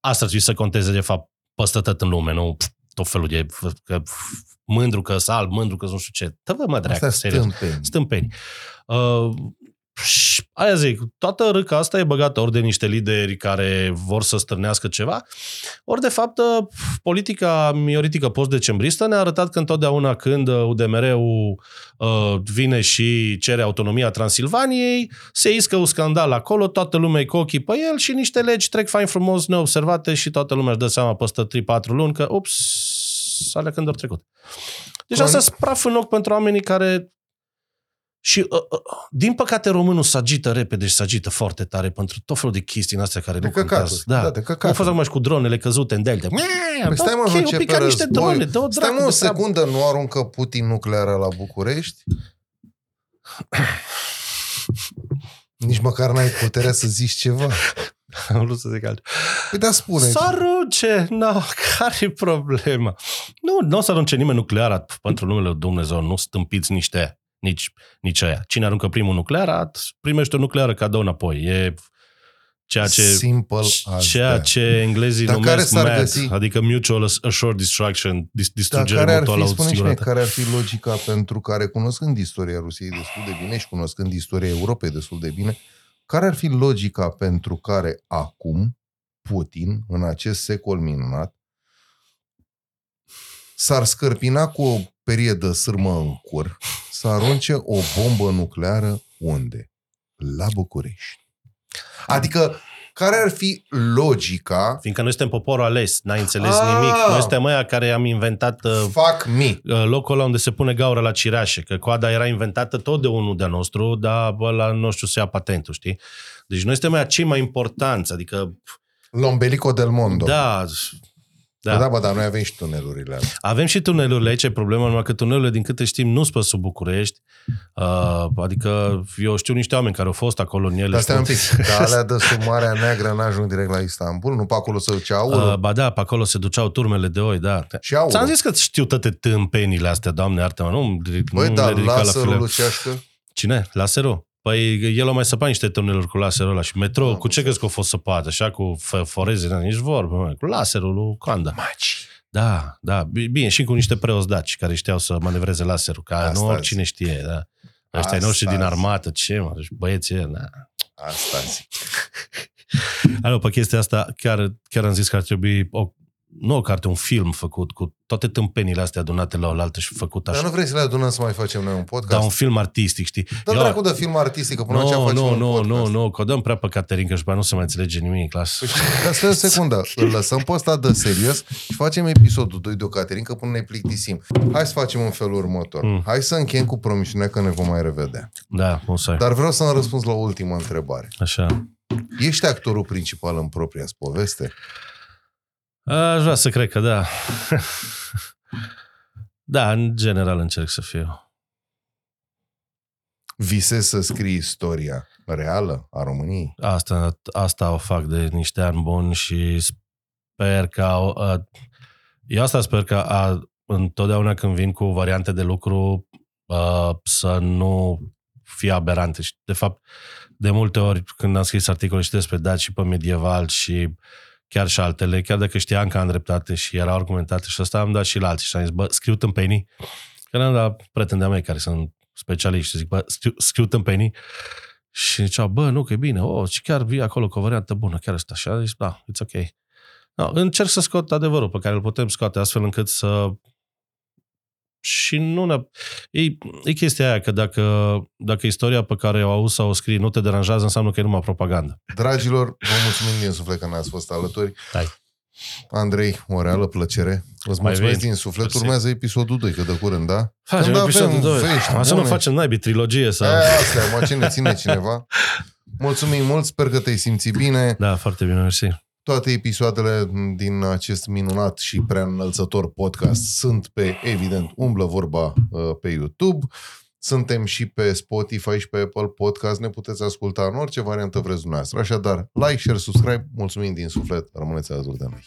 asta trebuie să conteze, de fapt, peste tot în lume, nu pf, tot felul de că, mândru că sunt alb, mândru că nu știu ce. Tă vă mă Asta dreacă, e serios. stâmpeni. Stâmpeni. Uh, și aia zic, toată râca asta e băgată ori de niște lideri care vor să stârnească ceva, ori de fapt uh, politica mioritică post-decembristă ne-a arătat că întotdeauna când uh, UDMR-ul uh, vine și cere autonomia Transilvaniei, se iscă un scandal acolo, toată lumea e cu ochii pe el și niște legi trec fain frumos neobservate și toată lumea își dă seama peste 3-4 luni că, ups, alea când au trecut. Deci Con- asta e praf în ochi pentru oamenii care și, uh, uh, din păcate, românul se agită repede și se agită foarte tare pentru tot felul de chestii în astea care De nu căcaturi. contează. Da, de Cum a căcaturi. fost acum și cu dronele căzute în delta. Păi stai mă, ok, nu un începe pic ca niște războiul. drone, dă-o Stai dracu mă o de treabă. secundă, nu aruncă Putin nucleară la București? Nici măcar n-ai puterea să zici ceva. Am vrut să zic altceva. Păi da, spune. Să arunce! No, care e problema? Nu, nu o să arunce nimeni nucleara pentru numele lui Dumnezeu, nu stâmpiți niște nici, nici aia. Cine aruncă primul nuclear, primește o nucleară cadou înapoi. E ceea ce, Simple as ceea that. ce englezii Dar care numesc s-ar MAD, găsi? adică Mutual Assured Destruction, dis- Dar distrugere care ar mutuală fi, spune și mie, asigurată. care ar fi logica pentru care, cunoscând istoria Rusiei destul de bine și cunoscând istoria Europei destul de bine, care ar fi logica pentru care acum Putin, în acest secol minunat, s-ar scărpina cu o perie de sârmă în cur să arunce o bombă nucleară unde? La București. Adică, care ar fi logica Fiindcă noi suntem poporul ales, n-ai înțeles Ah! nimic. Noi suntem ăia care am inventat uh, Fuck me. uh, locul ăla unde se pune gaură la cireașe, că coada era inventată tot de unul de nostru, dar ăla nu știu să ia patentul, știi? Deci noi suntem aia cei mai importanți, adică, Lombelico del Mondo. da, Da. da. da, bă, dar noi avem și tunelurile alea. Avem și tunelurile aici, e problema numai că tunelurile, din câte știm, nu sunt pe sub București. Uh, adică eu știu niște oameni care au fost acolo în ele. Dar stai un spun- pic, dar alea de sub Marea Neagră n-ajung direct la Istanbul? Nu pe acolo să duce aurul? Uh, ba da, pe acolo se duceau turmele de oi, da. și aurul. Ți-am zis că știu toate tâmpenile astea, doamne, artă nu, Băi, nu dar le ridica la laserul file. lucească? Cine? Laserul? Păi el a mai săpat niște tuneluri cu laserul ăla și metro, Da, cu ce crezi că a fost săpat? Așa cu f- foreze, da, nici vorbă, mă, cu laserul lui Coanda. Maci. Da, da, bine, și cu niște preoți daci care știau să manevreze laserul, ca Asta nu oricine știe, da. Ăștia ai Asta noștri din zic. armată, ce mă, deci băieții, ăia, da. Asta zic. Alo, pe chestia asta, chiar, chiar am zis că ar trebui o, nu o carte, un film făcut cu toate tâmpenile astea adunate la oaltă și făcut Dar așa. nu vrei să le adunăm să mai facem noi un podcast? Dar un film artistic, știi? Dă Eu- dracu de film artistic, că până no, Nu, facem nu, un nu, podcast. nu, nu, că o dăm prea pe Caterinca și după aia nu se mai înțelege nimic. Las. Păi și- Dar stai o secundă, îl lăsăm pe ăsta de serios și facem episodul 2 de o Caterinca până ne plictisim. Hai să facem în felul următor. Mm. Hai să încheiem cu promisiunea că ne vom mai revedea. Da, o să ai. Dar vreau să-mi răspuns la ultima întrebare. Așa. Ești actorul principal în propria poveste? Aș vrea să cred că da. da, în general încerc să fiu. Visezi să scrii istoria reală a României? Asta, asta o fac de niște ani buni și sper că... A, eu asta sper că a, întotdeauna când vin cu variante de lucru a, să nu fie aberante. Și, de fapt, de multe ori când am scris articole și despre daci și pe medieval și chiar și altele, chiar dacă știam că am dreptate și erau argumentate și asta am dat și la alții și am zis, bă, scriu tâmpenii, că am dat prietenii mei care sunt specialiști și zic, bă, scriu, scriu tâmpenii și ziceau, bă, nu, că e bine, oh, și chiar vii acolo cu o variantă bună, chiar asta. Și a zis, da, it's ok. No, încerc să scot adevărul pe care îl putem scoate astfel încât să și nu ne... E, e chestia aia că dacă, dacă istoria pe care o auzi sau o scrii nu te deranjează, înseamnă că e numai propagandă. Dragilor, vă mulțumim din suflet că ne-ați fost alături. Hai. Andrei, o reală plăcere. Îți Mai mulțumesc vin. din suflet. Mersi. Urmează episodul 2, că de curând, da? Facem Când episodul avem 2. vești Hai să nu bune. facem naibii trilogie sau... E, asta e, mă, ce ne ține cineva. Mulțumim mult, sper că te-ai simțit bine. Da, foarte bine, mersi. Toate episoadele din acest minunat și prea înălțător podcast sunt pe, evident, Umblă Vorba uh, pe YouTube. Suntem și pe Spotify și pe Apple Podcast. Ne puteți asculta în orice variantă vreți dumneavoastră. Așadar, like, share, subscribe. Mulțumim din suflet. Rămâneți alături de noi.